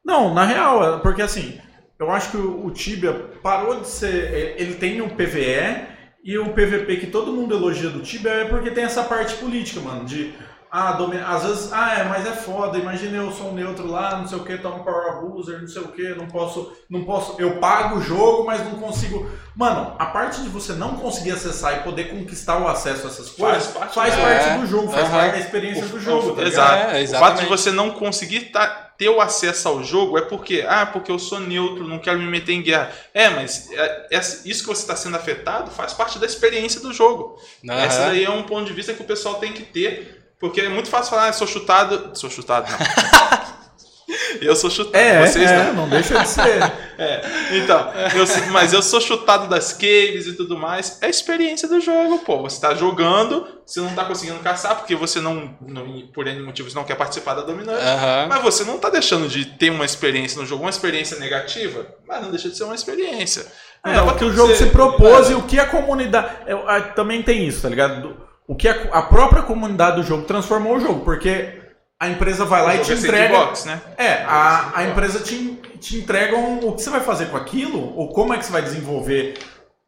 Não, na real, é porque assim, eu acho que o, o Tibia parou de ser. é, Ele tem o PVE e o PVP que todo mundo elogia do Tibia é porque tem essa parte política, mano. De. Ah, domi- às vezes, ah, é, mas é foda, imagina eu sou um neutro lá, não sei o que, tomo Power Abuser, não sei o que, não posso, não posso, eu pago o jogo, mas não consigo. Mano, a parte de você não conseguir acessar e poder conquistar o acesso a essas coisas Faz parte faz da- parte É, do jogo, faz parte da experiência do jogo, tá? Exato. É, o fato de você não conseguir tá- ter o acesso ao jogo é porque, ah, porque eu sou neutro, não quero me meter em guerra. É, mas é- isso que você está sendo afetado faz parte da experiência do jogo. Aham. Esse daí é um ponto de vista que o pessoal tem que ter, porque é muito fácil falar, ah, sou chutado. Sou chutado, não. eu sou chutado. É, Vocês é, não. não deixa de ser. É, então, eu mas eu sou chutado das caves e tudo mais. É a experiência do jogo, pô. Você tá jogando, você não tá conseguindo caçar porque você não, não- por N motivos, não quer participar da dominante. Aham. Mas você não tá deixando de ter uma experiência no jogo, uma experiência negativa, mas não deixa de ser uma experiência. Não É, o que o jogo se propôs e o que a comunidade. é, a- também tem isso, tá ligado? O que a, própria comunidade do jogo transformou o jogo, porque a empresa vai lá O e te é entrega. sandbox, né? É, a, a empresa te, te entrega um- o que você vai fazer com aquilo, ou como é que você vai desenvolver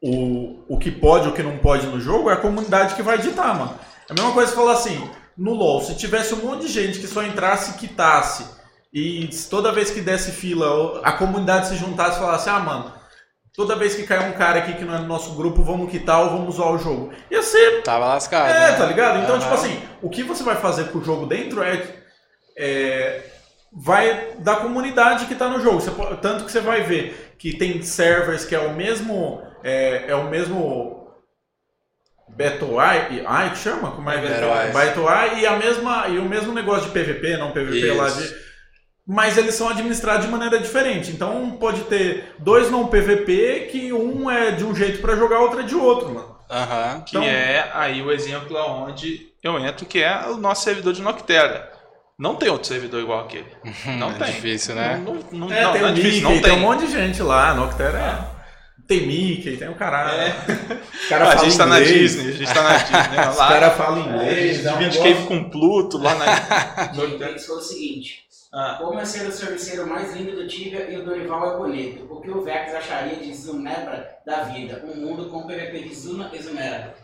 o, o que pode o que não pode no jogo, é a comunidade que vai ditar, mano. É a mesma coisa que falar assim, no LoL, se tivesse um monte de gente que só entrasse e quitasse, e toda vez que desse fila, a comunidade se juntasse e falasse, ah, mano, toda vez que cair um cara aqui que não é do nosso grupo, vamos quitar ou vamos zoar o jogo. Ia ser. Tava lascado. É, né? tá ligado? Então, Aham. tipo assim, o que você vai fazer com o jogo dentro é. é, vai da comunidade que tá no jogo. Você tanto que você vai ver que tem servers que é o mesmo. É, é o mesmo. Eye, Eye que chama? Como é que é? Eye. Battle Eye e, a mesma, e o mesmo negócio de PVP, não PVP lá Isso. de. Mas eles são administrados de maneira diferente. Então pode ter dois não PVP que um é de um jeito pra jogar, outro é de outro, mano. Aham. Que Então- é aí o exemplo aonde eu entro, que é o nosso servidor de Noctera. Não tem outro servidor igual aquele. Não é tem. difícil, né? Não, não, É, não, tem não o é difícil, Mickey, não tem. tem. um monte de gente lá, Noctera é. Tem Mickey, tem o caralho. É. Os caras Ah, a gente tá na inglês, Disney, a gente tá na Disney. Né? Os caras falam inglês, é um Divide negócio- cave com Pluto lá na. Gente, tem que o seguinte. Ah, Como é ser o serviceiro mais lindo do Tibia e o Dorival é bonito? O que o Vex acharia de Zunebra da vida? Um mundo com PVP de Zuna e Zunera.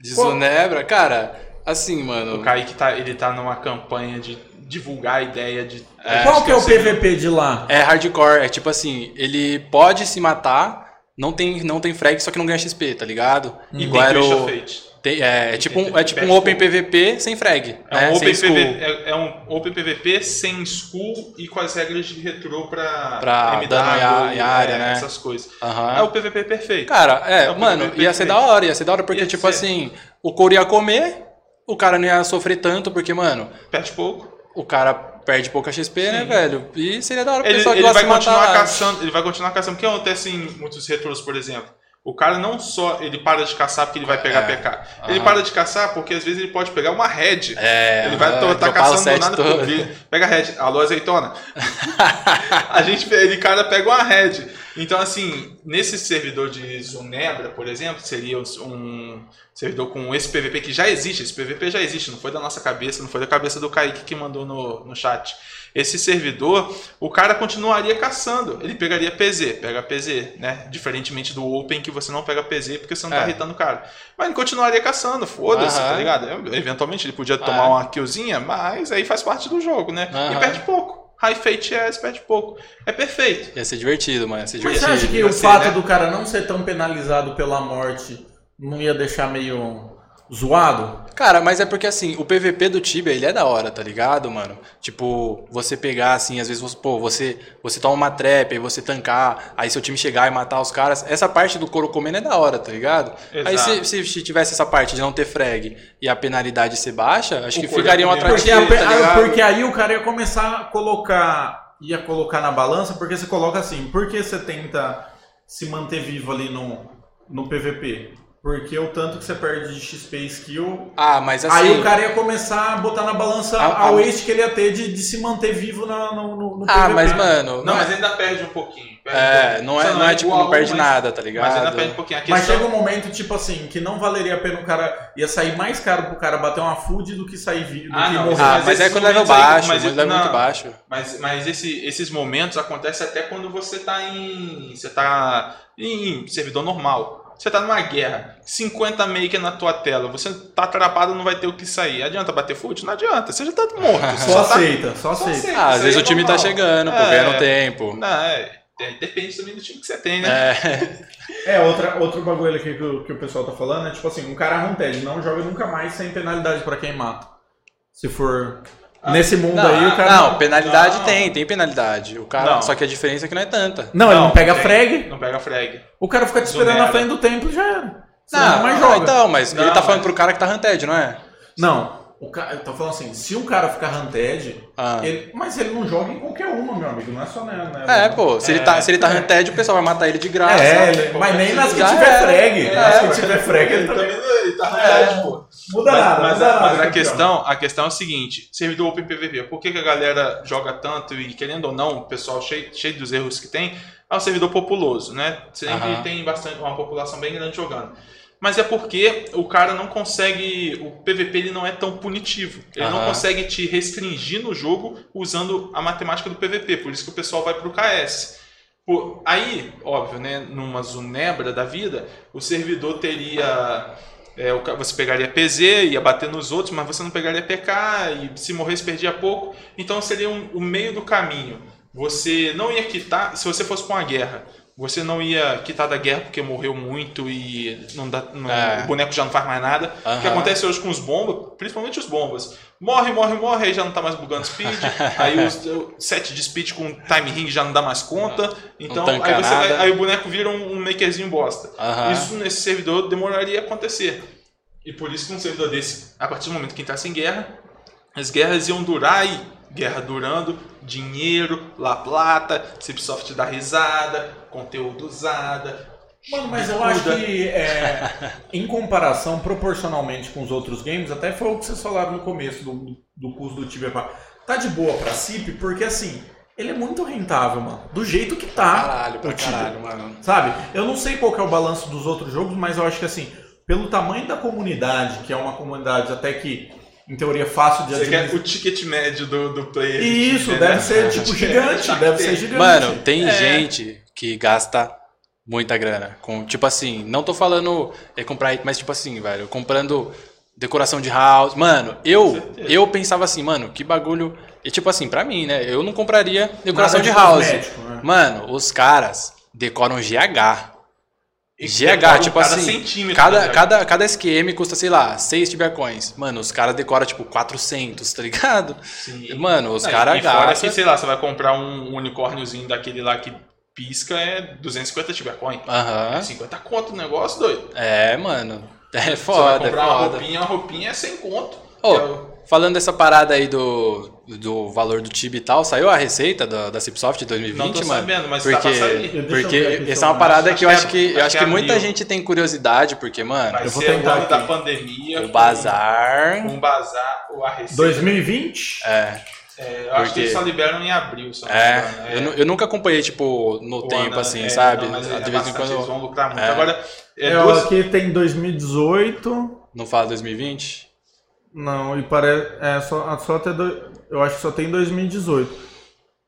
De Zunebra, cara, assim, o mano. Kaique tá, ele tá numa campanha de divulgar a ideia de. Qual que é o PVP de lá? É hardcore, é tipo assim, ele pode se matar, não tem, não tem frag, só que não ganha XP, tá ligado? E Igual tem era o- Fate. Tem- é, é tipo um, é tipo um Open. PVP sem frag. É né? um, sem open skull. PV, é, é um Open PVP sem school e com as regras de retrô pra, Pra MW, dano a- em área, é, né? essas coisas. Aham. É o PVP perfeito. Cara, é, É mano, PVP ia ser da hora, ia ser da hora, porque, Ia tipo ser. assim, o couro ia comer, o cara não ia sofrer tanto, porque, mano, Perde pouco. o cara perde pouca XP, né, Sim. velho? E seria da hora pro Ele, pessoal ele vai continuar caçando. Ele vai continuar caçando. O que acontece em muitos retrôs, por exemplo? O cara não só ele para de caçar porque ele vai pegar É. PK. Ele para de caçar porque às vezes ele pode pegar uma head. É, Ele vai estar tá caçando do nada. todo. ele Pega a head. Alô, azeitona. a gente, ele, cara, pega uma head. Então, assim, nesse servidor de Zunebra, por exemplo, seria um servidor com esse PVP que já existe. Esse PVP já existe, não foi da nossa cabeça, não foi da cabeça do Kaique que mandou no, no chat. Esse servidor, o cara continuaria caçando. Ele pegaria PZ, pega PZ, né? Diferentemente do Open, que você não pega PZ porque você não tá É. irritando o cara. Mas ele continuaria caçando, foda-se, tá ligado? Eventualmente ele podia É. tomar uma killzinha, mas aí faz parte do jogo, né? E perde pouco. High Fate é, perde pouco. É perfeito. Ia ser divertido, mano, ia ser Mas divertido. você acha que o ser, fato né? do cara não ser tão penalizado pela morte não ia deixar meio zoado? Cara, mas é porque assim, o PVP do Tibia, ele é da hora, tá ligado, mano? Tipo, você pegar assim, às vezes você, pô, você, você toma uma trap, aí você tancar, aí seu time chegar e matar os caras. Essa parte do couro comendo é da hora, tá ligado? Aí Exato. se, se, se tivesse essa parte de não ter frag e a penalidade ser baixa, acho O que couro ficaria um ia comer. Porque, tá ligado? porque aí o cara ia começar a colocar. ia colocar na balança, porque você coloca assim, por que você tenta se manter vivo ali no, no PVP? Porque o tanto que você perde de XP e skill. Ah, mas assim... aí o cara ia começar a botar na balança A- a, a- waste que ele ia ter de, de se manter vivo na- no, no, no Ah, PVP. mas mano... Não, mas ainda perde um pouquinho. perde um É, pouquinho. não é, Só não é tipo, não perde mas- nada, tá ligado? Mas ainda perde um pouquinho. A Mas questão- chega um momento, tipo assim, que não valeria a pena o cara. ia sair mais caro pro cara bater uma food do que sair vivo. Ah, que não, morrer. Ah, Mas mas é quando level baixo, mas level não. muito baixo. Mas, mas esse- esses momentos acontecem até quando você tá em. Você tá em servidor normal. Você tá numa guerra, 50 maker na tua tela, você tá atrapado, não vai ter o que sair. Adianta bater foot? Não adianta, você já tá morto. você Só tá- aceita, só só aceita. aceita. Ah, às vezes o é time tá normal. chegando, pô, É. ganhando tempo. Não, é, é, depende também do time que você tem, né? É, É, outra, outro bagulho aqui que, o- que o pessoal tá falando é tipo assim, um cara Hunted não joga nunca mais sem penalidade pra quem mata. Se for. Nesse mundo não, aí, o cara. não, penalidade Não. tem, tem penalidade. O cara, Não. só que a diferença é que não é tanta. Não, ele não pega tem. frag, Não pega frag. o cara fica te esperando na frente do templo e já era. Você Não, não mais joga. então, mas ele tá falando mas- pro cara que tá hunted, não é? Não, o cara, eu tô falando assim, se um cara ficar Hunted, Ah. ele- mas ele não joga em qualquer uma, meu amigo, não é só né, né É, pô, se ele tá, se ele tá É. hunted, o pessoal vai matar ele de graça. É, ele- mas nem nas que tiver era. frag. É, nas que mas- tiver frag, ele também ele tá É. pô. muda Mas, nada. mas muda a, nada, mas a campeão. questão, a questão é o seguinte: servidor Open PVP, por que, que a galera joga tanto e querendo ou não, o pessoal cheio, cheio dos erros que tem, é um servidor populoso, né? Sempre Aham. tem bastante, uma população bem grande jogando. Mas é porque o cara não consegue. O PVP ele não é tão punitivo. Ele não consegue te restringir no jogo usando a matemática do PVP. Por isso que o pessoal vai pro KS. Pô, aí, óbvio, né? Numa Zunebra da vida, o servidor teria. é, você pegaria PZ, ia bater nos outros, mas você não pegaria PK e se morresse perdia pouco. Então seria um- o meio do caminho. Você não ia quitar, se você fosse para uma guerra, você não ia quitar da guerra porque morreu muito e não dá, não- É. o boneco já não faz mais nada. O que acontece hoje com os bombas, principalmente os bombas. Morre, morre, morre, aí já não tá mais bugando speed. aí os, o set de speed com time ring já não dá mais conta. Então aí, você aí o boneco vira um, um makerzinho bosta. Aham. Isso nesse servidor demoraria a acontecer. E por isso que um servidor desse, a partir do momento que entrasse em guerra, as guerras iam durar aí. Guerra durando, dinheiro, La Plata, Cipsoft dá risada, conteúdo usada. Mano, mas eu acho que é, em comparação, proporcionalmente com os outros games, até foi o que vocês falaram no começo do, do curso do Tibia. Tá de boa pra CIP, porque assim, ele é muito rentável, mano. Do jeito que tá. Caralho, pra caralho, mano. Sabe? Eu não sei qual que é o balanço dos outros jogos, mas eu acho que assim, pelo tamanho da comunidade, que é uma comunidade até que, em teoria, fácil de Você quer o ticket médio do, do player. Isso, deve ser tipo gigante, deve ser gigante. Mano, tem É. gente que gasta muita grana. Com, tipo assim, não tô falando é comprar item, mas tipo assim, velho, comprando decoração de house. Mano, eu eu pensava assim, mano, que bagulho. E tipo assim, pra mim, né? Eu não compraria decoração Nada de de house. cosmético, né? Mano, os caras decoram GH. E GH, tipo cada assim, centímetro cada, da- cada, cada SQM custa, sei lá, 6 Tibia Coins. Mano, os caras decoram, tipo, 400, tá ligado? Sim. Mano, os caras E fora gastam... que, sei lá, você vai comprar um unicórniozinho daquele lá que pisca, é 250 Tibia Coin. Aham. 50 conto o negócio, doido. É, mano. É Você vai foda, é comprar uma foda. roupinha, uma roupinha é 100 conto. Ô, Que é o- falando dessa parada aí do, do valor do Tib e tal, saiu a receita da, da Cipsoft 2020, Não tô mano? sabendo, mas porque, tá pra porque aqui essa é uma parada acho que eu que acho é- que, eu acho acho que que é muita gente tem curiosidade, porque, mano, Vai eu vou tentar ano da aqui. pandemia. o bazar... Com bazar, o- a receita. 2020? É, É, eu acho que Porque- eles só liberam em abril, só. é, eu, nu- eu nunca acompanhei, tipo, no O tempo, ano, assim, é, sabe? não, mas é De vez em bastante, Eles quando vão lucrar muito. É. Agora, é, É, duas, aqui tem 2018. não fala 2020. Não, e parece. É, só, só até. do- eu acho que só tem 2018.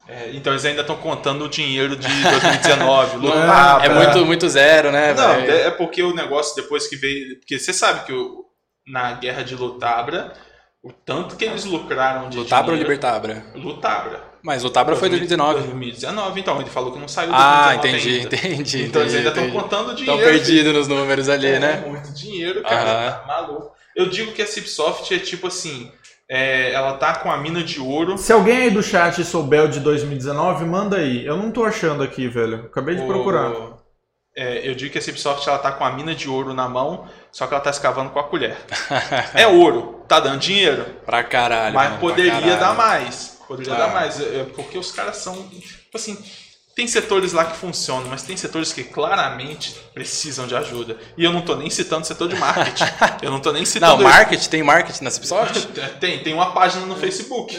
é, então eles ainda estão contando o dinheiro de 2019. Não é- Lutabra. é muito, muito zero, né, Não, é é porque o negócio depois que veio. Porque você sabe que o- na guerra de Lutabra, o tanto que eles lucraram de Lutabra ou dinheiro- Libertabra? Lutabra. Mas Lutabra foi 2019. 2019, então ele falou que não saiu Ah, 2019 entendi, ainda. entendi. Então eles ainda entendi, estão entendi. contando Estão dinheiro. perdidos nos números ali, É, né? muito dinheiro, cara. Tá maluco. Eu digo que a Cipsoft é tipo assim. é, ela tá com a mina de ouro. Se alguém aí do chat souber o de 2019, manda aí. Eu não tô achando aqui, velho. Acabei de O- procurar. É, eu digo que a Cipsoft ela tá com a mina de ouro na mão, só que ela tá escavando com a colher. é ouro, tá dando dinheiro, Pra caralho. mas mano, poderia caralho. dar mais. Poderia Ah. dar mais. É, porque os caras são. Tipo assim. Tem setores lá que funcionam, mas tem setores que claramente precisam de ajuda. E eu não tô nem citando o setor de marketing. eu não tô nem Não, citando. marketing, tem marketing na Cipsoft? Tem, tem uma página no Facebook.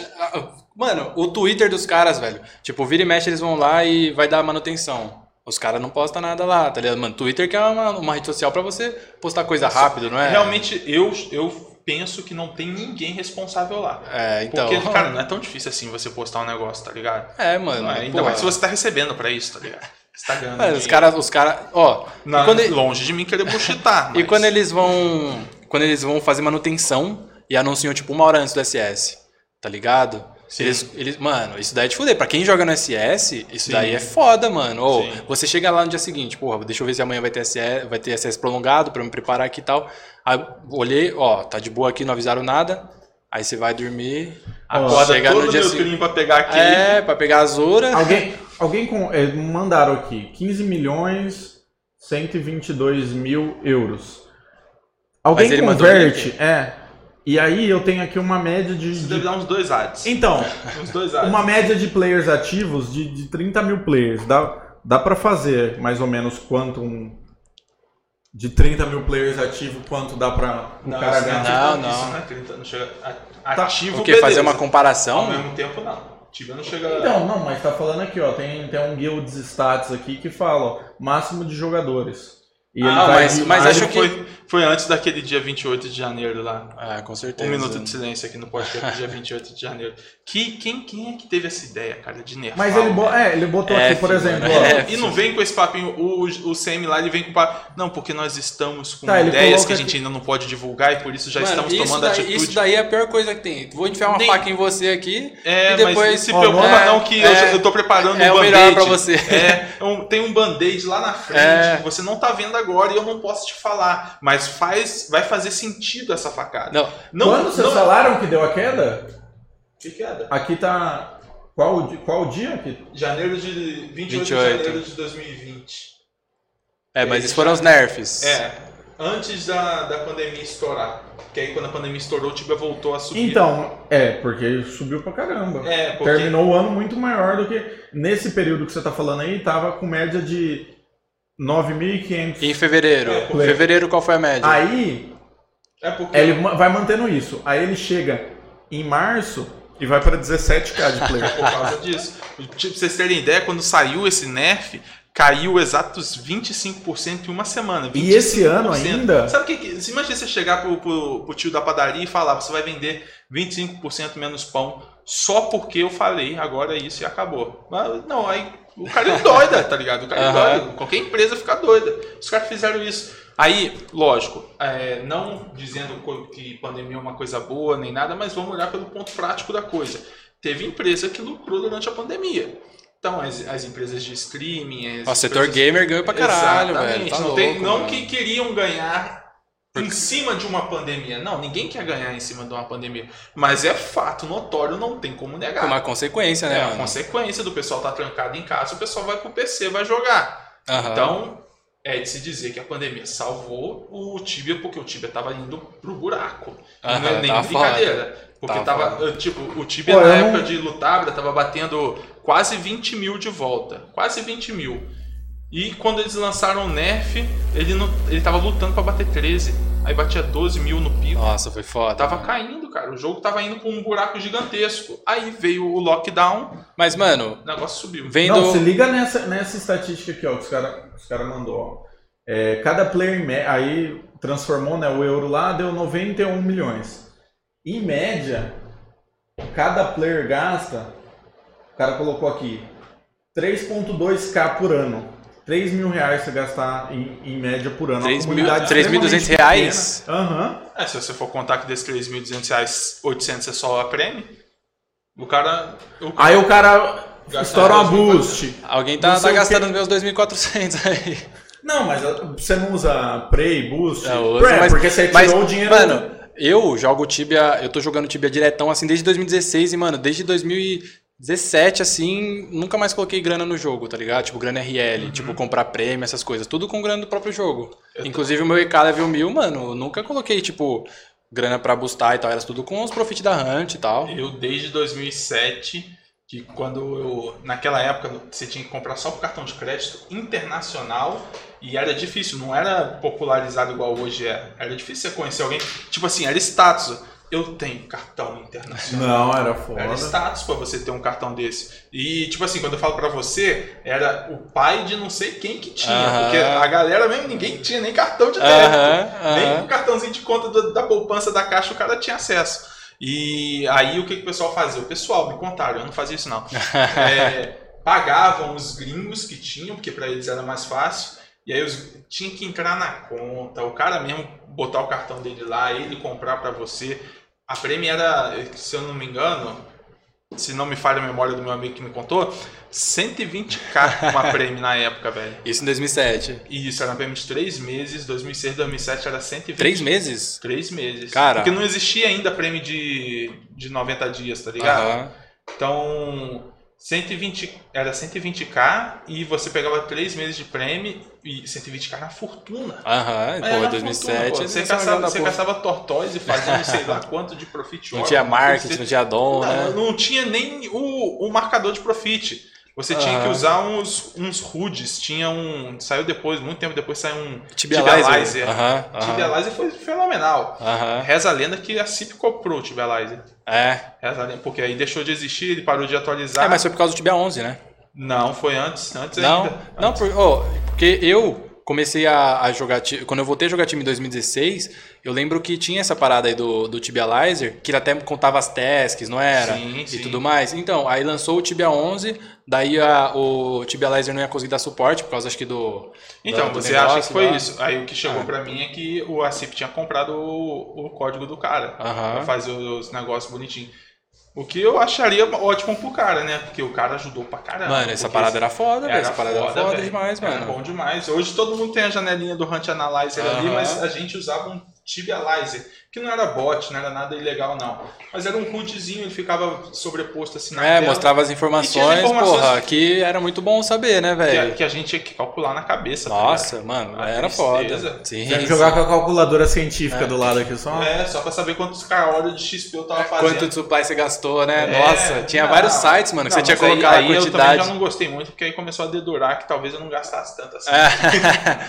Mano, o Twitter dos caras, velho. Tipo, vira e mexe, eles vão lá e vai dar manutenção. Os caras não postam nada lá, tá ligado? Mano, Twitter que é uma, uma rede social pra você postar coisa rápido, não é? Realmente, eu, eu penso que não tem ninguém responsável lá. É, então. Porque, cara, não é tão difícil assim você postar um negócio, tá ligado? É, mano. É, ainda mais se você tá recebendo pra isso, tá ligado? Você tá ganhando. Mano, os caras, os caras, ó, Não, quando, longe de mim querer buchitar. e quando eles vão, quando eles vão fazer manutenção e anunciam tipo uma hora antes do SS, tá ligado? Sim. Eles, eles, mano, isso daí é de fuder. Pra quem joga no SS, isso Sim. daí é foda, mano. Ou Sim. você chega lá no dia seguinte, porra, deixa eu ver se amanhã vai ter SS, vai ter SS prolongado pra eu me preparar aqui e tal. Aí olhei, ó, tá de boa aqui, não avisaram nada. Aí você vai dormir, Acorda chega todo no dia meu seguinte. pra pegar aqui. É, pra pegar a Zora. Alguém, alguém com, é, mandaram aqui 15 milhões 122 mil euros. Alguém Mas ele mandou converte? É. E aí eu tenho aqui uma média de. Isso de- deve dar uns dois ads. Então, Uns dois ads. uma média de players ativos de, de 30 mil players. Dá, dá pra fazer mais ou menos quanto um. De 30 mil players ativos, quanto dá pra o Não, cara ganhar? Não, ativo, não. Isso não é 30, não chega. a- Tá. Ativo, O que? Fazer uma Ao comparação? mesmo tempo, não. Não chega. Então, não, mas tá falando aqui, ó. Tem, tem um guilds stats aqui que fala, ó, máximo de jogadores. E ele Ah, vai mas- mas acho que- foi, Foi antes daquele dia 28 de janeiro lá. Ah, com certeza. Um minuto de silêncio aqui no podcast do dia 28 de janeiro. Que, quem, quem é que teve essa ideia, cara, de nerfar? Mas ele, bo é, ele botou aqui, F, por exemplo, mano, ó, F. E não vem com esse papinho, o, o CM lá, ele vem com o papo. Não, porque nós estamos com Tá, ideias que a gente aqui- ainda não pode divulgar e por isso já Mano, estamos isso tomando daí, atitude. Isso daí é a pior coisa que tem. Vou enfiar uma Nem- faca em você aqui É, e depois... mas não se preocupa é- não que eu, é- eu tô preparando é um o band-aid. melhor pra você. É, um- tem um band-aid lá na frente, É. que você não tá vendo agora e eu não posso te falar. Mas faz, vai fazer sentido essa facada. Não, Não, quando vocês não... falaram que deu a queda, Que queda? aqui tá... Qual, qual o dia aqui? Janeiro de... 28, 28. de janeiro de 2020. é, mas esses foram os nerfs. É, antes da, da pandemia estourar. Que aí quando a pandemia estourou, o Tibia voltou a subir. Então, é, porque subiu pra caramba. É, porque... Terminou o ano muito maior do que... Nesse período que você tá falando aí, tava com média de 9.500. E em fevereiro? É, Em fevereiro qual foi a média? Aí, É porque... ele vai mantendo isso. Aí ele chega em março e vai pra 17k de player. por causa disso. Tipo, pra vocês terem ideia, quando saiu esse nerf, caiu exatos 25% em uma semana. E esse 25%. ano ainda? Sabe o que, que se imagina você chegar pro, pro, pro tio da padaria e falar, você vai vender 25% menos pão só porque eu falei, agora é isso e acabou. Mas, não, aí o cara é doida, tá ligado? O cara é doido. Qualquer empresa fica doida. Os caras fizeram isso. Aí, lógico, é, não dizendo que pandemia é uma coisa boa nem nada, mas vamos olhar pelo ponto prático da coisa. Teve empresa que lucrou durante a pandemia. Então, as, as empresas de streaming. As O setor empresas- gamer ganhou pra caralho, Exatamente. velho. Tá não, louco, tem- não que queriam ganhar em cima de uma pandemia. Não, ninguém quer ganhar em cima de uma pandemia. Mas é fato notório, não tem como negar. Uma consequência, né, é a mano? consequência do pessoal estar trancado em casa, o pessoal vai pro PC, vai jogar. Aham. Então, é de se dizer que a pandemia salvou o Tibia, porque o Tibia tava indo pro buraco. E não é nem brincadeira. Porque Tava tava, tipo, o Tibia Pô, na eu não- época de Lutabra tava batendo quase 20 mil de volta. Quase 20 mil. E quando eles lançaram o Nerf, ele, não, ele tava lutando pra bater 13. Aí batia 12 mil no pico. Nossa, foi foda. Tava caindo, cara. O jogo tava indo pra um buraco gigantesco. Aí veio o lockdown, Mas, mano, o negócio subiu. vendo. Não, se liga nessa, nessa estatística aqui, ó, que os caras os cara mandou. Ó. É, cada player, aí transformou né, o euro lá, deu 91 milhões. Em média, cada player gasta, o cara colocou aqui, 3,2k por ano. 3 mil reais você gastar em, em média por ano. Uma 3 mil- comunidade 3.200 extremamente reais? Aham. É, se você for contar que desses 3.200 reais, 800 é só a prêmio, o cara... O Aí o cara estoura uma 2.400. boost. Alguém tá, tá gastando que- meus 2.400 aí. Não, mas uh, você não usa Prey, Boost? Eu uso, é, mas- porque você mas, tirou o dinheiro. Mano, eu jogo Tibia, eu tô jogando Tibia diretão assim desde 2016 e, mano, desde 2017, assim, nunca mais coloquei grana no jogo, tá ligado? Tipo, grana RL, tipo, comprar prêmio, essas coisas. Tudo com grana do próprio jogo. Inclusive o meu EK level 1000, mano, eu nunca coloquei, tipo, grana pra boostar e tal. Era tudo com os profits da Hunt e tal. Eu desde 2007, que quando eu naquela época você tinha que comprar só por cartão de crédito internacional e era difícil, não era popularizado igual hoje é. Era difícil você conhecer alguém, tipo assim, era status. Eu tenho cartão internacional. Não, era Era foda. status pra você ter um cartão desse. E, tipo assim, quando eu falo pra você, era o pai de não sei quem que tinha. Aham. Porque a galera mesmo, ninguém tinha nem cartão de débito. Aham, Nem aham. o cartãozinho de conta do- da poupança da caixa o cara tinha acesso. E aí o que, que o pessoal fazia? O pessoal, me contaram, eu não fazia isso não. É, pagavam os gringos que tinham, porque pra eles era mais fácil. E aí os, tinha que entrar na conta, o cara mesmo botar o cartão dele lá, ele comprar pra você. A prêmio era, se eu não me engano, se não me falha a memória do meu amigo que me contou, 120k uma prêmio na época, velho. Isso em 2007. E isso era uma prêmio de 3 meses, 2006, 2007 era 120. Três meses? Três meses. Cara. Porque não existia ainda prêmio de, de 90 dias, tá ligado? Aham. Então, 120, era 120k e você pegava três meses de prêmio e 120k era fortuna. Aham, Mas era pô, 2007. fortuna, pô. Você, caçava, você porra. caçava tortóise fazendo sei lá quanto de profit Não tinha marketing, assim. não tinha dom, Não, né? não tinha nem o, o marcador de profit. Você tinha que usar uns, uns HUDs, tinha um. Saiu depois, muito tempo depois saiu um Tibializer. Tibializer. Aham, aham. Tibializer foi fenomenal. Aham. Reza a lenda que a CIP comprou o Tibializer. É. Reza a lenda, porque aí deixou de existir, ele parou de atualizar. É, mas foi por causa do Tibia 11, né? Não, foi antes, antes Não, ainda. não Antes. por, oh, porque eu, comecei a, a jogar. Quando eu voltei a jogar time em 2016, eu lembro que tinha essa parada aí do, do Tibializer, que ele até contava as tasks, não era? Sim, e sim. tudo mais. Então, aí lançou o Tibia 11, daí a, o Tibializer não ia conseguir dar suporte, por causa acho que do. Então, do- do você acha que negócio foi lá. isso. Aí o que chegou Ah. pra mim é que o Acip tinha comprado o, o código do cara. Aham. Pra fazer os negócios bonitinhos. O que eu acharia ótimo pro cara, né? Porque o cara ajudou pra caramba. Mano, essa parada era foda, velho. era Essa parada era foda, foda velho. demais, Era mano. bom demais. Hoje todo mundo tem a janelinha do Hunt Analyzer ali, Aham. mas a gente usava um Tibializer, que não era bot, não era nada ilegal, não. Mas era um HUDzinho, ele ficava sobreposto assim na É, tela. mostrava as informações, as informações- porra, que era muito bom saber, né, que, velho? que a gente tinha que calcular na cabeça. tá Nossa, mano, A era tristeza. foda. Sim, Tinha que sim. jogar com a calculadora científica do lado aqui só. É, só pra saber quantos horas de XP eu tava fazendo. Quanto de supply você gastou, né? É, Nossa, tinha não. vários sites, mano, que Não, você tinha que mas aí- aí a eu também quantidade. já não gostei muito, porque aí começou a dedurar que talvez eu não gastasse tanto assim.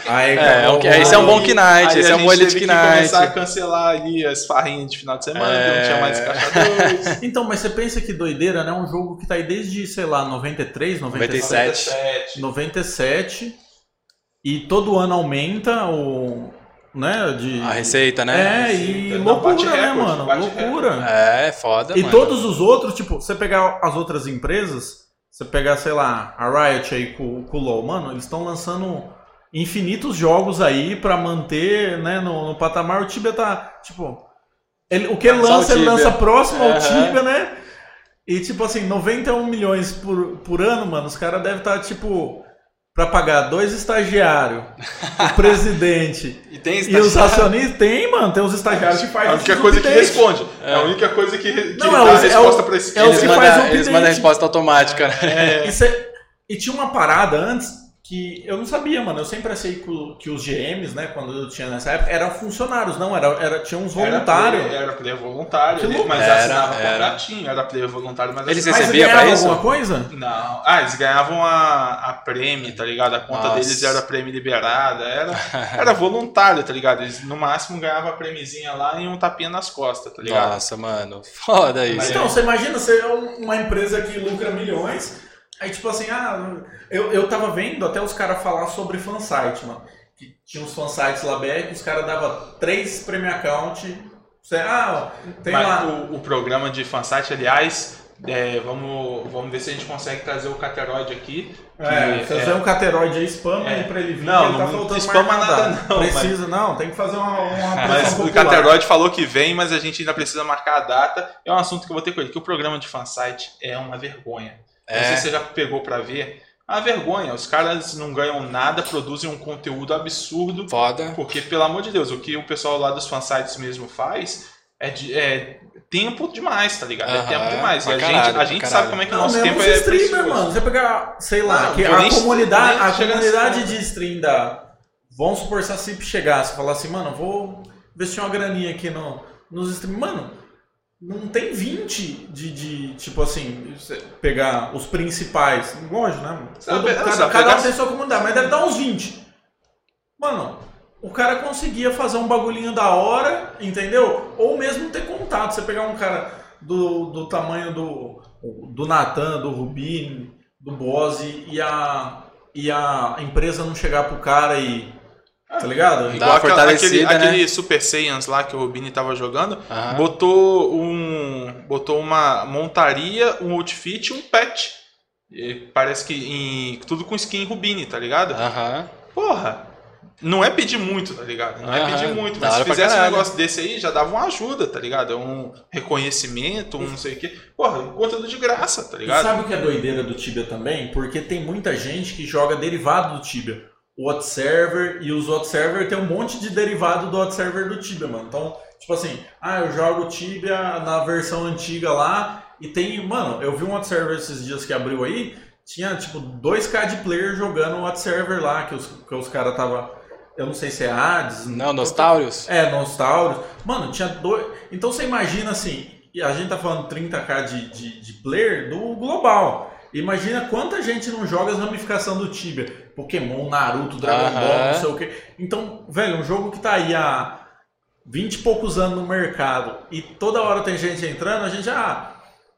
Aí, É, é, que- esse é um bom Knight, Aí esse é um Elite que Knight. começar a cancelar ali as farrinhas de final de semana, que não tinha mais É. caixadores. Então, mas você pensa que doideira, né? Um jogo que tá aí desde, sei lá, 93, 97, 97. 97 e todo ano aumenta o, né, de A receita, né? É, e Não, loucura, bate né, recorde, mano? Loucura. É, foda, E mano. todos os outros, tipo, você pegar as outras empresas, você pegar, sei lá, a Riot aí com, com o LoL, mano, eles estão lançando infinitos jogos aí pra manter, né, no, no patamar. O Tibia tá, tipo, ele, o que ele lança, ele lança próximo ao Aham. Tibia, né? E tipo assim, 91 milhões por, por ano, mano, os caras devem estar, tipo, pra pagar dois estagiários, o presidente E tem e os acionistas. Tem, mano, tem os estagiários que É a fazem única coisa que responde. É a única coisa que, que Não, dá é o- a é o- resposta pra esse é o Eles o eles mandam a resposta automática, né? E, cê- e tinha uma parada antes que eu não sabia, mano. Eu sempre achei que, os GMs, né, quando eu tinha nessa época, eram funcionários, não, era, era, tinha uns voluntários. Era player, era player voluntário, ele- mas Era, assinava era. contratinho, era player voluntário, mas Eles assinava. Mas recebia ganhava pra isso? alguma coisa? Não. Ah, eles ganhavam a, a prêmio, tá ligado? A conta Nossa. deles era prêmio liberada, era, era voluntário, tá ligado? Eles no máximo ganhavam a prêmiozinha lá e um tapinha nas costas, tá ligado? Nossa, mano. Foda isso. Então, você imagina ser um- uma empresa que lucra milhões, aí tipo assim, ah, eu, eu tava vendo até os caras falar sobre fansite, mano. Que tinha uns fansites lá BR que os caras davam três premium account. Você, ah, tem Mas lá. o, o programa de fansite, aliás, é, vamos, vamos ver se a gente consegue trazer o Cateroid aqui. É, você fazer um cateroide aí, spam É. aí pra ele vir. Não, ele tá não faltando spama mais nada não, Precisa, não, tem que fazer uma, uma Mas pressão o popular. Cateroid falou que vem, mas a gente ainda precisa marcar a data. É um assunto que eu vou ter com ele, que o programa de fansite é uma vergonha. Não sei É. se você já pegou pra ver. É uma vergonha. Os caras não ganham nada, produzem um conteúdo absurdo. Foda. Porque, pelo amor de Deus, o que o pessoal lá dos fansites mesmo faz é, de- é tempo demais, tá ligado? é tempo demais. E a caralho, gente, a gente caralho. sabe como é que o Não, nosso mesmo tempo é streamer, mano. Você pegar, sei lá, Não, a nem- comunidade, nem a comunidade de stream da. Vamos supor se a CIP chegasse e falasse, mano, vou investir uma graninha aqui no, nos stream. Mano, não tem 20 de, de tipo assim, pegar os principais. Lógico, né? mano? Sabe, cada, sabe, cada um tem sua comunidade, mas deve dar uns 20. Mano, o cara conseguia fazer um bagulhinho da hora, entendeu? Ou mesmo ter contato. Você pegar um cara do, do tamanho do, do Natan, do Rubini, do Bose e a, e a empresa não chegar pro cara e. Tá ligado? Igual aquela- fortalecida, aquele, né? aquele Super Saiyans lá que o Rubini tava jogando, botou um. botou uma montaria, um outfit e um pet. E parece que em, tudo com skin Rubini, tá ligado? Aham. Porra! Não é pedir muito, tá ligado? Não é pedir muito, mas se fizesse um negócio desse aí, já dava uma ajuda, tá ligado? Um reconhecimento, um não sei o quê. Porra, conteúdo de graça, tá E ligado? sabe o que é doideira do Tibia também? Porque tem muita gente que joga derivado do Tibia. O Hot Server e os Hot Server tem um monte de derivado do Hot Server do Tibia, mano. Então, tipo assim, ah, eu jogo Tibia na versão antiga lá e tem, mano, eu vi um Hot Server esses dias que abriu aí, tinha tipo 2k de player jogando o Hot Server lá, que os, que os caras tava, eu não sei se é Hades, Não, Nostáurios? é, Nostalrios. Mano, tinha dois. Então você imagina assim, e a gente tá falando 30k de, de, de player do global. Imagina quanta gente não joga as ramificações do Tibia. Pokémon, Naruto, Dragon Ball, não sei o quê. Então, velho, um jogo que tá aí há 20 e poucos anos no mercado e toda hora tem gente entrando, a gente, ah,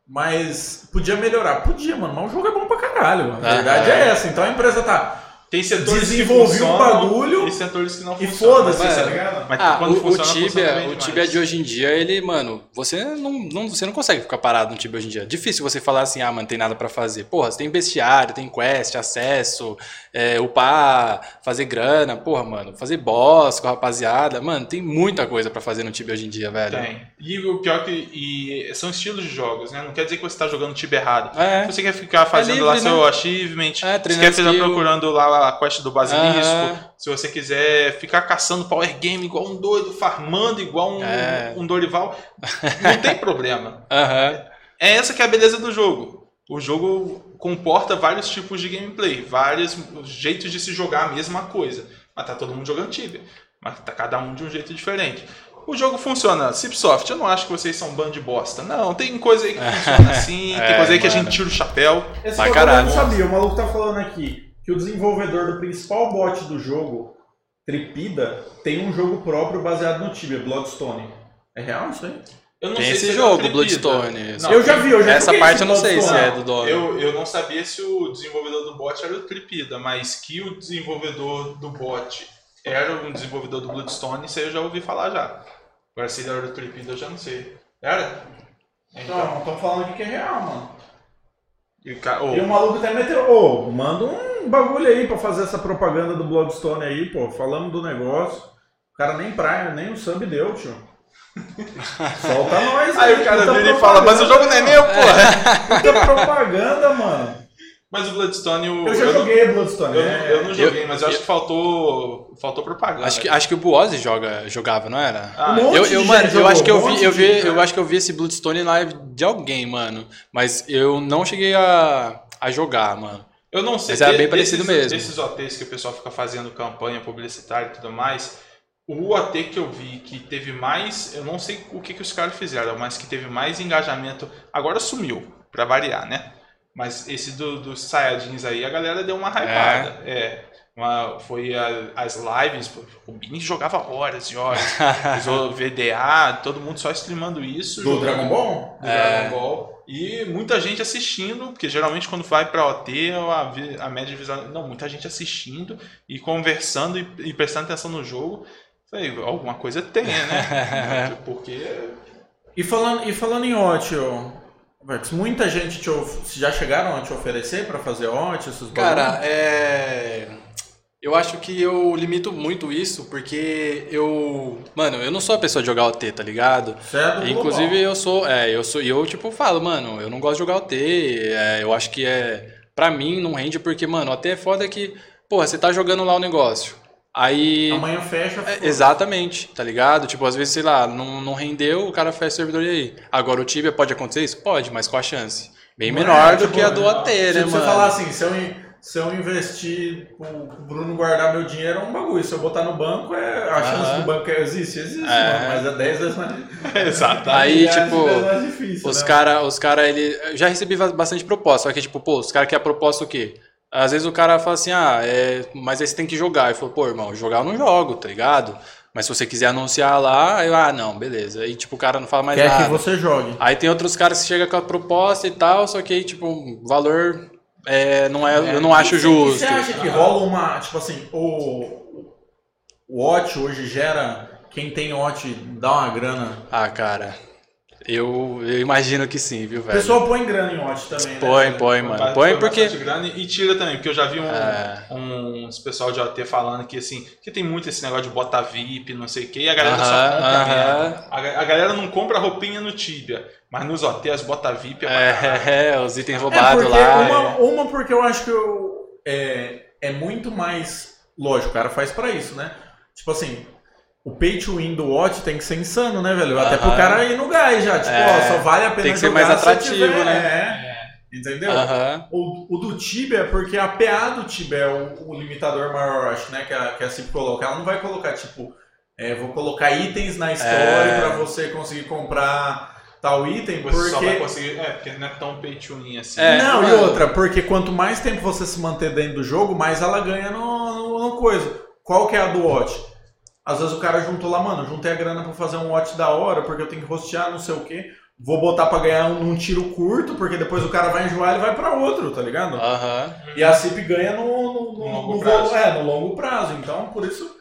mas podia melhorar. Podia, mano, mas o jogo é bom pra caralho. A Aham. verdade é essa. Então a empresa tá. Tem setores Desenvolvi que funcionam bagulho e setores que não E funcionam. foda-se, Mas, tá é, ligado? Mas Ah, quando o, o funciona, funciona Tibia, bem o. Tibia de hoje em dia, ele, mano, você não, não, você não consegue ficar parado no Tibia hoje em dia. Difícil você falar assim, ah, mano, tem nada pra fazer. Porra, você tem bestiário, tem quest, acesso, é, upar, fazer grana, porra, mano, fazer boss com a rapaziada. Mano, tem muita coisa pra fazer no Tibia hoje em dia, velho. Tem. E o pior que e são estilos de jogos, né? Não quer dizer que você tá jogando Tibia errado. É. Você quer ficar fazendo livre, lá né? seu achievement, É, você quer ficar procurando lá a quest do basilisco, Aham. se você quiser ficar caçando power game igual um doido, farmando igual um, É. um Dorival, não tem problema. Aham. É essa que é a beleza do jogo. O jogo comporta vários tipos de gameplay, vários jeitos de se jogar a mesma coisa. Mas tá todo mundo jogando Tibia. Mas tá cada um de um jeito diferente. O jogo funciona. Cipsoft, eu não acho que vocês são bando de bosta. Não, tem coisa aí que funciona assim, tem É, coisa aí que a mano. gente tira o chapéu. Esse Pra bagulho eu caralho. não sabia. O maluco tá falando aqui que o desenvolvedor do principal bot do jogo, Tripida, tem um jogo próprio baseado no Tibia, Bloodstone. É real isso aí? Eu não Tem sei esse se é jogo. Bloodstone. Não, eu já vi, eu já Essa parte eu não sei se é do dono. Eu, eu não sabia se o desenvolvedor do bot era o Tripida, mas que o desenvolvedor do bot era um desenvolvedor do Bloodstone, isso aí eu já ouvi falar já. Agora se ele era o Tripida, eu já não sei. Era? Então, Não, estão falando aqui que é real, mano. E, ca- ô, E o maluco até meteu, ô, manda um bagulho aí pra fazer essa propaganda do Bloodstone aí, pô. Falamos do negócio. O cara nem praia, nem o sub deu, tio. Solta nós Aí o cara vira e fala, mas o jogo não é meu, porra! Puta propaganda, mano. Mas o Bloodstone, o- Eu já não- joguei Bloodstone. Eu, não, é. eu não joguei, mas eu acho eu- que faltou, faltou propaganda. Acho que, acho que o Buozzi joga, jogava, não era? Ah, Um Eu, eu, mano, eu acho que eu vi, eu vi, eu cara. acho que eu vi esse Bloodstone live de alguém, mano. Mas eu não cheguei a, a jogar, mano. Eu não sei. Mas era bem de- parecido desses, mesmo. Desses OTs que o pessoal fica fazendo campanha publicitária e tudo mais, o OT que eu vi que teve mais, eu não sei o que, que os caras fizeram, mas que teve mais engajamento, agora sumiu, pra variar, né? Mas esse do, dos Saiyajins aí, a galera deu uma hypada. É. uma- foi a- as lives, o Bini jogava horas e horas. Usou VDA, todo mundo só streamando isso. Do jogando- Dragon Ball? do É. Dragon Ball. E muita gente assistindo, porque geralmente quando vai pra OT, a, a média visual. Não, muita gente assistindo e conversando e, e prestando atenção no jogo. Falei, alguma coisa tem, né? porque. E falando, e falando em OT, Vex, muita gente te of- já chegaram a te oferecer pra fazer OT, esses Cara, é. Eu acho que eu limito muito isso porque eu. Mano, eu não sou a pessoa de jogar OT, tá ligado? Você é Inclusive global. eu sou, é, eu sou, e eu tipo falo, mano, eu não gosto de jogar OT, é, eu acho que é, pra mim não rende porque, mano, OT é foda que, porra, você tá jogando lá o negócio, aí, Amanhã fecha. é, exatamente, tá ligado? Tipo, às vezes, sei lá, não, não rendeu, o cara fecha o servidor e aí. Agora o Tibia pode acontecer isso? Pode, mas qual a chance? Bem é, menor do tipo, que a do OT, né, você mano? falar assim, se eu, se eu investir o Bruno guardar meu dinheiro é um bagulho. Se eu botar no banco, é, a chance do banco é- existe, existe, É. mano, mas é 10 vezes mais Exato. Aí, tipo, difícil, Os né? cara, os cara, ele. Já recebi bastante proposta, só que, tipo, pô, os caras querem a proposta o quê? Às vezes o cara fala assim, ah, é, mas aí você tem que jogar. Eu falo, pô, irmão, jogar eu não jogo, tá ligado? Mas se você quiser anunciar lá, eu, ah, não, beleza. Aí, tipo, o cara não fala mais Quer nada. que você jogue. Aí tem outros caras que chegam com a proposta e tal, só que aí, tipo, o valor é, não é, eu não acho E justo. você acha que rola uma, tipo assim, o, o OT hoje gera, quem tem OT dá uma grana? Ah, cara, eu, eu imagino que sim, viu, O velho? pessoal põe grana em OT também, né? Põe, põe, mano. Põe porque. bastante grana e tira também, porque eu já vi um, É. uns pessoal de OT falando que assim, que tem muito esse negócio de botar VIP, não sei o que, e a galera só Aham, compra aham. mesmo. A, a galera não compra roupinha no Tibia, mas nos OTs bota VIP é. É, é, os itens É roubados porque lá. uma, é. uma porque eu acho que eu, é, é muito mais. Lógico, o cara faz pra isso, né? Tipo assim, o pay to win do Watch tem que ser insano, né, velho? Até pro cara ir no gás já. Tipo, É, ó, só vale a pena tem que ser jogar mais atrativo, tiver- né? É. Entendeu? Aham. O, o do Tibia é porque a PA do Tibia é o, o limitador maior, acho, né? Que a, que a CIP coloca. Ela não vai colocar, tipo, é, vou colocar itens na história É. pra você conseguir comprar tal item, Você só vai porque. conseguir. É, porque não é tão pay to win assim. É, não, e mano. outra, porque quanto mais tempo você se manter dentro do jogo, mais ela ganha no, no, no coisa. Qual que é a do Watch? Às vezes o cara juntou lá, mano, juntei a grana pra fazer um Watch da hora, porque eu tenho que rostear não sei o quê. vou botar pra ganhar um, num tiro curto, porque depois o cara vai enjoar e vai pra outro, tá ligado? Aham. E a CIP ganha no, no, no, No longo no prazo. é, no longo prazo. Então, por isso.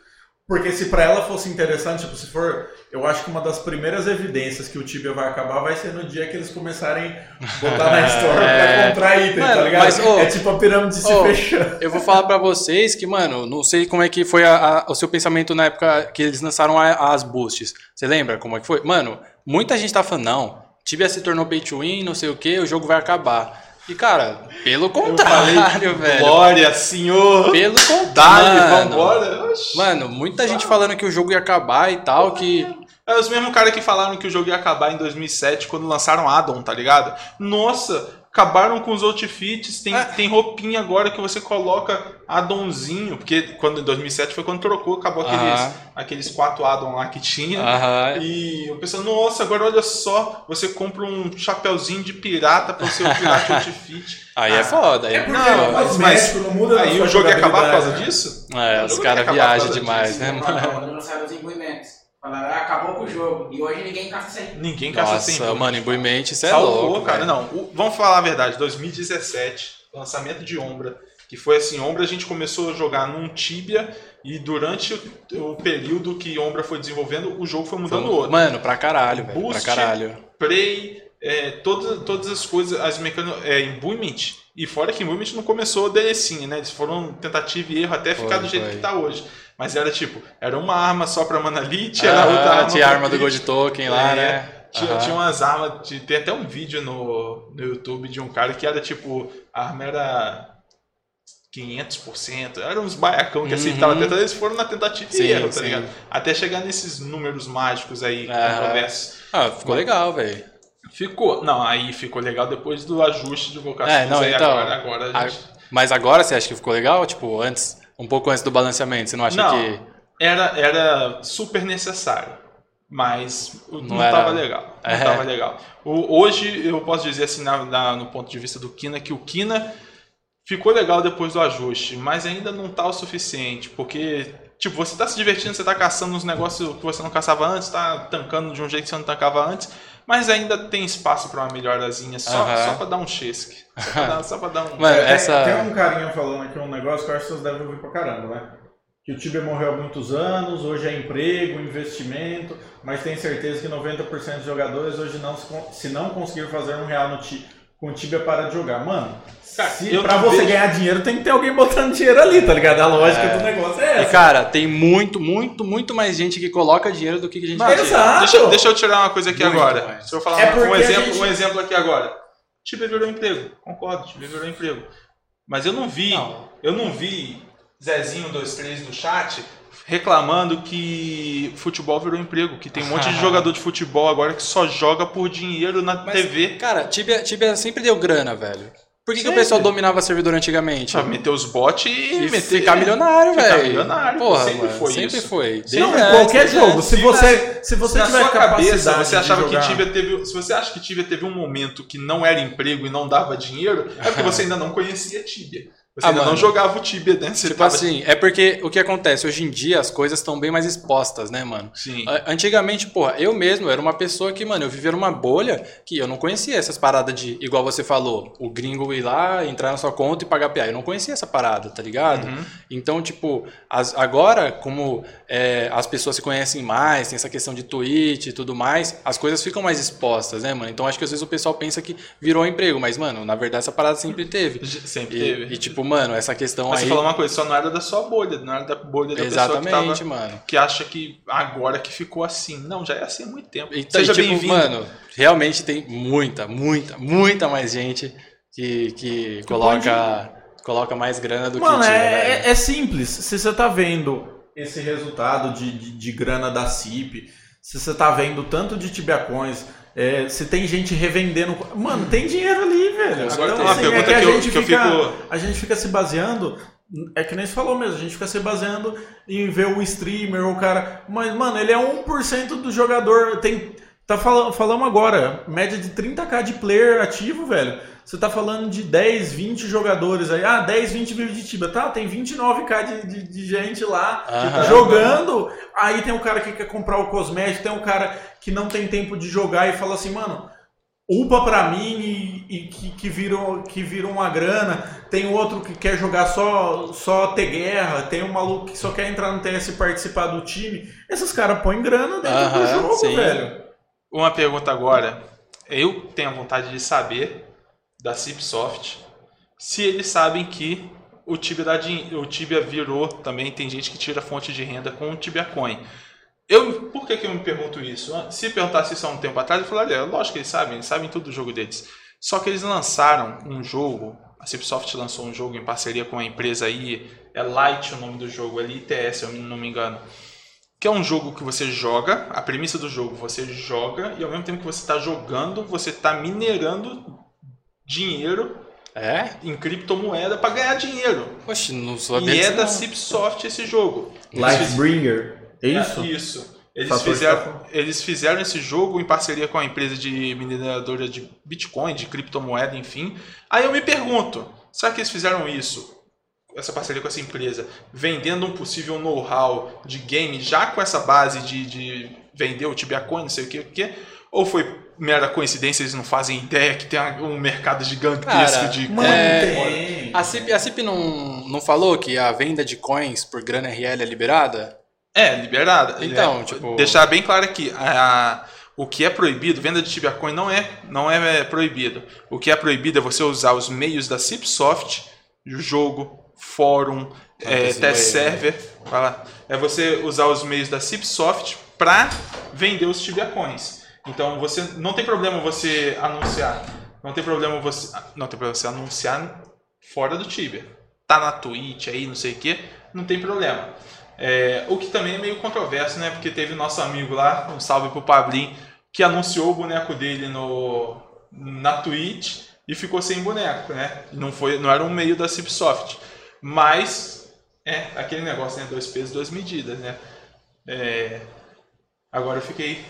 Porque se pra ela fosse interessante, tipo, se for. Eu acho que uma das primeiras evidências que o Tibia vai acabar vai ser no dia que eles começarem a botar na história É. pra comprar item, tá ligado? mas, é tipo a pirâmide se fechando. Eu vou falar pra vocês que, mano, não sei como é que foi a- a- o seu pensamento na época que eles lançaram a- as boosts. Você lembra como é que foi? Mano, muita gente tá falando, não, Tibia se tornou pay to win, não sei o que, o jogo vai acabar. E, cara, pelo contrário, velho. Glória, senhor! Pelo contrário. vambora! Oxi. Mano, muita gente falando que o jogo ia acabar e tal, que. É os mesmos caras que falaram que o jogo ia acabar em 2007 quando lançaram Addon, tá ligado? Nossa, acabaram com os outfits, tem, É. tem roupinha agora que você coloca addonzinho, porque quando em 2007 foi quando trocou, acabou aqueles, aqueles quatro addon lá que tinha. E o pessoal, nossa, agora olha só, você compra um chapeuzinho de pirata pra ser o pirata outfit. Aí é Ah, foda. Aí É é porque Não, o mas- cosmético não muda Aí o jogo ia acabar por causa disso? É, os caras viajam demais, disso. né, mano? Imbuimentos. Falaram, acabou com o jogo. E hoje ninguém caça sem. Ninguém caça sem Nossa, mano, imbuimente, isso é Salvou, louco. cara. velho. Não, o- vamos falar a verdade. 2017, lançamento de Ombra. Que foi assim, Ombra a gente começou a jogar num Tibia e durante o, o período que Ombra foi desenvolvendo, o jogo foi mudando o outro. Mano, pra caralho, velho. Pra Boost. caralho. Play, é, todas, todas as coisas, as mecânicas, é, Imbuement. E fora que Imbuement não começou delicinho, né? Eles foram tentativa e erro até Foi, ficar do jeito foi. que tá hoje. Mas era tipo, era uma arma só pra Manalite, era Aham, outra arma tinha a arma do. Gold Token lá, É, né? Tinha, Aham. tinha umas armas, de- tem até um vídeo no, no YouTube de um cara que era tipo, a arma era 500%, era uns baiacão que assim, Uhum. tentando, eles foram na tentativa Sim, e erro, tá ligado? Até chegar nesses números mágicos aí, controversos. Ah, ficou legal, velho. Ficou, não, aí ficou legal depois do ajuste de vocações É, não, aí então, agora, agora gente... Mas agora você acha que ficou legal? Tipo, antes, um pouco antes do balanceamento, você não acha Não. que. Era, era super necessário, mas não, Não não era- tava legal. Não É. tava legal. O- hoje eu posso dizer assim, na- na- no ponto de vista do Kina, que o Kina ficou legal depois do ajuste, mas ainda não tá o suficiente, porque tipo, você tá se divertindo, você tá caçando uns negócios que você não caçava antes, tá tancando de um jeito que você não tancava antes, mas ainda tem espaço pra uma melhorazinha, só, só pra dar um chesque. Só pra dar, dar um. Mano, Tem- essa- Tem um carinha falando aqui um negócio que eu acho que vocês devem ouvir pra caramba, né? Que o Tibia morreu há muitos anos, hoje é emprego, investimento, mas tem certeza que 90% dos jogadores hoje não se, se não conseguir fazer um real no ti, com o Tibia para de jogar. Mano, Cara, se, eu pra você vejo- ganhar dinheiro tem que ter alguém botando dinheiro ali, tá ligado? A lógica É. do negócio é E, essa. cara, tem muito, muito, muito mais gente que coloca dinheiro do que que a gente Mas-. Exato. Deixa, deixa eu tirar uma coisa aqui Muito agora. mais. Deixa eu falar É um, exemplo, gente- um exemplo aqui agora. Tibia virou emprego. Concordo, Tibia virou emprego. Mas eu não vi, Não. eu não vi Zezinho 23 no chat reclamando que futebol virou emprego, que tem um monte de jogador de futebol agora que só joga por dinheiro na Mas, TV. Cara, Tibia, Tibia sempre deu grana, velho. Por que, que o pessoal dominava servidor antigamente? Pra meter os bots e, E meter, ficar milionário, Ficar velho. milionário, Porra, sempre mano, foi sempre isso. foi. Não, Desde em qualquer desde jogo. Se Se você, se você na tiver sua cabeça você achava que. Tibia teve. Se você acha que Tibia teve um momento que não era emprego e não dava dinheiro, é porque você ainda não conhecia Tibia. Você Ah, ainda mano. não jogava o Tibia, né? Você Tipo tava- assim, é porque o que acontece? Hoje em dia as coisas estão bem mais expostas, né, mano? Sim. Antigamente, porra, eu mesmo era uma pessoa que, mano, eu vivia numa bolha que eu não conhecia essas paradas de, igual você falou, o gringo ir lá, entrar na sua conta e pagar PA. Eu não conhecia essa parada, tá ligado? Uhum. Então, tipo, as- agora, como é, as pessoas se conhecem mais, tem essa questão de Twitch e tudo mais, as coisas ficam mais expostas, né, mano? Então acho que às vezes o pessoal pensa que virou emprego, mas, mano, na verdade essa parada sempre teve. Sempre E, teve. e, tipo, mano, essa questão Mas aí. você falou uma coisa, só não era da sua bolha, não era da bolha da pessoa Exatamente, que, tava, mano. que acha que agora que ficou assim. Não, já é assim há muito tempo. Então, Seja tipo, bem-vindo. mano, realmente tem muita, muita, muita mais gente que, que coloca, coloca mais grana do Mano, que tira, é, velho. é- é simples. Se você tá vendo esse resultado de, de, de grana da CIP, se você tá vendo tanto de Tibiacões, é, se tem gente revendendo. Mano, tem dinheiro ali, velho. Com Então, assim, é que a que eu- gente que fica. fico- A gente fica se baseando. É que nem você falou mesmo, a gente fica se baseando em ver o streamer, o cara. Mas, mano, ele é 1% do jogador. Tem. Tá falando, falamos agora, média de 30k de player ativo, velho. Você tá falando de 10, 20 jogadores aí. Ah, 10, 20 vive de Tibia. Tá, tem 29k de, de, de gente lá Aham. jogando. Aí tem o cara que quer comprar o cosmético, tem o cara que não tem tempo de jogar e fala assim, mano, upa pra mim e, e que, que, virou, que virou uma grana. Tem outro que quer jogar só, só ter guerra. Tem um maluco que só quer entrar no TS e participar do time. Esses caras põem grana dentro do Aham, jogo, sim. velho. Uma pergunta agora. Eu tenho vontade de saber da Cipsoft se eles sabem que o Tibia, din- o Tibia virou também. Tem gente que tira fonte de renda com o Tibia Coin. Eu, por que, que eu me pergunto isso? Se perguntasse isso há um tempo atrás, eu falaria: lógico que eles sabem, eles sabem tudo do jogo deles. Só que eles lançaram um jogo, a Cipsoft lançou um jogo em parceria com uma empresa aí, é Light o nome do jogo, é LITS, se eu não me engano que é um jogo que você joga, a premissa do jogo você joga e ao mesmo tempo que você está jogando, você está minerando dinheiro É? em criptomoeda para ganhar dinheiro. Poxa, não sabia E é disso, da. Cipsoft esse jogo. Fiz- Lightbringer. É isso? É, isso. Eles Fator fizeram, cálculo. eles fizeram esse jogo em parceria com a empresa de mineradora de Bitcoin, de criptomoeda, enfim. Aí eu me pergunto, será que eles fizeram isso, essa parceria com essa empresa, vendendo um possível know-how de game já com essa base de, de vender o Tibia Coin, não sei o que, o que, ou foi mera coincidência, eles não fazem ideia que tem um mercado gigantesco Cara, de Mano, É. A CIP, a CIP não, não falou que a venda de coins por grana RL é liberada? É, liberada. Então, É, tipo- Deixar bem claro aqui, a- o que é proibido, venda de Tibia Coin não é, não é proibido. O que é proibido é você usar os meios da Cipsoft, jogo, fórum, é, test meio, server, vai lá. é você usar os meios da Cipsoft para vender os Tibia Coins. Então você não tem problema você anunciar, não tem problema você, não tem problema você anunciar fora do Tibia. Tá na Twitch aí, não sei o que, não tem problema. É, o que também é meio controverso, né? Porque teve nosso amigo lá, um salve pro Pablinho, que anunciou o boneco dele no, na Twitch e ficou sem boneco, né? Não, foi, não era um meio da Cipsoft. Mas é aquele negócio, né? Dois pesos, duas medidas, né? É, agora eu fiquei.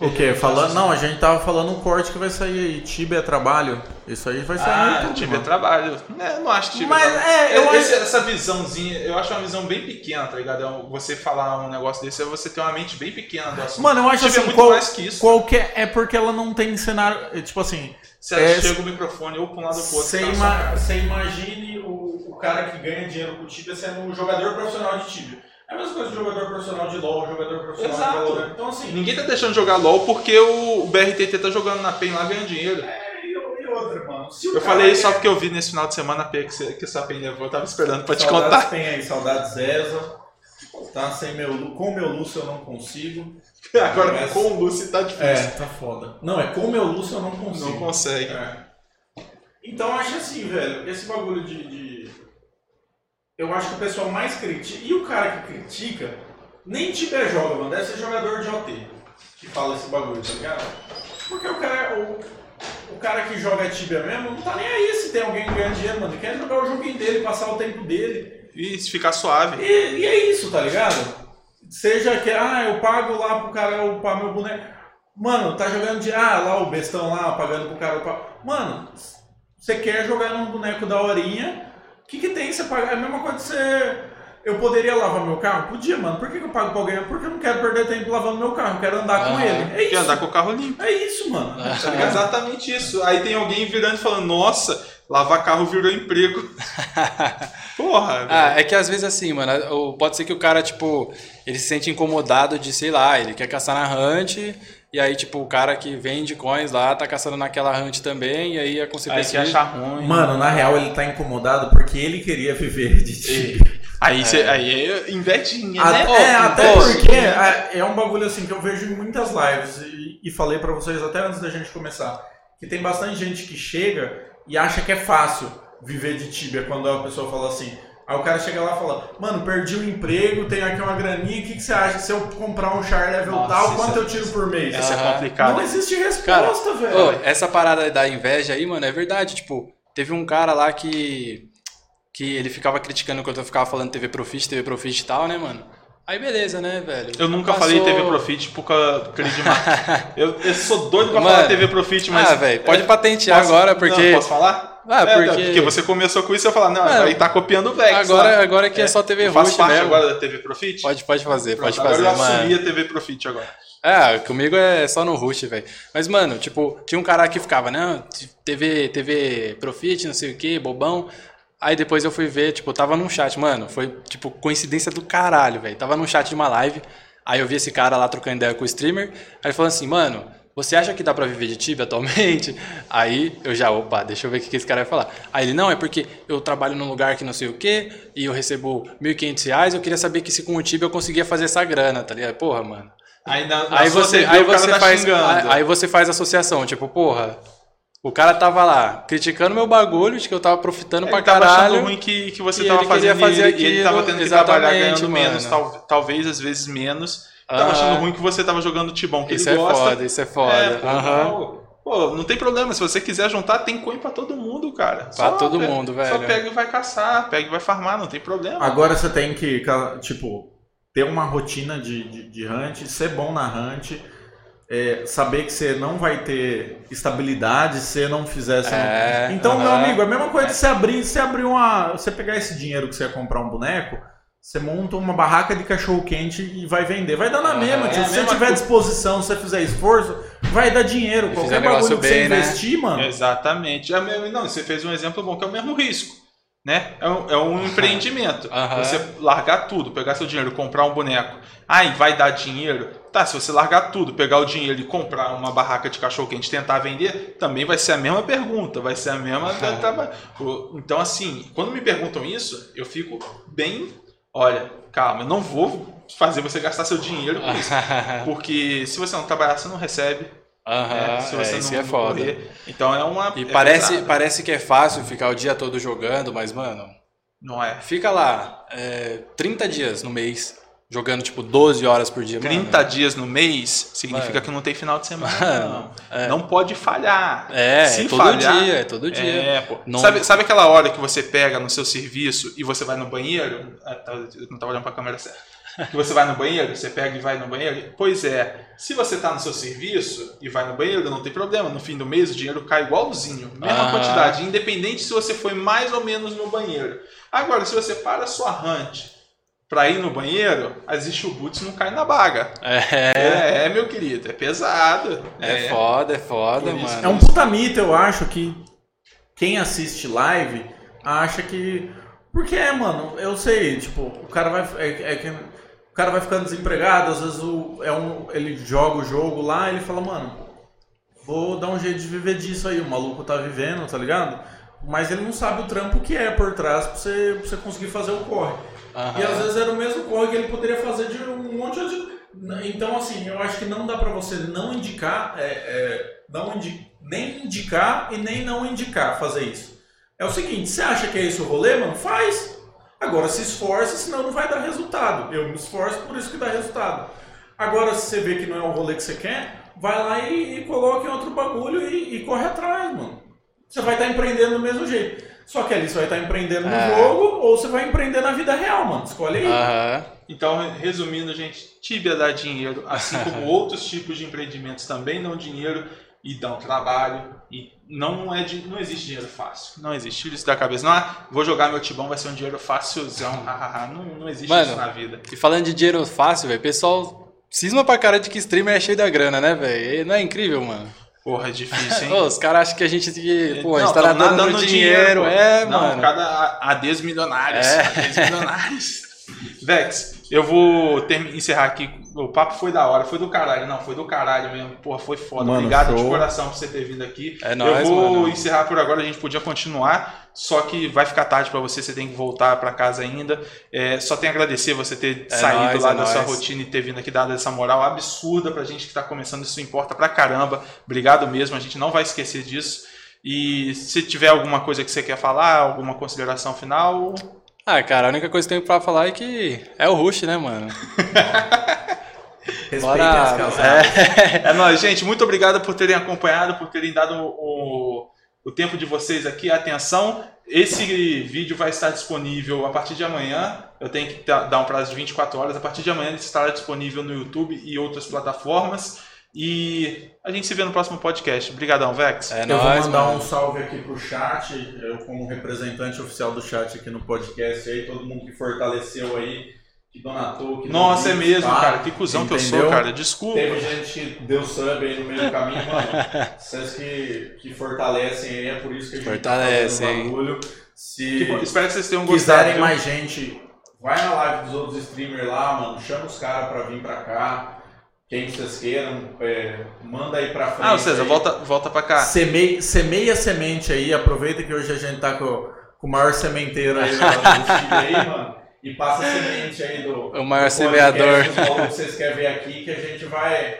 O quê? Falando, não, a gente tava falando um corte que vai sair aí. Tibia é trabalho. Isso aí vai sair. Ah, YouTube, tive mano. trabalho. É, não acho que tive Mas, trabalho. é, eu Esse- acho- Essa visãozinha, eu acho uma visão bem pequena, tá ligado? É Você falar um negócio desse é você ter uma mente bem pequena do assunto. Mano, eu acho Tibia é assim, muito qual, mais que isso. qualquer. É porque ela não tem cenário. é, Tipo assim, Você É, chega o microfone ou pra um lado ou pro outro. Você, tá ima- você imagine o, o cara que ganha dinheiro com Tibia sendo um jogador profissional de Tibia. É a mesma coisa de jogador profissional de LoL, jogador profissional Exato. de Valorant. Então assim, Ninguém tá deixando de jogar LOL porque o o BRTT tá jogando na PEN lá ganhando dinheiro. é, e, o- e outra, mano. O Eu falei isso só quer- porque eu vi nesse final de semana a PEN que, você- que essa PEN levou. Eu tava esperando pra te Saudades contar. tem aí, saudades Zeza. Tá sem meu com meu Lúcio eu não consigo. Agora Mas- com o Lucy tá difícil. É, tá foda. Não, é com meu Lúcio eu não consigo. Não consegue. É. Então acho assim, velho, esse bagulho de, de- Eu acho que o pessoal mais critica. E o cara que critica, nem Tibia joga, mano. Deve ser jogador de OT que fala esse bagulho, tá ligado? Porque o cara. O, o cara que joga Tibia mesmo não tá nem aí se tem alguém ganhando dinheiro, mano. Ele quer jogar o joguinho dele, passar o tempo dele. E se ficar suave. E, e é isso, tá ligado? Seja que, ah, eu pago lá pro cara upar meu boneco. Mano, tá jogando de. Ah, lá o bestão lá, pagando pro cara upar. Mano, você quer jogar num boneco da horinha. O que, que tem você pagar? É a mesma coisa que você. Eu poderia lavar meu carro? Podia, mano. Por que, que eu pago pra alguém? Porque eu não quero perder tempo lavando meu carro, eu quero andar com ele. É Quer isso. andar com o carro limpo. É isso, mano. Tá Tá? Exatamente isso. Aí tem alguém virando e falando, nossa, lavar carro virou emprego. Porra, Ah, velho. é que às vezes assim, mano, ou pode ser que o cara, tipo, ele se sente incomodado de, sei lá, ele quer caçar na hunt, e aí, tipo, o cara que vende coins lá tá caçando naquela hunt também, e aí a Aí consequência. que achar ruim. Mano, na real ele tá incomodado porque ele queria viver de Tibia. Aí, cê, aí é né? é, até porque é, é um bagulho assim que eu vejo em muitas lives e, e falei pra vocês até antes da gente começar, que tem bastante gente que chega e acha que é fácil viver de Tibia quando a pessoa fala assim. Aí o cara chega lá e fala, mano, perdi o emprego, tenho aqui uma graninha, o que, que você acha? Se eu comprar um char level Nossa, tal, quanto é- eu tiro por mês? Isso é Aham. complicado. Não existe Cara, resposta, velho. Ô, essa parada da inveja aí, mano, é verdade. Tipo, teve um cara lá que. que ele ficava criticando quando eu ficava falando TV Profit, TV Profit e tal, né, mano? Aí beleza, né, velho? Eu nunca Passou- falei TV Profit por causa de marca. eu, eu sou doido pra Mano, falar TV Profit, mas. Ah, velho, pode é, patentear posso- agora, porque. Não, posso falar? Ah, É, porque- porque você começou com isso e eu falar, não, É, aí tá copiando o Vex. agora, tá? agora que é, só TV faço Rush parte mesmo. agora da TV Profit? Pode, pode fazer, Pronto, pode agora fazer, eu mano. assumi a TV Profit agora. É, comigo é só no rush, velho. Mas, mano, tipo, tinha um cara que ficava, né? TV, TV Profit, não sei o que, bobão. Aí depois eu fui ver, tipo, tava num chat, mano, foi, tipo, coincidência do caralho, velho. Tava num chat de uma live, aí eu vi esse cara lá trocando ideia com o streamer, aí ele falou assim, mano, você acha que dá pra viver de Tibia atualmente? Aí eu já, opa, deixa eu ver o que esse cara vai falar. Aí ele, não, é porque eu trabalho num lugar que não sei o quê, e eu recebo 1.500 reais, eu queria saber que se com o Tibia eu conseguia fazer essa grana, tá ligado? Porra, mano. Aí, na, na Aí você, TV, aí você tá faz, xingando. aí, você faz associação, tipo, porra, o cara tava lá criticando meu bagulho, de que eu tava profitando Ele pra tava caralho. achando ruim que, que você tava fazendo fazer ele, e ele tava aquilo, tendo que trabalhar ganhando menos, mano. tal- talvez às vezes menos. Tava achando ruim que você tava jogando tibão que Isso ele é gosta. foda, isso é foda. É, pô, pô, não tem problema. Se você quiser juntar, tem coin pra todo mundo, cara. Pra todo mundo, Só velho. pega e vai caçar, pega e vai farmar, não tem problema. Agora você tem que, tipo, ter uma rotina de, de, de hunt, ser bom na hunt, é, saber que você não vai ter estabilidade se você não fizer. não- É, Então, meu aham. amigo, é a mesma coisa de você abrir, você abrir uma. Você pegar esse dinheiro que você ia comprar um boneco, você monta uma barraca de cachorro quente e vai vender. Vai dar na Aham. mesma, tio. É a Se você mesma tiver coisa. disposição, se você fizer esforço, vai dar dinheiro. E Qualquer bagulho que você bem, né? investir, mano. Exatamente. É mesmo- não, você fez um exemplo bom, que é o mesmo risco. Né? É um, é um empreendimento. Você largar tudo, pegar seu dinheiro, comprar um boneco. Ai, vai dar dinheiro? Tá, se você largar tudo, pegar o dinheiro e comprar uma barraca de cachorro quente e tentar vender, também vai ser a mesma pergunta, vai ser a mesma. Então, assim, quando me perguntam isso, eu fico bem. Olha, calma, eu não vou fazer você gastar seu dinheiro com isso. Porque se você não trabalhar, você não recebe. Né? Se você é, isso não, é foda. correr. Então é uma. E é parece, parece que é fácil ficar o dia todo jogando, mas, mano, Não é. fica lá é, 30 dias no mês, jogando tipo 12 horas por dia. 30 mano. dias no mês significa Mano. que não tem final de semana. Mano, não. é. não pode falhar. É, Se é todo falhar, dia, é todo dia. É. Não- Sabe, sabe aquela hora que você pega no seu serviço e você vai no banheiro? Ah, tá, Eu não tava olhando pra câmera certa. Que você vai no banheiro, você pega e vai no banheiro? Pois é, se você tá no seu serviço e vai no banheiro, não tem problema. No fim do mês o dinheiro cai igualzinho. Mesma Aham. quantidade, independente se você foi mais ou menos no banheiro. Agora, se você para a sua hunt pra ir no banheiro, existe o boots não cai na baga. É, É, é, meu querido, é pesado. é, foda, é foda, Por isso. mano. É um puta mito, eu acho, que quem assiste live acha que. Porque é, mano, eu sei, tipo, o cara vai. É, é que o cara vai ficando desempregado, às vezes o, é um, ele joga o jogo lá e ele fala, mano, vou dar um jeito de viver disso aí, o maluco tá vivendo, tá ligado? Mas ele não sabe o trampo que é por trás pra você, pra você conseguir fazer o corre. E às vezes era o mesmo corre que ele poderia fazer de um monte de. Então, assim, eu acho que não dá pra você não indicar, é, é, não indi- nem indicar e nem não indicar fazer isso. É o seguinte: você acha que é esse o rolê, mano? Faz. Agora se esforça, senão não vai dar resultado. Eu me esforço, por isso que dá resultado. Agora, se você vê que não é o rolê que você quer, vai lá e, e coloca outro bagulho e, e corre atrás, mano. Você vai estar empreendendo do mesmo jeito. Só que ali você vai estar empreendendo no É. jogo ou você vai empreender na vida real, mano. Escolhe aí. Aham. Então, resumindo, gente, Tibia dá dinheiro, assim como outros tipos de empreendimentos também dão dinheiro e dão trabalho. E não, é de, não existe dinheiro fácil. Não existe. Tira isso da cabeça. Não, ah, vou jogar meu tibão, vai ser um dinheiro facilzão. hahaha. não, não existe Mano, isso na vida. E falando de dinheiro fácil, velho, pessoal cisma pra cara de que streamer é cheio da grana, né, velho? Não é incrível, mano? Porra, é difícil, hein? Ô, os caras acham que a gente tem que. Pô, a gente Não, tá nadando nadando no dinheiro, pô. é, não, mano. cada ADs milionários. É. ADs milionários. Vex, eu vou ter- encerrar aqui. O papo foi da hora, foi do caralho. Não, foi do caralho mesmo. Porra, foi foda. Mano, Obrigado de coração por você ter vindo aqui. É nóis, eu vou mano. encerrar por agora, a gente podia continuar, só que vai ficar tarde pra você, você tem que voltar pra casa ainda. É, só tenho a agradecer você ter É saído nóis, lá é da sua nóis. rotina e ter vindo aqui dado essa moral absurda pra gente que tá começando. Isso importa pra caramba. Obrigado mesmo, a gente não vai esquecer disso. E se tiver alguma coisa que você quer falar, alguma consideração final, Ah, cara, a única coisa que eu tenho pra falar é que é o Rush, né, mano? Bora. casadas. É nóis, gente. Muito obrigado por terem acompanhado, por terem dado o, o tempo de vocês aqui, atenção. Esse vídeo vai estar disponível a partir de amanhã. Eu tenho que dar um prazo de 24 horas. A partir de amanhã ele estará disponível no YouTube e outras plataformas. E a gente se vê no próximo podcast. Obrigadão, Vex. É Eu vou nóis, mandar mano. um salve aqui pro chat, eu como representante oficial do chat aqui no podcast aí, todo mundo que fortaleceu aí, que donatou, que Nossa, é mesmo, tá? cara. Que cuzão que eu sou, Entendeu? cara. Desculpa. Teve gente que deu sub aí no meio do caminho, mano. Vocês que, que fortalecem aí, é por isso que a gente Fortalecem, tá fazendo bagulho. Se Que. Espero que vocês tenham gostado. quiserem mais gente, vai na live dos outros streamers lá, mano. Chama os caras pra vir pra cá. Quem vocês queiram, é, manda aí pra frente. Ah, César, aí. volta, volta pra cá. Semeia, semeia a semente aí, aproveita que hoje a gente tá com, com o maior sementeiro aí do time aí, mano. E passa a semente aí do. O maior do semeador. que vocês querem ver aqui, que a gente vai,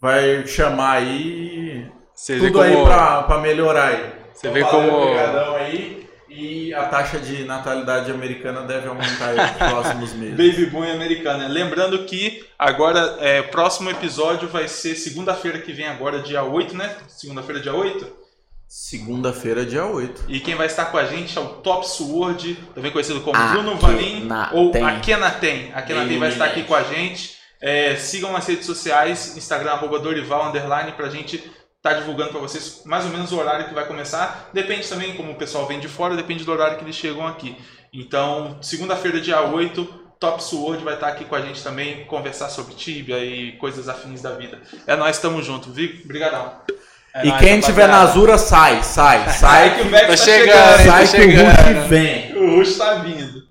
vai chamar aí Você tudo aí como. pra, pra melhorar aí. Você Então, vê valeu, como- Obrigadão aí. E a taxa de natalidade americana deve aumentar aí nos próximos meses. Baby Boom americana. Lembrando que agora, é, próximo episódio vai ser segunda-feira que vem agora, dia 8, né? Segunda-feira, dia 8. Segunda-feira, dia 8. E quem vai estar com a gente é o Top Sword, também conhecido como Bruno Valim ou Akenaten. Akenaten vai estar aqui com a gente. É, sigam nas redes sociais, Instagram, arroba Dorival, underline, pra gente estar divulgando para vocês mais ou menos o horário que vai começar. Depende também, como o pessoal vem de fora, depende do horário que eles chegam aqui. Então, segunda-feira, dia 8, Top Sword vai estar aqui com a gente também, conversar sobre Tibia e coisas afins da vida. É nós, estamos juntos, viu? Obrigadão. É e quem tiver na. Azura, sai, sai, sai. que o Vex Tá tá chegando, chegando. hein? sai tá que o chegando. vem. O Rush tá vindo.